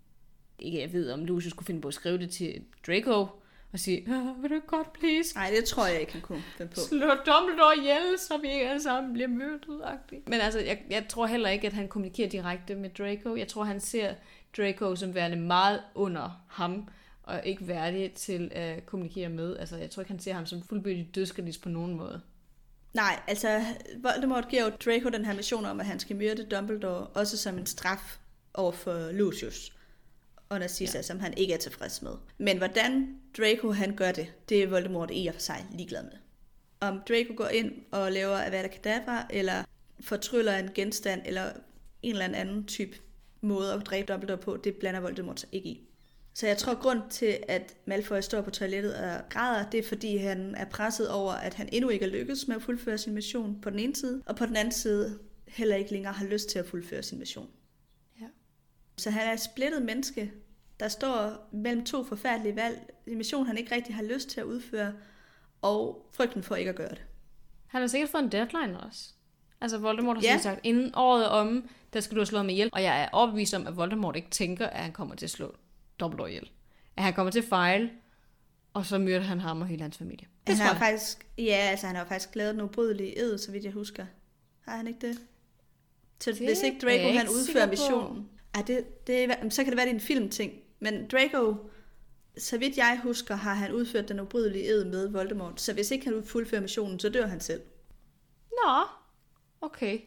ikke jeg ved, om Lucius skulle finde på at skrive det til Draco, og sige, vil du godt, please?
Nej, det tror jeg ikke, han kunne finde på.
Slå Dumbledore ihjel, så vi ikke alle sammen bliver myrdet. Men altså, jeg, jeg tror heller ikke, at han kommunikerer direkte med Draco. Jeg tror, han ser Draco som værende meget under ham, og ikke værdig til at kommunikere med. Altså, jeg tror ikke, han ser ham som fuldbyrdig dødskalist på nogen måde.
Nej, altså, Voldemort giver jo Draco den her mission om, at han skal myrde Dumbledore, også som en straf over for Lucius og Narcissa, ja. som han ikke er tilfreds med. Men hvordan Draco han gør det, det er Voldemort i og for sig ligeglad med. Om Draco går ind og laver Avada Kedavra, eller fortryller en genstand, eller en eller anden type måde at dræbe Dumbledore på, det blander Voldemort sig ikke i. Så jeg tror, grund til, at Malfoy står på toilettet og græder, det er, fordi han er presset over, at han endnu ikke er lykkedes med at fuldføre sin mission på den ene side, og på den anden side heller ikke længere har lyst til at fuldføre sin mission. Så han er et splittet menneske, der står mellem to forfærdelige valg. En mission, han ikke rigtig har lyst til at udføre, og frygten for ikke at gøre det.
Han har sikkert fået en deadline også. Altså Voldemort har ja. sagt, inden året om, der skal du have slået mig ihjel. Og jeg er overbevist om, at Voldemort ikke tænker, at han kommer til at slå Dumbledore ihjel. At han kommer til at fejle, og så myrder han ham og hele hans familie.
Det han har jeg. faktisk, ja, altså han har faktisk lavet en ubrydelig ed, så vidt jeg husker. Har han ikke det? Så det hvis ikke Draco han udfører missionen, ej, det, det, så kan det være, det er en filmting. Men Draco, så vidt jeg husker, har han udført den ubrydelige ed med Voldemort. Så hvis ikke han fuldfører missionen, så dør han selv.
Nå, okay.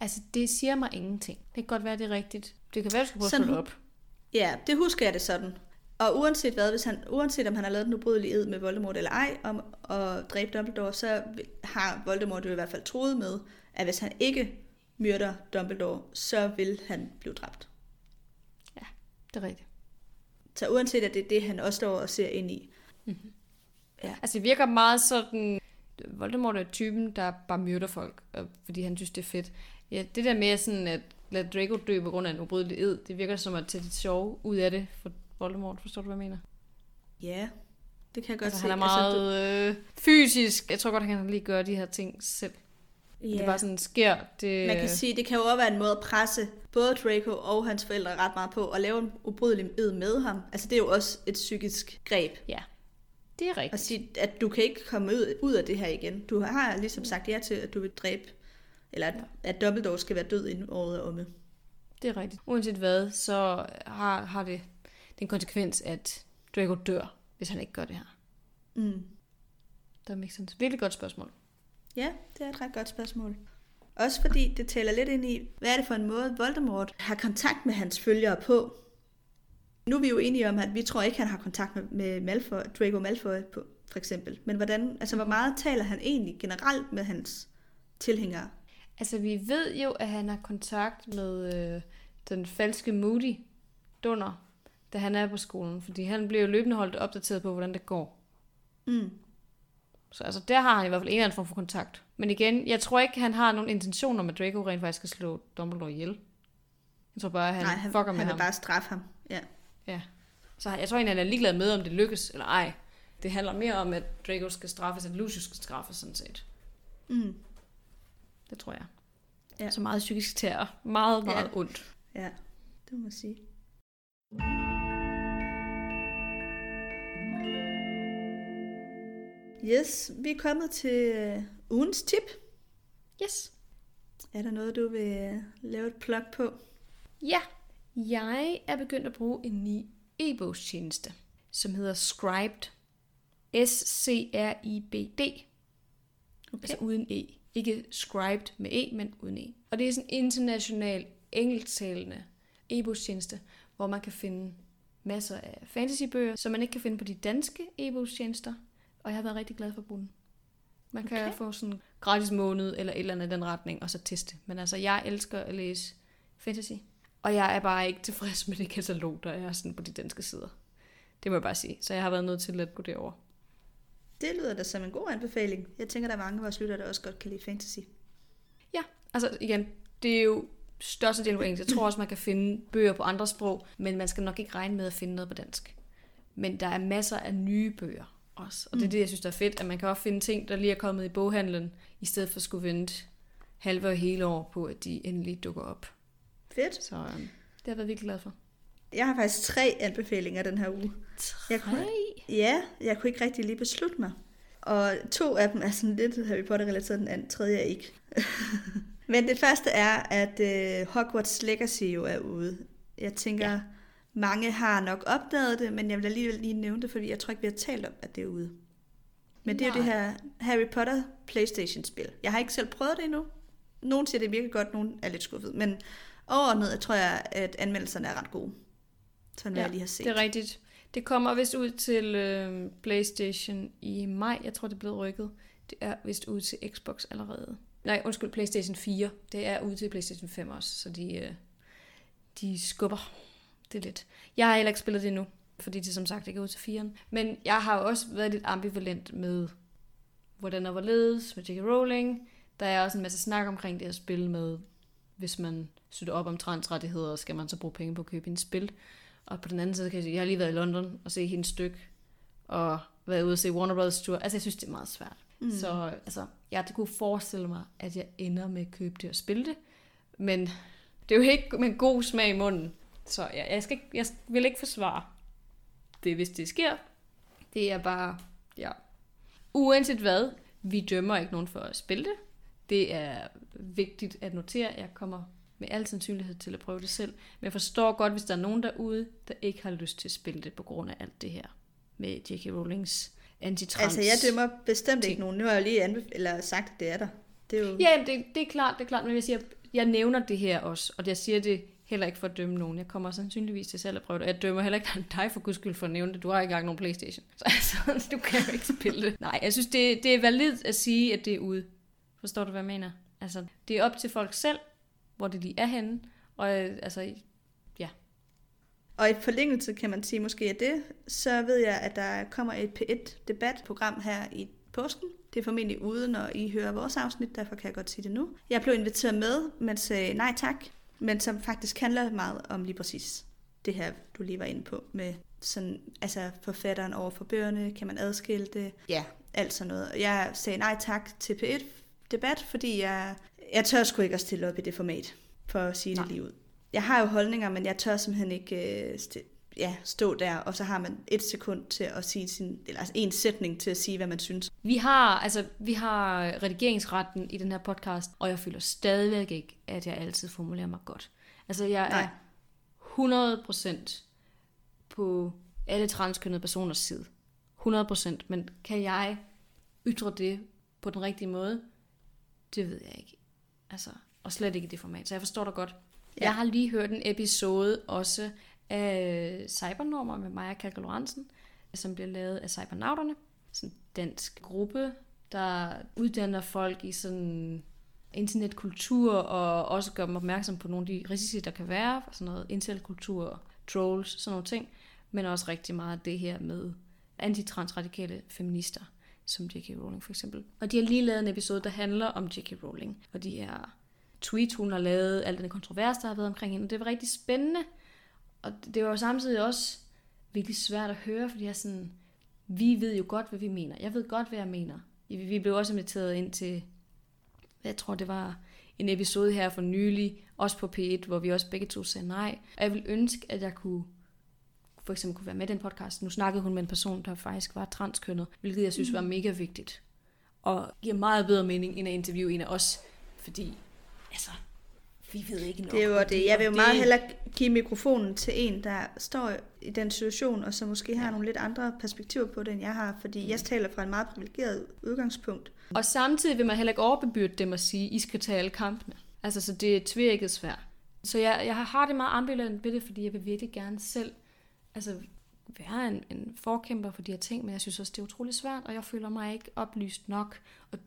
Altså, det siger mig ingenting. Det kan godt være, det er rigtigt. Det kan være, du skal prøve sådan, at op.
Ja, det husker jeg det sådan. Og uanset hvad, hvis han, uanset om han har lavet den ubrydelige ed med Voldemort eller ej, om at dræbe Dumbledore, så har Voldemort jo i hvert fald troet med, at hvis han ikke myrder Dumbledore, så vil han blive dræbt.
Det er rigtigt.
Så uanset at det er det, han også står og ser ind i.
Mm-hmm. Ja. Altså det virker meget sådan, Voldemort er typen, der bare myrder folk, fordi han synes, det er fedt. Ja, det der med sådan, at lade Draco dø på grund af en ubrydelig ed. Det virker som at tage det sjove ud af det for Voldemort. Forstår du, hvad jeg mener?
Ja, det kan jeg godt
Altså,
se.
han er meget øh, fysisk. Jeg tror godt, han kan lige gøre de her ting selv.
Ja.
Det er bare sådan, sker det...
Man kan sige, det kan jo også være en måde at presse både Draco og hans forældre ret meget på, og lave en ubrydelig ed med ham. Altså det er jo også et psykisk greb.
Ja, det er
At
rigtigt.
sige, at du kan ikke komme ud, ud af det her igen. Du har ligesom sagt ja til, at du vil dræbe, eller at, at Dumbledore skal være død inden året er omme.
Det er rigtigt. Uanset hvad, så har, har det den konsekvens, at Draco dør, hvis han ikke gør det her.
Mm.
Der makes sense. Virkelig godt spørgsmål.
Ja, det er et ret godt spørgsmål. Også fordi det taler lidt ind i, hvad er det for en måde, Voldemort har kontakt med hans følgere på. Nu er vi jo enige om, at vi tror ikke, han har kontakt med, med Malfoy, Draco Malfoy på, for eksempel. Men hvordan, altså, hvor meget taler han egentlig generelt med hans tilhængere?
Altså, vi ved jo, at han har kontakt med øh, den falske Moody Dunder, da han er på skolen. Fordi han bliver jo løbende holdt opdateret på, hvordan det går.
Mm.
Så altså, der har han i hvert fald en eller anden form for kontakt. Men igen, jeg tror ikke, han har nogen intention om, at Draco rent faktisk skal slå Dumbledore ihjel. Jeg tror bare, at han,
Nej, han,
fucker med
han
ham.
bare straffe ham. Ja.
Ja. Så jeg tror egentlig, han er ligeglad med, om det lykkes eller ej. Det handler mere om, at Draco skal straffes, at Lucius skal straffes, sådan set.
Mm.
Det tror jeg.
Ja.
Så meget psykisk terror. Meget, meget
Ja.
ondt.
ja, det må man sige. Yes, vi er kommet til øh, ugens tip.
Yes.
Er der noget, du vil øh, lave et plug på?
Ja, jeg er begyndt at bruge en ny e-bogstjeneste, som hedder Scribed. S-C-R-I-B-D. Okay. Altså uden E. Ikke Scribed med E, men uden E. Og det er sådan en international engelsktalende e-bogstjeneste, hvor man kan finde masser af fantasybøger, som man ikke kan finde på de danske e-bogstjenester. Og jeg har været rigtig glad for den. Man kan
Okay.
få sådan en gratis måned eller et eller andet i den retning, og så teste. Men altså, jeg elsker at læse fantasy. Og jeg er bare ikke tilfreds med det katalog, der er sådan på de danske sider. Det må jeg bare sige. Så jeg har været nødt til at gå derover.
Det lyder da som en god anbefaling. Jeg tænker, der er mange af vores lyttere, der også godt kan lide fantasy.
Ja, altså igen, det er jo størstedelen på engelsk. Jeg tror også, man kan finde bøger på andre sprog, men man skal nok ikke regne med at finde noget på dansk. Men der er masser af nye bøger også. Og det er det, jeg synes, der er fedt, at man kan også finde ting, der lige er kommet i boghandlen, i stedet for at skulle vente halve og hele år på, at de endelig dukker op.
Fedt.
Så øhm, det har jeg været virkelig glad for.
Jeg har faktisk tre anbefalinger den her uge. Jeg kunne, ja, jeg kunne ikke rigtig lige beslutte mig. Og to af dem er sådan lidt Harry Potter-relateret, den anden, tredje er ikke. Men det første er, at øh, Hogwarts Legacy jo er ude. Jeg tænker, ja. Mange har nok opdaget det, men jeg vil alligevel lige nævne det, fordi jeg tror ikke, vi har talt om, at det er ude. Men det er jo det her Harry Potter Playstation-spil. Jeg har ikke selv prøvet det endnu. Nogen siger, det virker godt, nogen er lidt skuffet. Men overordnet tror jeg, at anmeldelserne er ret gode. Sådan hvad jeg lige har set.
det er rigtigt. Det kommer vist ud til øh, PlayStation i maj. Jeg tror, det er blevet rykket. Det er vist ud til Xbox allerede. Nej, undskyld, PlayStation 4. Det er ud til PlayStation 5 også, så de, øh, de skubber det lidt. Jeg har heller ikke spillet det endnu, fordi det som sagt ikke er ud til 4'eren. Men jeg har også været lidt ambivalent med, hvordan og hvorledes med J.K. Rowling. Der er også en masse snak omkring det her spil med, hvis man støtter op om transrettigheder, skal man så bruge penge på at købe en spil. Og på den anden side kan jeg sige, jeg har lige været i London og se hendes stykke, og været ude og se Warner Brothers Tour. Altså, jeg synes, det er meget svært. Mm. Så altså, jeg kunne forestille mig, at jeg ender med at købe det og spille det. Men det er jo ikke med en god smag i munden. Så jeg, jeg, skal, ikke- jeg vil ikke forsvare det, hvis det sker. Det er bare, ja. Uanset hvad, vi dømmer ikke nogen for at spille det. Det er vigtigt at notere. Jeg kommer med al sandsynlighed til at prøve det selv. Men jeg forstår godt, hvis der er nogen derude, der ikke har lyst til at spille det på grund af alt det her med J.K. Rowlings antitrans.
Altså, jeg dømmer bestemt ikke
ting.
nogen. Nu har jeg lige anbef- eller sagt, at det er der. Det er jo...
Ja, det, det er klart, det er klart, men jeg siger, jeg nævner det her også, og jeg siger det heller ikke for at dømme nogen. Jeg kommer sandsynligvis til selv at prøve det. Jeg dømmer heller ikke dig for guds skyld for at nævne det. Du har ikke engang nogen Playstation. Så altså, du kan jo ikke spille det. Nej, jeg synes, det, det er validt at sige, at det er ude. Forstår du, hvad jeg mener? Altså, det er op til folk selv, hvor det lige er henne. Og øh, altså, ja.
Og i forlængelse kan man sige måske af det, så ved jeg, at der kommer et P1-debatprogram her i påsken. Det er formentlig ude, når I hører vores afsnit, derfor kan jeg godt sige det nu. Jeg blev inviteret med, men sagde nej tak men som faktisk handler meget om lige præcis det her, du lige var inde på, med sådan, altså forfatteren over for bøgerne, kan man adskille det? Ja, alt sådan noget. Jeg sagde nej tak til P1-debat, fordi jeg, jeg tør sgu ikke at stille op i det format, for at sige det lige ud. Jeg har jo holdninger, men jeg tør simpelthen ikke øh, ja, stå der, og så har man et sekund til at sige sin, eller altså en sætning til at sige, hvad man synes.
Vi har, altså, vi har redigeringsretten i den her podcast, og jeg føler stadigvæk ikke, at jeg altid formulerer mig godt. Altså, jeg Nej. er 100% på alle transkønnede personers side. 100%, men kan jeg ytre det på den rigtige måde? Det ved jeg ikke. Altså, og slet ikke i det format, så jeg forstår dig godt. Ja. Jeg har lige hørt en episode også af Cybernormer med Maja Kalk som bliver lavet af Cybernauterne. Sådan en dansk gruppe, der uddanner folk i sådan internetkultur, og også gør dem opmærksom på nogle af de risici, der kan være, sådan noget internetkultur, trolls, sådan nogle ting, men også rigtig meget det her med antitransradikale feminister, som J.K. Rowling for eksempel. Og de har lige lavet en episode, der handler om J.K. Rowling, og de her tweet, hun har lavet, al den kontrovers, der har været omkring hende. Og det var rigtig spændende, og det var jo samtidig også virkelig svært at høre, fordi jeg sådan, vi ved jo godt, hvad vi mener. Jeg ved godt, hvad jeg mener. Vi blev også inviteret ind til, jeg tror, det var en episode her for nylig, også på P1, hvor vi også begge to sagde nej. Og jeg vil ønske, at jeg kunne for eksempel kunne være med i den podcast. Nu snakkede hun med en person, der faktisk var transkønnet, hvilket jeg synes var mm. mega vigtigt. Og giver meget bedre mening, end at interviewe en af os. Fordi, altså, vi ved ikke nok.
Det er jo det. Jeg vil jo meget hellere give mikrofonen til en, der står i den situation, og så måske har ja. nogle lidt andre perspektiver på det, end jeg har, fordi jeg taler fra en meget privilegeret udgangspunkt.
Og samtidig vil man heller ikke overbebyrde dem at sige, I skal tage alle kampene. Altså, så det er tvækket svært. Så jeg, jeg har det meget ambivalent ved det, fordi jeg vil virkelig gerne selv altså, være en, en forkæmper for de her ting, men jeg synes også, det er utrolig svært, og jeg føler mig ikke oplyst nok og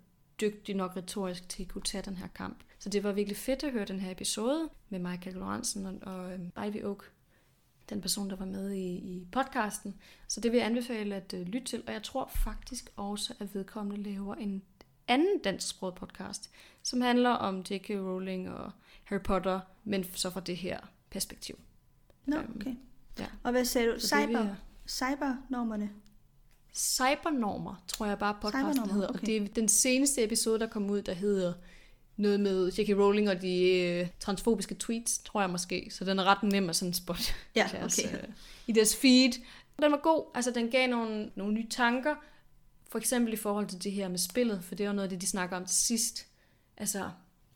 dygtig nok retorisk til at kunne tage den her kamp. Så det var virkelig fedt at høre den her episode med Michael Lorentzen og, og øhm, Ivy Oak, den person, der var med i, i podcasten. Så det vil jeg anbefale at uh, lytte til, og jeg tror faktisk også, at vedkommende laver en anden dansksproget podcast, som handler om J.K. Rowling og Harry Potter, men så fra det her perspektiv.
Nå, no, øhm, okay. Ja. Og hvad sagde du? Cyber, cybernormerne?
Cybernormer, tror jeg bare podcasten hedder. Okay. Og det er den seneste episode, der kom ud, der hedder noget med J.K. Rowling og de øh, transfobiske tweets, tror jeg måske. Så den er ret nem at sådan spot
ja, deres, okay.
øh, i deres feed. Den var god. Altså, den gav nogle, nogle nye tanker. For eksempel i forhold til det her med spillet, for det er noget af det, de snakker om til sidst. Altså,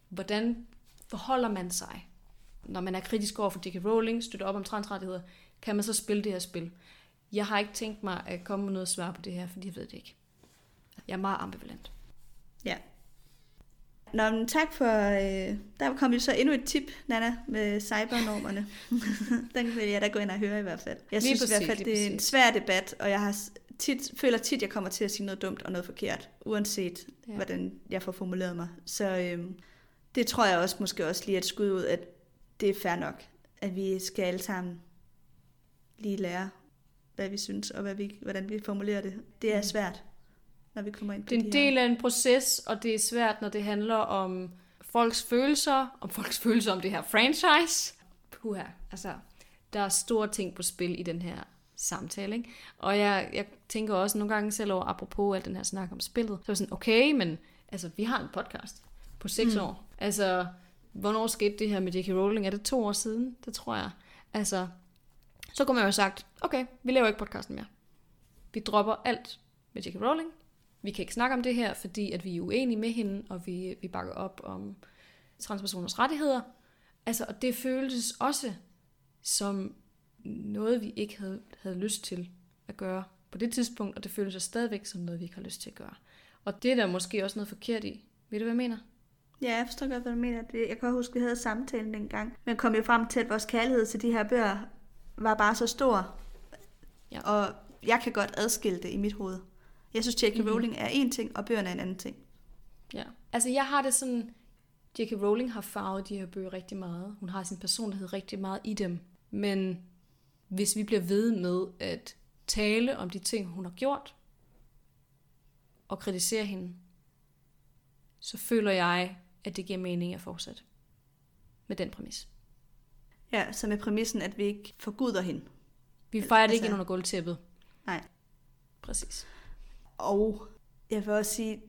hvordan forholder man sig, når man er kritisk over for J.K. Rowling, støtter op om transrettigheder, kan man så spille det her spil? Jeg har ikke tænkt mig at komme med noget svar på det her, fordi jeg ved det ikke. Jeg er meget ambivalent.
Ja. Nå, men tak for... Øh, der kom jo så endnu et tip, Nana, med cybernormerne. Den vil jeg da gå ind og høre i hvert fald. Jeg synes præcis, i hvert fald, det er en svær debat, og jeg har tit, føler tit, at jeg kommer til at sige noget dumt og noget forkert, uanset ja. hvordan jeg får formuleret mig. Så øh, det tror jeg også måske også lige et skud ud, at det er fair nok, at vi skal alle sammen lige lære, hvad vi synes, og hvad vi, hvordan vi formulerer det. Det er mm. svært, når vi kommer ind på
Det er en de del af en proces, og det er svært, når det handler om folks følelser, om folks følelser om det her franchise. Puha, altså, der er store ting på spil i den her samtale, ikke? Og jeg, jeg tænker også nogle gange selv over, apropos al den her snak om spillet, så er sådan, okay, men altså, vi har en podcast på seks mm. år. Altså, hvornår skete det her med J.K. Rowling? Er det to år siden? Det tror jeg. Altså, så kunne man jo have sagt, okay, vi laver ikke podcasten mere. Vi dropper alt med J.K. Rowling. Vi kan ikke snakke om det her, fordi at vi er uenige med hende, og vi, vi bakker op om transpersoners rettigheder. Altså, og det føltes også som noget, vi ikke havde, havde lyst til at gøre på det tidspunkt, og det føles stadigvæk som noget, vi ikke har lyst til at gøre. Og det er der måske også noget forkert i. Ved du, hvad jeg mener?
Ja, jeg forstår godt, hvad du mener. Jeg kan huske, at vi havde samtalen dengang. Men kom jo frem til, at vores kærlighed til de her bøger var bare så stor. Ja. Og jeg kan godt adskille det i mit hoved. Jeg synes, J.K. Mm-hmm. Rowling er en ting, og bøgerne er en anden ting.
Ja, altså jeg har det sådan, J.K. Rowling har farvet de her bøger rigtig meget. Hun har sin personlighed rigtig meget i dem. Men hvis vi bliver ved med at tale om de ting, hun har gjort, og kritisere hende, så føler jeg, at det giver mening at fortsætte med den præmis.
Ja, så med præmissen, at vi ikke forguder hende.
Vi fejrer det
Altså-
ikke ind under gulvtæppet.
Nej.
Præcis.
Og jeg vil også sige, at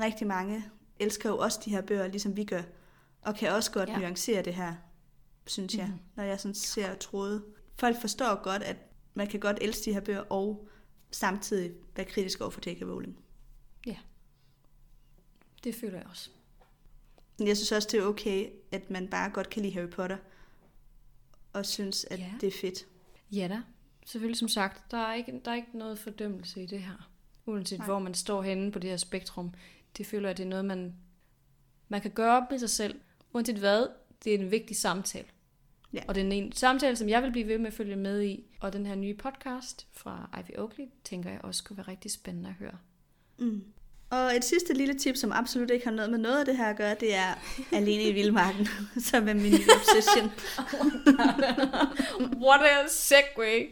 rigtig mange elsker jo også de her bøger, ligesom vi gør. Og kan også godt
Ja.
ja. nuancere det her, synes jeg,
Mhm.
mm-hmm. når jeg sådan ser tråde. Folk forstår godt, at man kan godt elske de her bøger, og samtidig være kritisk over for J.K. Rowling.
Det føler jeg også.
Men jeg synes også, det er okay, at man bare godt kan lide Harry Potter, og synes, at
Ja.
det er fedt.
Ja da. Selvfølgelig som sagt, der er ikke, der er ikke noget fordømmelse i det her. Uanset Nej. Hvor man står henne på det her spektrum. Det føler jeg, det er noget, man, man kan gøre op med sig selv. Uanset hvad, det er en vigtig samtale.
Ja.
Og det er en samtale, som jeg vil blive ved med at følge med i. Og den her nye podcast fra Ivy Oakley, tænker jeg også kunne være rigtig spændende at høre.
Mm. Og et sidste lille tip, som absolut ikke har noget med noget af det her at gøre, det er Alene i Vildmarken, som er min obsession.
What a segue!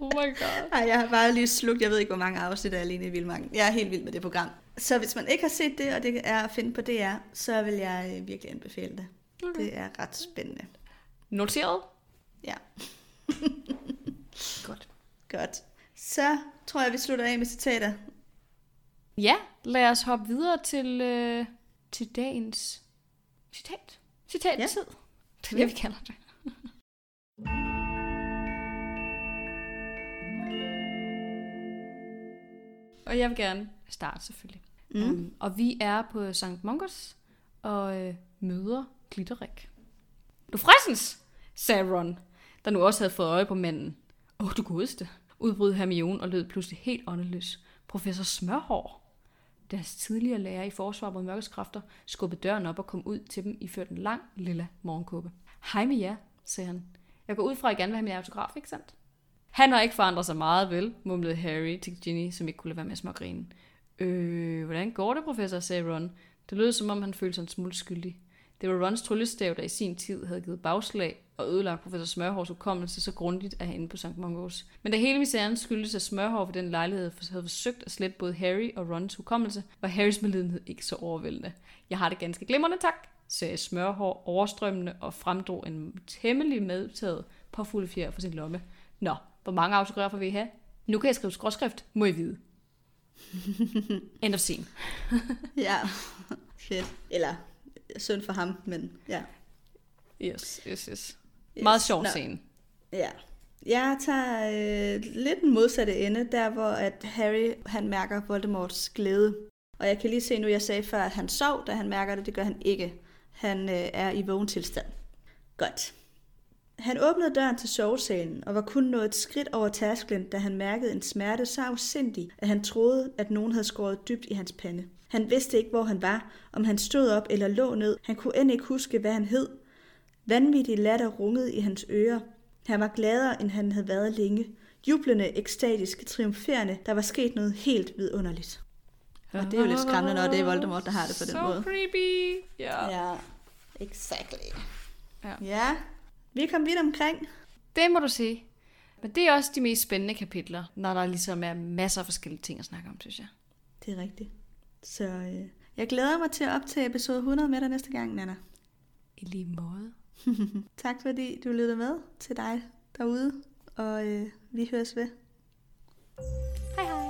Oh my god.
Ej, jeg har bare lige slugt, jeg ved ikke, hvor mange afsnit af Alene i Vildmarken. Jeg er helt vild med det program. Så hvis man ikke har set det, og det er at finde på DR, så vil jeg øh, virkelig anbefale det.
Okay.
Det er ret spændende.
Noteret?
Ja,
Godt.
godt. Så tror jeg, vi slutter af med citater.
Ja, lad os hoppe videre til, øh, til dagens citat. Citat
Ja.
tid. Det er det, vi kalder det. Og jeg vil gerne starte selvfølgelig.
Mm.
Um, og vi er på St. Mongers og øh, møder Glitterik. Du fressens, sagde Ron, der nu også havde fået øje på manden. Åh, oh, du godeste, udbrød Hermione og lød pludselig helt åndeløs. Professor Smørhår. Deres tidligere lærer i forsvar mod mørkets kræfter skubbede døren op og kom ud til dem iført en lang, lilla morgenkåbe. Hej med jer, sagde han. Jeg går ud fra, at I gerne vil have min autograf, ikke sandt? Han har ikke forandret sig meget, vel, mumlede Harry til Ginny, som ikke kunne lade være med at smågrine. Øh, hvordan går det, professor, sagde Ron. Det lød, som om han følte sig en smule skyldig. Det var Rons tryllestav, der i sin tid havde givet bagslag og ødelagt professor Smørhårs hukommelse så grundigt af hende på St. Mungos. Men da hele misæren skyldtes, at Smørhår ved den lejlighed havde forsøgt at slette både Harry og Rons hukommelse, var Harrys medlidenhed ikke så overvældende. Jeg har det ganske glimrende, tak, sagde Smørhår overstrømmende og fremdrog en temmelig medtaget påfulde fjer fra sin lomme. Nå, hvor mange autografer vil I have? Nu kan jeg skrive skråskrift, må I vide. End of scene.
Ja, fedt. Eller synd for ham, men ja.
Yes, yes, yes.
Yes.
Meget sjov
Nå.
scene.
Ja. Jeg tager øh, lidt den modsatte ende, der hvor at Harry han mærker Voldemorts glæde. Og jeg kan lige se nu, jeg sagde før, at han sov, da han mærker det. Det gør han ikke. Han øh, er i vågen tilstand. Godt. Han åbnede døren til sovesalen og var kun nået et skridt over tærsklen, da han mærkede en smerte så afsindig, at han troede, at nogen havde skåret dybt i hans pande. Han vidste ikke, hvor han var, om han stod op eller lå ned. Han kunne end ikke huske, hvad han hed. Vanvittig latter rungede i hans ører. Han var gladere, end han havde været længe. Jublende, ekstatisk, triumferende. Der var sket noget helt vidunderligt. Og det er jo lidt skræmmende, når det er Voldemort, der har det på den
so
måde.
creepy. Ja.
Ja, exactly.
Ja.
ja, vi kom vidt omkring.
Det må du sige. Men det er også de mest spændende kapitler, når der ligesom er masser af forskellige ting at snakke om, synes jeg.
Det er rigtigt. Så øh, jeg glæder mig til at optage episode 100 med dig næste gang, Nana.
I lige måde.
tak fordi du lyttede med til dig derude, og øh, vi høres ved. Hej hej.